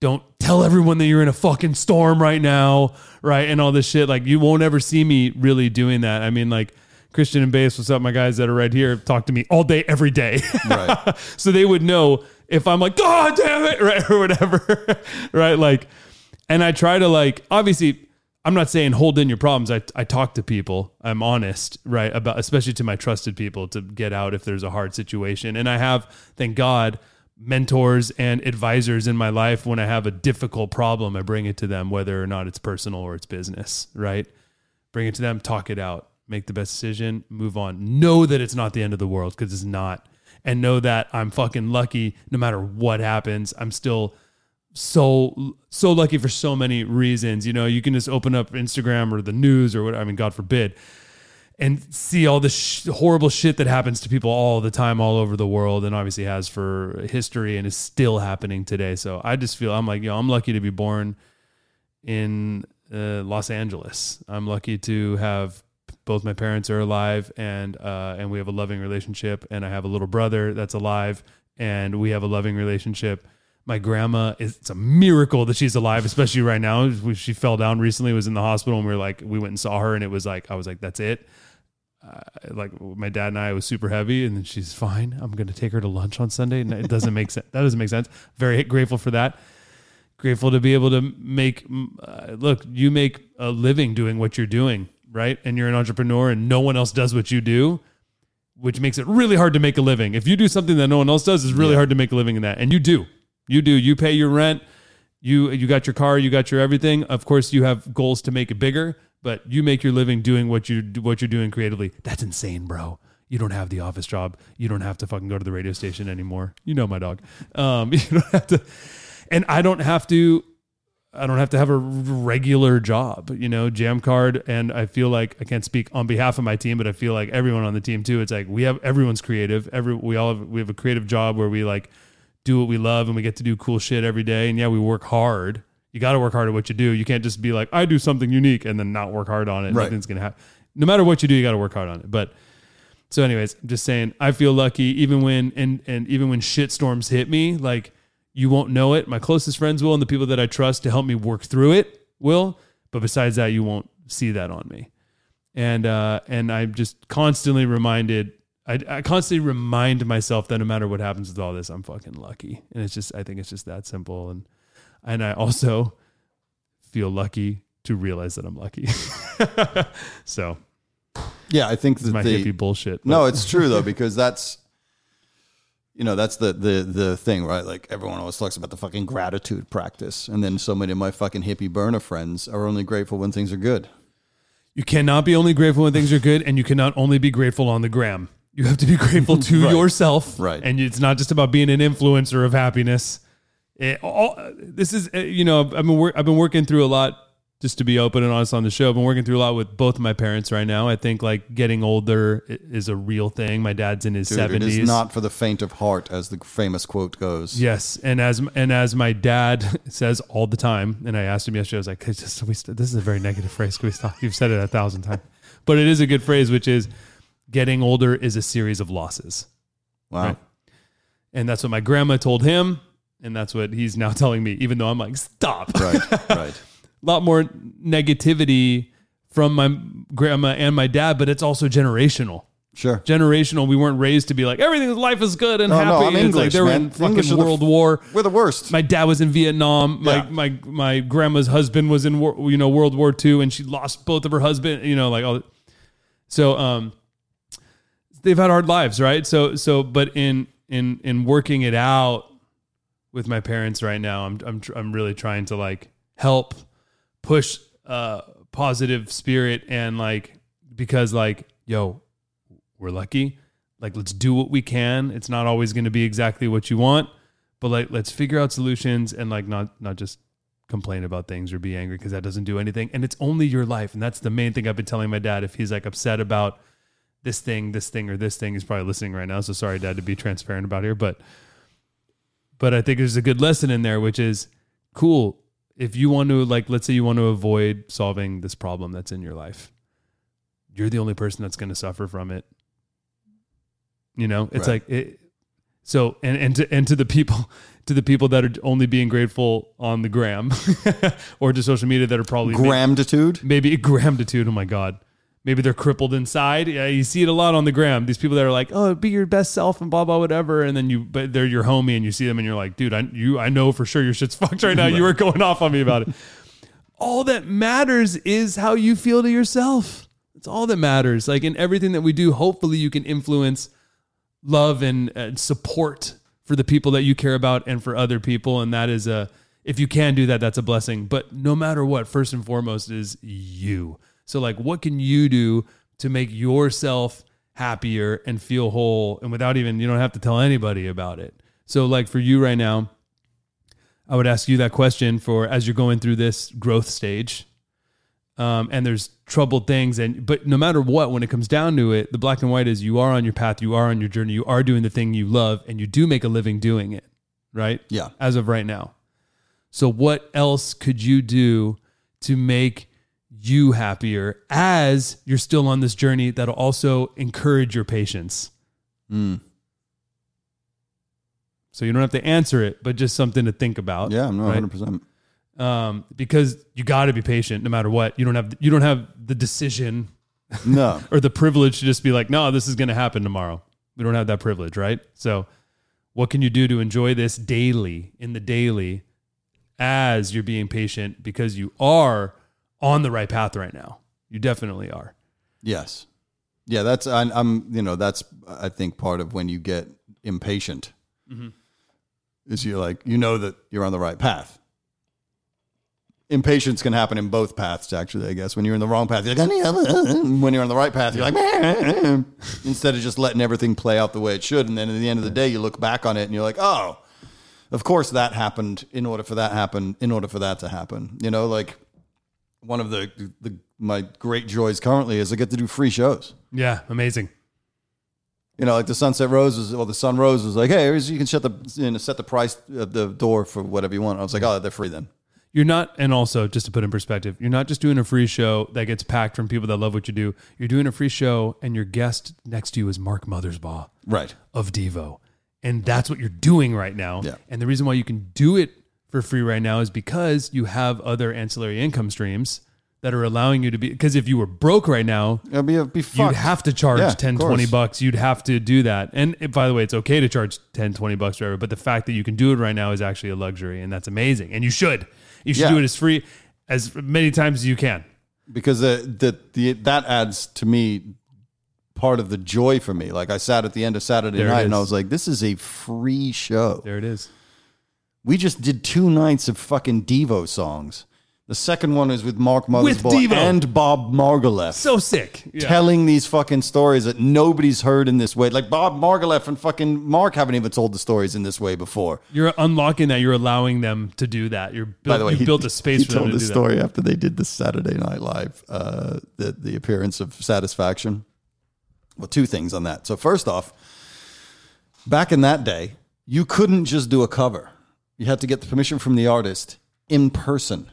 don't tell everyone that you're in a fucking storm right now, right? And all this shit. Like you won't ever see me really doing that. I mean, like Christian and Base, what's up, my guys that are right here, talk to me all day, every day. Right. so they would know if I'm like, God damn it, right, or whatever, right? Like, and I try to like, obviously, I'm not saying hold in your problems. I, I talk to people. I'm honest, right, about especially to my trusted people to get out if there's a hard situation. And I have, thank God, mentors and advisors in my life when I have a difficult problem, I bring it to them, whether or not it's personal or it's business, right? Bring it to them, talk it out, make the best decision, move on. Know that it's not the end of the world because it's not. And know that I'm fucking lucky no matter what happens. I'm still so so lucky for so many reasons. You know, you can just open up Instagram or the news or what I mean, God forbid, and see all the sh- horrible shit that happens to people all the time, all over the world, and obviously has for history and is still happening today. So I just feel I'm like, know, I'm lucky to be born in uh, Los Angeles. I'm lucky to have both my parents are alive and uh, and we have a loving relationship, and I have a little brother that's alive, and we have a loving relationship. My grandma is it's a miracle that she's alive, especially right now. She fell down recently, was in the hospital, and we were like, we went and saw her, and it was like, I was like, that's it uh, like my dad and I was super heavy, and then she's fine. I'm going to take her to lunch on Sunday, and it doesn't make sense. That doesn't make sense. Very grateful for that. Grateful to be able to make. Uh, look, you make a living doing what you're doing, right? And you're an entrepreneur, and no one else does what you do, which makes it really hard to make a living. If you do something that no one else does, it's really hard to make a living in that, and you do. You do. You pay your rent. You you got your car. You got your everything. Of course, you have goals to make it bigger but you make your living doing what you what you're doing creatively. That's insane, bro. You don't have the office job. You don't have to fucking go to the radio station anymore. You know my dog. Um, you don't have to, and I don't have to. I don't have to have a regular job, you know, Jammcard. And I feel like I can't speak on behalf of my team, but I feel like everyone on the team too. It's like we have everyone's creative. Every we all have we have a creative job where we like do what we love and we get to do cool shit every day. And yeah, we work hard, you got to work hard at what you do. You can't just be like, I do something unique and then not work hard on it. Right. Nothing's going to happen. No matter what you do, you got to work hard on it. But so anyways, I'm just saying, I feel lucky even when, and, and even when shit storms hit me, like you won't know it. My closest friends will, and the people that I trust to help me work through it will. But besides that, you won't see that on me. And, uh, and I'm just constantly reminded, I, I constantly remind myself that no matter what happens with all this, I'm fucking lucky. And it's just, I think it's just that simple. And, and I also feel lucky to realize that I'm lucky. so Yeah, I think that my the, hippie bullshit. but- No, it's true though because that's you know that's the the the thing, right? Like everyone always talks about the fucking gratitude practice, and then so many of my fucking hippie burner friends are only grateful when things are good. you cannot be only grateful when things are good, and you cannot only be grateful on the gram. You have to be grateful to Right. yourself, Right. And it's not just about being an influencer of happiness. It, all, this is, uh, you know, I've been wor- I've been working through a lot. Just to be open and honest on the show, I've been working through a lot with both of my parents right now. I think like getting older is a real thing. My dad's in his seventies. is not for the faint of heart, as the famous quote goes. Yes, and as and as my dad says all the time, and I asked him yesterday, I was like, "Hey, just, we, st- "This is a very negative phrase. Can we stop?" You've said it a thousand times, but it is a good phrase, which is, "Getting older is a series of losses," Wow. Right. and that's what my grandma told him, and that's what he's now telling me. Even though I'm like, "Stop!" Right. Right. a lot more negativity from my grandma and my dad, but it's also generational. Sure. Generational. We weren't raised to be like everything. Life is good and No, happy. no, I'm It's like English, they were man. in fucking English the World War. We're the worst. my dad was in Vietnam. My Yeah. my my grandma's husband was in wor- you know World War II, and she lost both of her husband. You know, like all. So um, they've had hard lives, right? So so, but in in in working it out with my parents right now, I'm I'm tr- I'm really trying to like help push uh positive spirit and like because like yo, we're lucky. Like let's do what we can. It's not always going to be exactly what you want but like let's figure out solutions and like not not just complain about things or be angry because that doesn't do anything. And it's only your life. And that's the main thing i've been telling my dad. If he's like upset about this thing this thing or this thing he's probably listening right now. So sorry dad to be transparent about here but but i think there's a good lesson in there which is cool if you want to like let's say you want to avoid solving this problem that's in your life you're the only person that's going to suffer from it you know it's Right. like it So and and to and to the people to the people that are only being grateful on the gram or to social media that are probably Gramtitude. maybe gratitude. Oh my god. Maybe they're crippled inside. Yeah, you see it a lot on the gram. These people that are like, "Oh, be your best self" and blah blah whatever, and then you, but they're your homie, and you see them, and you're like, "Dude, I you, I know for sure your shit's fucked right now. You were going off on me about it." all that matters is how you feel to yourself. That's all that matters. Like in everything that we do, hopefully you can influence love and, and support for the people that you care about and for other people. And that is a, if you can do that, that's a blessing. But no matter what, first and foremost is you. So, like, what can you do to make yourself happier and feel whole? And without even, you don't have to tell anybody about it. So, like, for you right now, I would ask you that question for as you're going through this growth stage. Um, and there's troubled things and but no matter what when it comes down to it the black and white is you are on your path you are on your journey you are doing the thing you love and you do make a living doing it right Yeah. as of right now so what else could you do to make you happier as you're still on this journey that'll also encourage your patience Mm. so you don't have to answer it but just something to think about Yeah, no, right? hundred percent. um, because you got to be patient no matter what. You don't have you don't have the decision No. or the privilege to just be like, no, this is going to happen tomorrow. We don't have that privilege, right? So, what can you do to enjoy this daily in the daily as you're being patient because you are on the right path right now. You definitely are. Yes. Yeah, that's I, I'm. You know, that's I think part of when you get impatient Mm-hmm. is you're like you know that you're on the right path. Impatience can happen in both paths. Actually, I guess when you're in the wrong path, you're like when you're on the right path, you're like instead of just letting everything play out the way it should. And then at the end of the day, you look back on it and you're like, oh, of course that happened. In order for that happen, in order for that to happen, you know, like one of the, the my great joys currently is I get to do free shows. Yeah, amazing. You know, like the Sunset Roses or the Sun Rose was like, hey, here's, you can set the you know, set the price of the door for whatever you want. I was like, oh, they're free then. You're not, and also just to put in perspective, you're not just doing a free show that gets packed from people that love what you do. You're doing a free show, and your guest next to you is Mark Mothersbaugh Right. of Devo. And that's what you're doing right now. Yeah. And the reason why you can do it for free right now is because you have other ancillary income streams that are allowing you to be. Because if you were broke right now, It'd be, be you'd have to charge Yeah, 10, 20 bucks. You'd have to do that. And it- by the way, it's okay to charge 10, 20 bucks, whatever. But the fact that you can do it right now is actually a luxury. And that's amazing. And you should. You should Yeah. do it as free as many times as you can. because the, the, the that adds to me part of the joy for me. Like I sat at the end of Saturday There night and I was like, this is a free show. There it is. We just did two nights of fucking Devo songs. The second one is with Mark Mothersbaugh Devo. and Bob Margouleff. So sick. Yeah. telling these fucking stories that nobody's heard in this way. Like Bob Margouleff and fucking Mark haven't even told the stories in this way before. You're unlocking that. You're allowing them to do that. You're built, By the way, you he- built a space He for them told to the do that. story after they did the Saturday Night Live, uh, the the appearance of Satisfaction. Well, two things on that. So first off, back in that day, you couldn't just do a cover. You had to get the permission from the artist in person.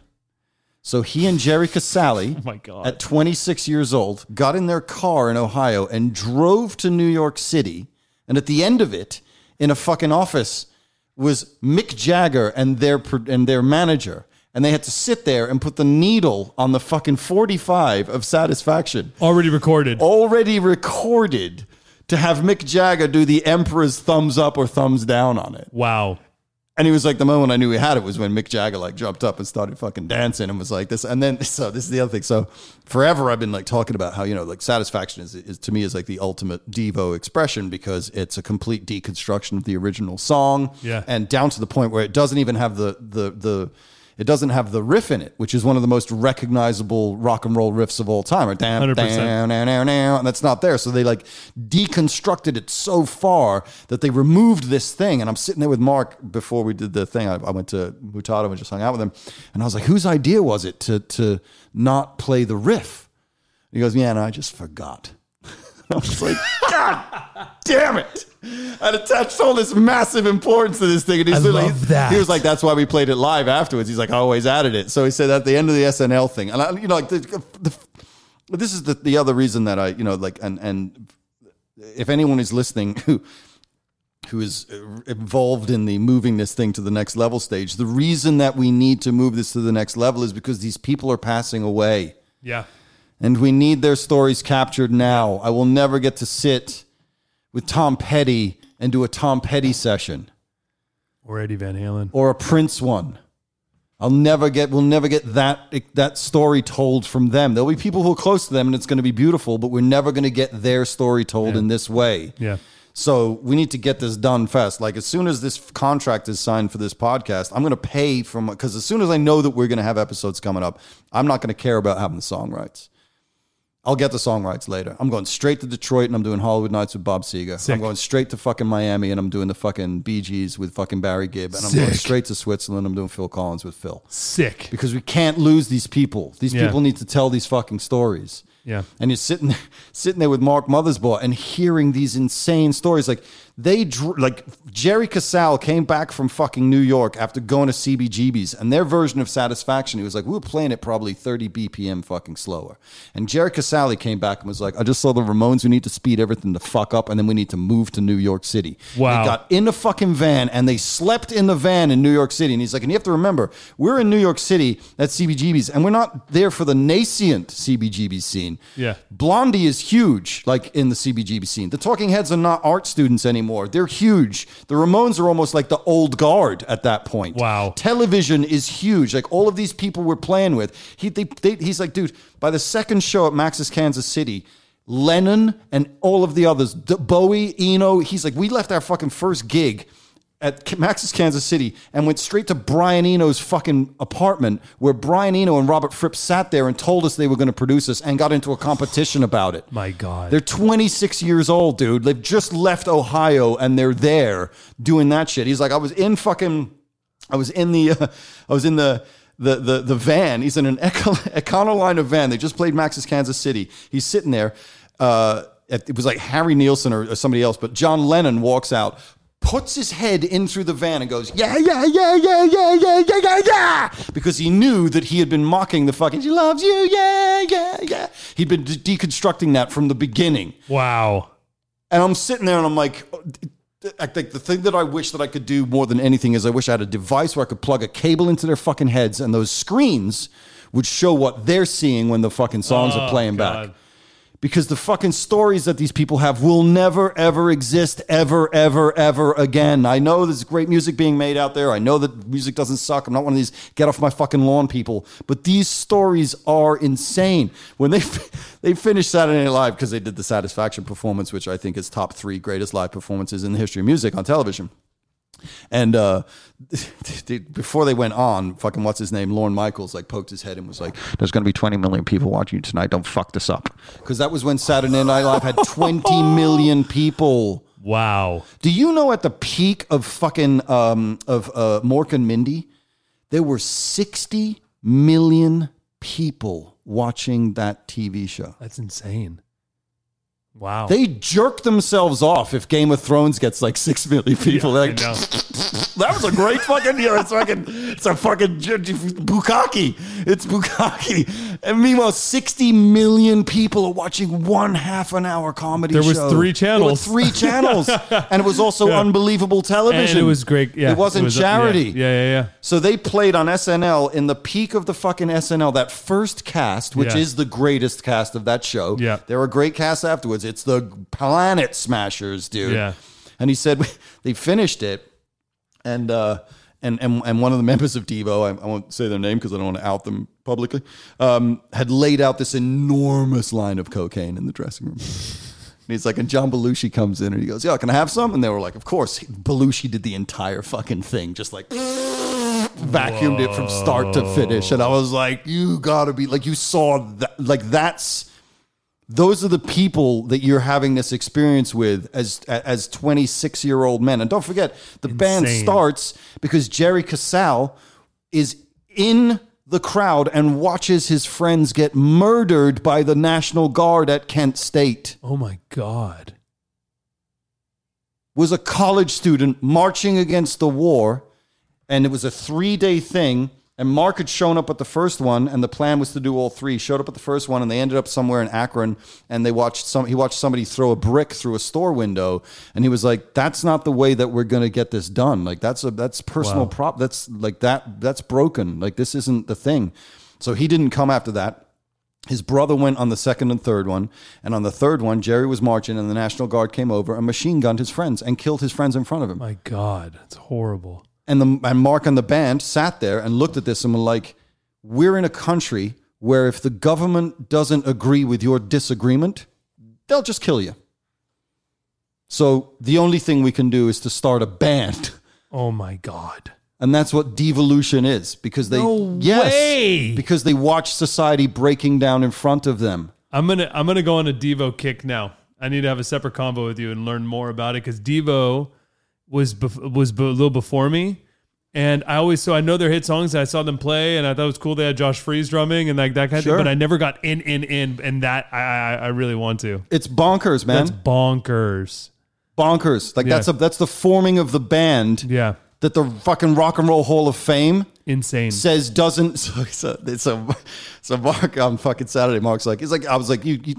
So he and Jerry Casale, Oh my God. at 26 years old, got in their car in Ohio and drove to New York City. And at the end of it, in a fucking office, was Mick Jagger and their and their manager. And they had to sit there and put the needle on the fucking 45 of Satisfaction Already recorded. already recorded to have Mick Jagger do the Emperor's thumbs up or thumbs down on it. Wow. And he was like, the moment I knew he had it was when Mick Jagger like jumped up and started fucking dancing and was like this. And then, so this is the other thing. So forever I've been like talking about how, you know, like satisfaction is, is to me is like the ultimate Devo expression because it's a complete deconstruction of the original song. Yeah. And down to the point where it doesn't even have the, the, the, it doesn't have the riff in it, which is one of the most recognizable rock and roll riffs of all time. Right? Down, 100%. down, down, down, down, and that's not there. So they like deconstructed it so far that they removed this thing. And I'm sitting there with Mark before we did the thing. I, I went to Mutato and just hung out with him, and I was like, "Whose idea was it to to not play the riff?" He goes, "Yeah, no, I just forgot." I was like, God damn it. I'd attached all this massive importance to this thing. And he's I literally, love that. he was like, that's why we played it live afterwards. He's like, I always added it. So he said at the end of the SNL thing, and I, you know, like the, the, this is the, the other reason that I, you know, like, and, and if anyone is listening who, who is involved in the moving this thing to the next level stage. The reason that we need to move this to the next level is because these people are passing away Yeah. And we need their stories captured now. I will never get to sit with Tom Petty and do a Tom Petty session Or Eddie Van Halen. or a Prince one. I'll never get we'll never get that that story told from them. There'll be people who are close to them and it's going to be beautiful, but we're never going to get their story told in this way. Yeah. So we need to get this done fast. Like as soon as this contract is signed for this podcast, I'm going to pay from because as soon as I know that we're going to have episodes coming up, I'm not going to care about having the song rights. I'll get the song rights later. I'm going straight to Detroit and I'm doing Hollywood Nights with Bob Seger. Sick. I'm going straight to fucking Miami and I'm doing the fucking Bee Gees with fucking Barry Gibb. And I'm going straight to Switzerland. And I'm doing Phil Collins with Phil. Sick. Because we can't lose these people. These Yeah. people need to tell these fucking stories. Yeah. And you're sitting sitting there with Mark Mothersbaugh and hearing these insane stories. Like they drew, like Jerry Casale came back from fucking New York after going to CBGB's and their version of Satisfaction. He was like, we were playing it probably 30 BPM fucking slower. And Jerry Casale came back and was like, I just saw the Ramones. We need to speed everything the fuck up and then we need to move to New York City. Wow. They got in the fucking van and they slept in the van in New York City. And he's like, and you have to remember, we're in New York City at CBGB's and we're not there for the nascent CBGB scene. Yeah. Blondie is huge, like in the CBGB scene. The Talking Heads are not art students anymore. They're huge. The Ramones are almost like the old guard at that point. Wow. Television is huge. Like all of these people we're playing with. He, they, they, he's like, dude, by the second show at Max's Kansas City, Lennon and all of the others, Bowie, Eno, he's like, we left our fucking first gig at Max's Kansas City and went straight to Brian Eno's fucking apartment where Brian Eno and Robert Fripp sat there and told us they were going to produce us and got into a competition about it. My God. They're 26 years old, dude. They've just left Ohio and they're there doing that shit. He's like, I was in fucking, I was in the, uh, I was in the, the, the, the van. He's in an Econoline of van. They just played Max's Kansas City. He's sitting there. Uh, it it was like Harry Nilsson or somebody else, but John Lennon walks out, puts his head in through the van and goes, yeah, yeah, yeah, yeah, yeah, yeah, yeah, yeah, yeah, because he knew that he had been mocking the fucking, she loves you, yeah, yeah, yeah. He'd been de- deconstructing that from the beginning. wow. And I'm sitting there and I'm like, oh, I think the thing that I wish that I could do more than anything is I wish I had a device where I could plug a cable into their fucking heads and those screens would show what they're seeing when the fucking songs are Oh, playing God. back. Because the fucking stories that these people have will never, ever exist ever, ever, ever again. I know there's great music being made out there. I know that music doesn't suck. I'm not one of these get off my fucking lawn people. But these stories are insane. When they they finished Saturday Night Live because they did the Satisfaction performance, which I think is top three greatest live performances in the history of music on television. And uh, they- before they went on, fucking what's his name, Lorne Michaels, like poked his head and was like, "There's going to be 20 million people watching you tonight. Don't fuck this up." Because that was when Saturday Night Live had 20 million people. Wow. Do you know at the peak of fucking um, of uh, Mork and Mindy, there were 60 million people watching that TV show. That's insane. Wow. They jerk themselves off if Game of Thrones gets like six million people. I like, that was a great fucking know, it's fucking it's a fucking bukkake. It's bukkake. And meanwhile, 60 million people are watching one half an hour comedy There was show. three There were channels. three channels. and it was also Yeah. unbelievable television. and it was great. Yeah. It wasn't was- uh, charity. Yeah, yeah, yeah. So they played on SNL in the peak of the fucking SNL, that first cast, which Yeah. is the greatest cast of that show. Yeah. There were great casts afterwards. It's the Planet Smashers, dude. Yeah. And he said they finished it, and uh, and and and one of the members of Devo, I, I won't say their name because I don't want to out them publicly, um, had laid out this enormous line of cocaine in the dressing room. And he's like, and John Belushi comes in and he goes, "Yeah, can I have some?" And they were like, "Of course." Belushi did the entire fucking thing, just like vacuumed it from start to finish. And I was like, "You gotta be like, you saw that, like that's." Those are the people that you're having this experience with as as 26 year old men. And don't forget the band starts because jerry casale is in the crowd and watches his friends get murdered by the national guard at kent state. Oh my God. was a college student marching against the war and it was a three day thing And Mark had shown up at the first one, and the plan was to do all three. Showed up at the first one, and they ended up somewhere in Akron, and they watched some. He watched somebody throw a brick through a store window, and he was like, "That's not the way that we're going to get this done. Like that's a that's personal Wow. prop. That's like that. That's broken. Like this isn't the thing." So he didn't come after that. His brother went on the second and third one, and on the third one, Jerry was marching, and the National Guard came over and machine gunned his friends and killed his friends in front of him. My God, it's horrible. And the and Mark and the band sat there and looked at this and were like, "We're in a country where if the government doesn't agree with your disagreement, they'll just kill you. So the only thing we can do is to start a band." Oh my God. And that's what devolution is because they No yes way. because they watch society breaking down in front of them. I'm gonna I'm gonna go on a Devo kick now. I need to have a separate convo with you and learn more about it because Devo was bef- was a little before me, and I always so I know their hit songs. And I saw them play, and I thought it was cool. They had Josh Freese drumming and like that kind Sure. of thing. But I never got in in in, and that I I, I really want to. It's bonkers, man. That's bonkers. bonkers. Like Yeah. that's a that's the forming of the band Yeah, that the fucking Rock and Roll Hall of Fame insane. says doesn't. So so so, so Mark on fucking Saturday, Mark's like, he's like, I was like, you. you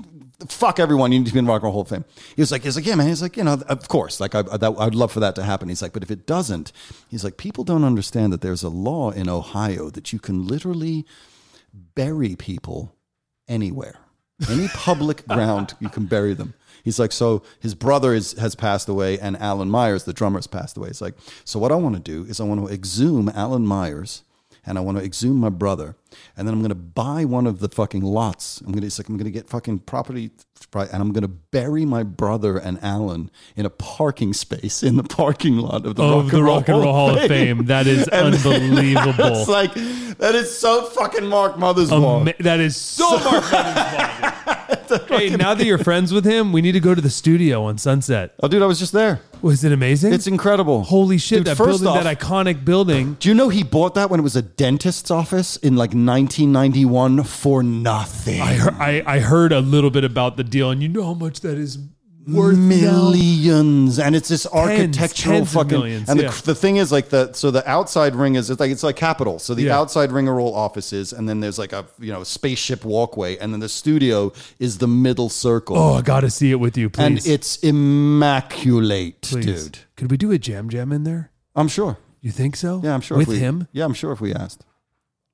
Fuck everyone! You need to be in Rock and Roll Hall of Fame. He was like, he's like, yeah, man. He's like, you know, of course, like I, I, that, I'd love for that to happen. He's like, but if it doesn't, he's like, people don't understand that there's a law in Ohio that you can literally bury people anywhere, any public ground, you can bury them. He's like, so his brother is, has passed away, and Alan Myers, the drummer, has passed away. He's like, so what I want to do is I want to exhume Alan Myers, and I want to exhume my brother, and then I'm going to buy one of the fucking lots. I'm going to, it's like, I'm going to get fucking property, and I'm going to bury my brother and Alan in a parking space in the parking lot of the, Oh, Rock, the and Roll Rock and Roll Hall of Fame. That is And unbelievable. It's like that is so fucking Mark Mothersbaugh. Ama- that is so Mark Mothersbaugh. hey, now that you're friends with him, we need to go to the studio on Sunset. oh, dude, I was just there. Was it amazing? It's incredible. Holy shit! Dude, that first building, off- that iconic building. Do you know he bought that when it was a dentist's office in like 1991 for nothing? I heard, I, I heard a little bit about the deal, and you know how much that is worth. millions and it's this architectural tens of fucking millions, and yeah. the, the thing is like the so the outside ring is it's like it's like Capitol so the Yeah. outside ring are all offices and then there's like a you know spaceship walkway and then the studio is the middle circle Oh, I got to see it with you, please. and it's immaculate please. dude Could we do a jam jam in there? I'm sure You think so? Yeah, I'm sure. With if we, him? Yeah, I'm sure if we asked.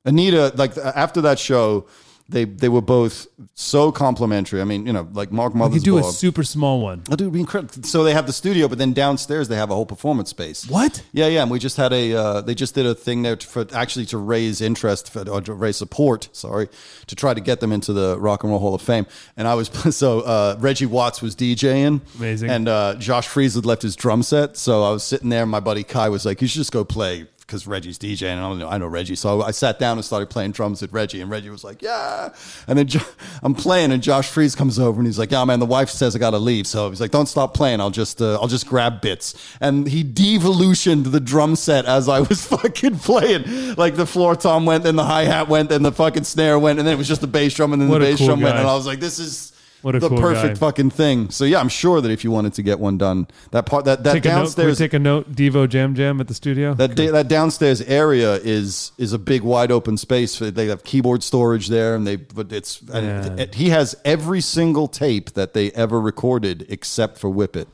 Anita, like after that show, they they were both so complimentary. I mean, you know, like Mark We could do a super small one. Oh, dude, incredible. So they have the studio, but then downstairs they have a whole performance space. What? Yeah, yeah. And we just had a, uh, they just did a thing there for actually to raise interest for, or to raise support. Sorry, to try to get them into the Rock and Roll Hall of Fame. And I was so uh, Reggie Watts was DJing, Amazing. and uh, Josh Freese had left his drum set. So I was sitting there. and My buddy Kai was like, "You should just go play." Because Reggie's DJing, and I know, I know Reggie, so I sat down and started playing drums with Reggie, and Reggie was like, "Yeah," and then jo- I'm playing, and Josh Freese comes over, and he's like, "Yeah, man, the wife says I gotta leave," so he's like, "Don't stop playing, I'll just, uh, I'll just grab bits," and he devolutioned the drum set as I was fucking playing, like the floor tom went, then the hi hat went, then the fucking snare went, and then it was just the bass drum, and then What the bass cool drum went, and I was like, "This is." What a the cool perfect guy. fucking thing. So yeah, I'm sure that if you wanted to get one done, that part that that Take a note. Downstairs take a note. Devo jam jam at the studio. that da- that downstairs area is is a big wide open space. They have keyboard storage there, and they but it's and Yeah. he has every single tape that they ever recorded except for Whip It.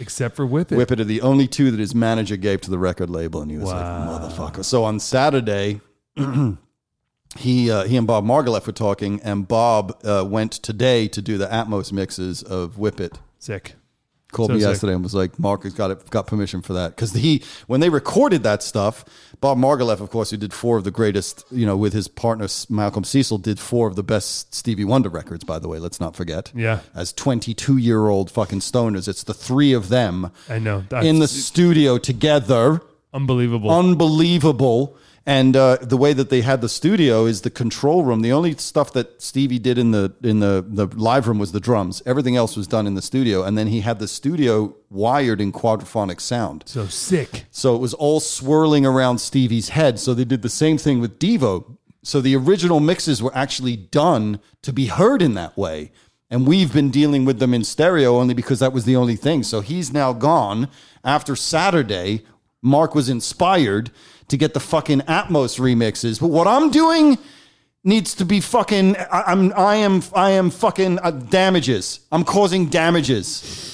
Except for Whip It. Whip It are the only two that his manager gave to the record label, and he was Wow. like, "Motherfucker!" So on Saturday. He, uh, he and Bob Margouleff were talking, and Bob uh, went today to do the Atmos mixes of Whip It Sick. called So me sick. yesterday and was like, "Mark has got it, got permission for that." Because he, when they recorded that stuff, Bob Margouleff, of course, who did four of the greatest, you know, with his partner Malcolm Cecil, did four of the best Stevie Wonder records. By the way, let's not forget. Yeah. as twenty-two-year-old fucking stoners, it's the three of them I know. That's in the studio together unbelievable. unbelievable. And uh, the way that they had the studio is the control room. The only stuff that Stevie did in the in the the live room was the drums. Everything else was done in the studio. And then he had the studio wired in quadraphonic sound. so sick. So it was all swirling around Stevie's head. So they did the same thing with Devo. So the original mixes were actually done to be heard in that way. And we've been dealing with them in stereo only because that was the only thing. So he's now gone after Saturday. Mark was inspired to get the fucking Atmos remixes. But what I'm doing needs to be fucking. I, I'm. I am. I am fucking uh, damages. I'm causing damages.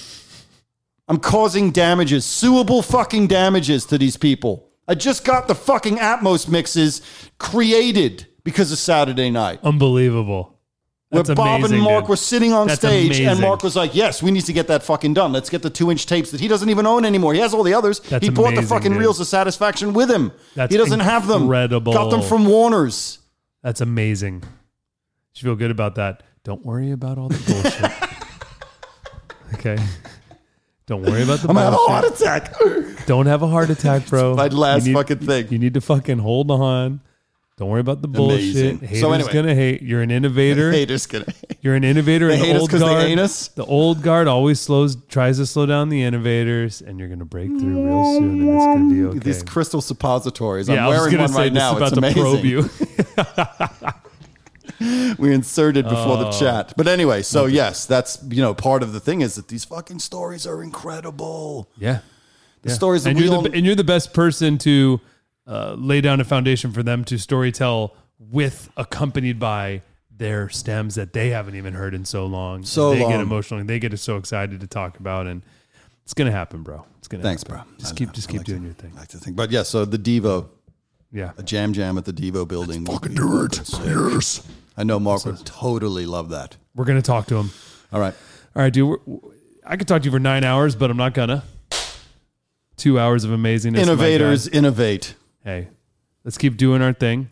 I'm causing damages, suable fucking damages to these people. I just got the fucking Atmos mixes created because of Saturday night. Unbelievable. Where That's Bob amazing, and Mark dude. were sitting on That's stage, and. Mark was like, "Yes, we need to get that fucking done. Let's get the two-inch tapes that he doesn't even own anymore. He has all the others. That's he brought the fucking dude. reels of satisfaction with him. That's he doesn't have them. Got them from Warner's. That's amazing. You feel good about that. Don't worry about all the bullshit. okay. Don't worry about the I'm gonna have a heart attack. Don't have a heart attack, bro. my last need- fucking thing. You need to fucking hold on. Don't worry about the bullshit. Amazing. Haters So anyway. gonna hate. You're an innovator. Haters gonna. You're an innovator. They and hate the us old 'cause they guard. hate us? The old guard always slows, tries to slow down the innovators, and you're gonna break through real soon, and it's gonna be okay. These crystal suppositories. yeah, I'm I was wearing gonna one say right this now. is about It's to amazing. probe you. we inserted before Oh. the chat. But anyway, so yes, that's you know part of the thing is that these fucking stories are incredible. yeah. The stories that and we you're all, the and you're the best person to uh, lay down a foundation for them to storytell with accompanied by their stems that they haven't even heard in so long. So they get long. emotional and they get so excited to talk about and it's gonna happen, bro. It's gonna Thanks, happen. bro. Just I keep know. just I keep like doing to- your thing. I like to think. But yeah, so the Devo, Yeah. a jam jam at the Devo building. Fucking do it. Yes. I know Mark would totally love that. We're gonna talk to him. All right. All right, dude. We're, I could talk to you for nine hours, but I'm not gonna. Two hours of amazingness. Innovators innovate. Hey, let's keep doing our thing.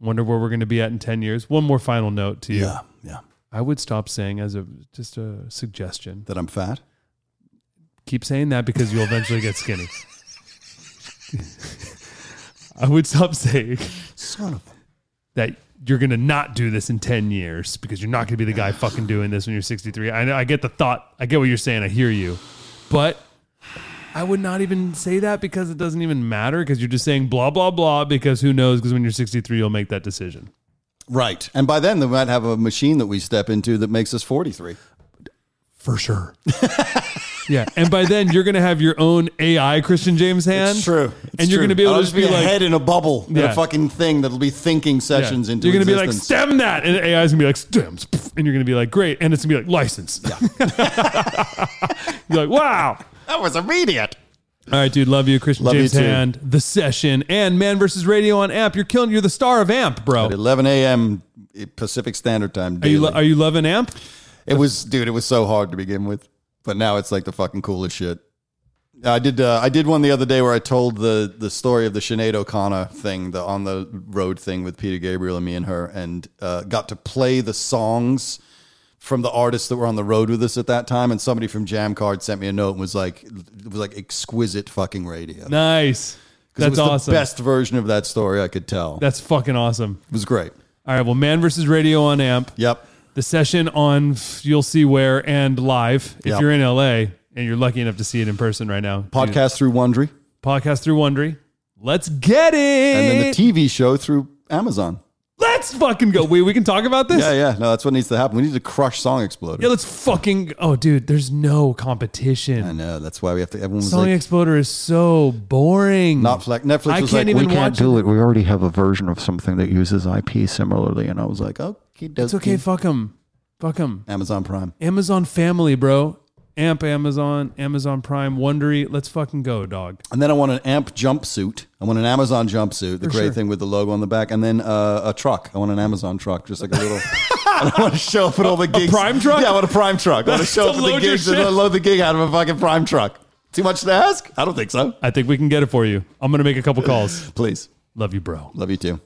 Wonder where we're going to be at in 10 years. One more final note to you. Yeah. Yeah. I would stop saying as a just a suggestion. That I'm fat. Keep saying that because you'll eventually get skinny. I would stop saying Son of a. that you're going to not do this in 10 years because you're not going to be the guy fucking doing this when you're 63. I know I get the thought. I get what you're saying. I hear you. But I would not even say that because it doesn't even matter because you're just saying blah blah blah because who knows because when you're 63 you'll make that decision. Right. And by then, they might have a machine that we step into that makes us 43. For sure. yeah, and by then you're gonna have your own AI Christian James Hand. It's true. It's and you're gonna be able I'll to just be, be a like, head in a bubble, in Yeah. a fucking thing that'll be thinking yeah. sessions into You're gonna be like stem that, and AI is gonna be like stems, and you're gonna be like great, and it's gonna be like license. you're like wow. That was immediate. All right, dude. Love you, Christian Love you James too. Hand, The Session, and Man versus Radio on Amp. You're killing. You're the star of Amp, bro. At 11 a.m. Pacific Standard Time. Are you lo- are you loving Amp? It was, dude. It was so hard to begin with, but now it's like the fucking coolest shit. I did. Uh, I did one the other day where I told the the story of the Sinead O'Connor thing, the on the road thing with Peter Gabriel and me and her, and uh, got to play the songs from the artists that were on the road with us at that time. And somebody from Jammcard sent me a note and was like, "It was like exquisite fucking radio." Nice. That's awesome. the best version of that story I could tell. That's fucking awesome. it was great. All right. Well, Man versus Radio on Amp. Yep. the session on you'll see where and live if Yep. you're in LA and you're lucky enough to see it in person right now. Podcast through Wondery, podcast through Wondery. Let's get it. and then the TV show through Amazon. Let's fucking go. Wait, we can talk about this. Yeah, yeah. No, that's what needs to happen. We need to crush Song Exploder. Yeah, let's fucking. Oh, dude, there's no competition. I know. That's why we have to. Everyone was Song like, Exploder is so boring. not flex. Netflix I was can't like, even we can't watch do it. We already have a version of something that uses IP similarly, and I was like, okay, it's okay. Fuck them. Fuck them. Amazon Prime. Amazon Family, bro. Amp Amazon, Amazon Prime, Wondery. Let's fucking go, dog. And then I want an Amp jumpsuit. I want an Amazon jumpsuit, the For gray sure. thing with the logo on the back, and then uh, a truck. I want an Amazon truck, just like a little. I want to show up at all the gigs. Prime truck? Yeah, I want a Prime truck. I want to show up at the gigs and load the gig out of a fucking Prime truck. Too much to ask? I don't think so. I think we can get it for you. I'm gonna make a couple calls. Please, Love you, bro. love you too.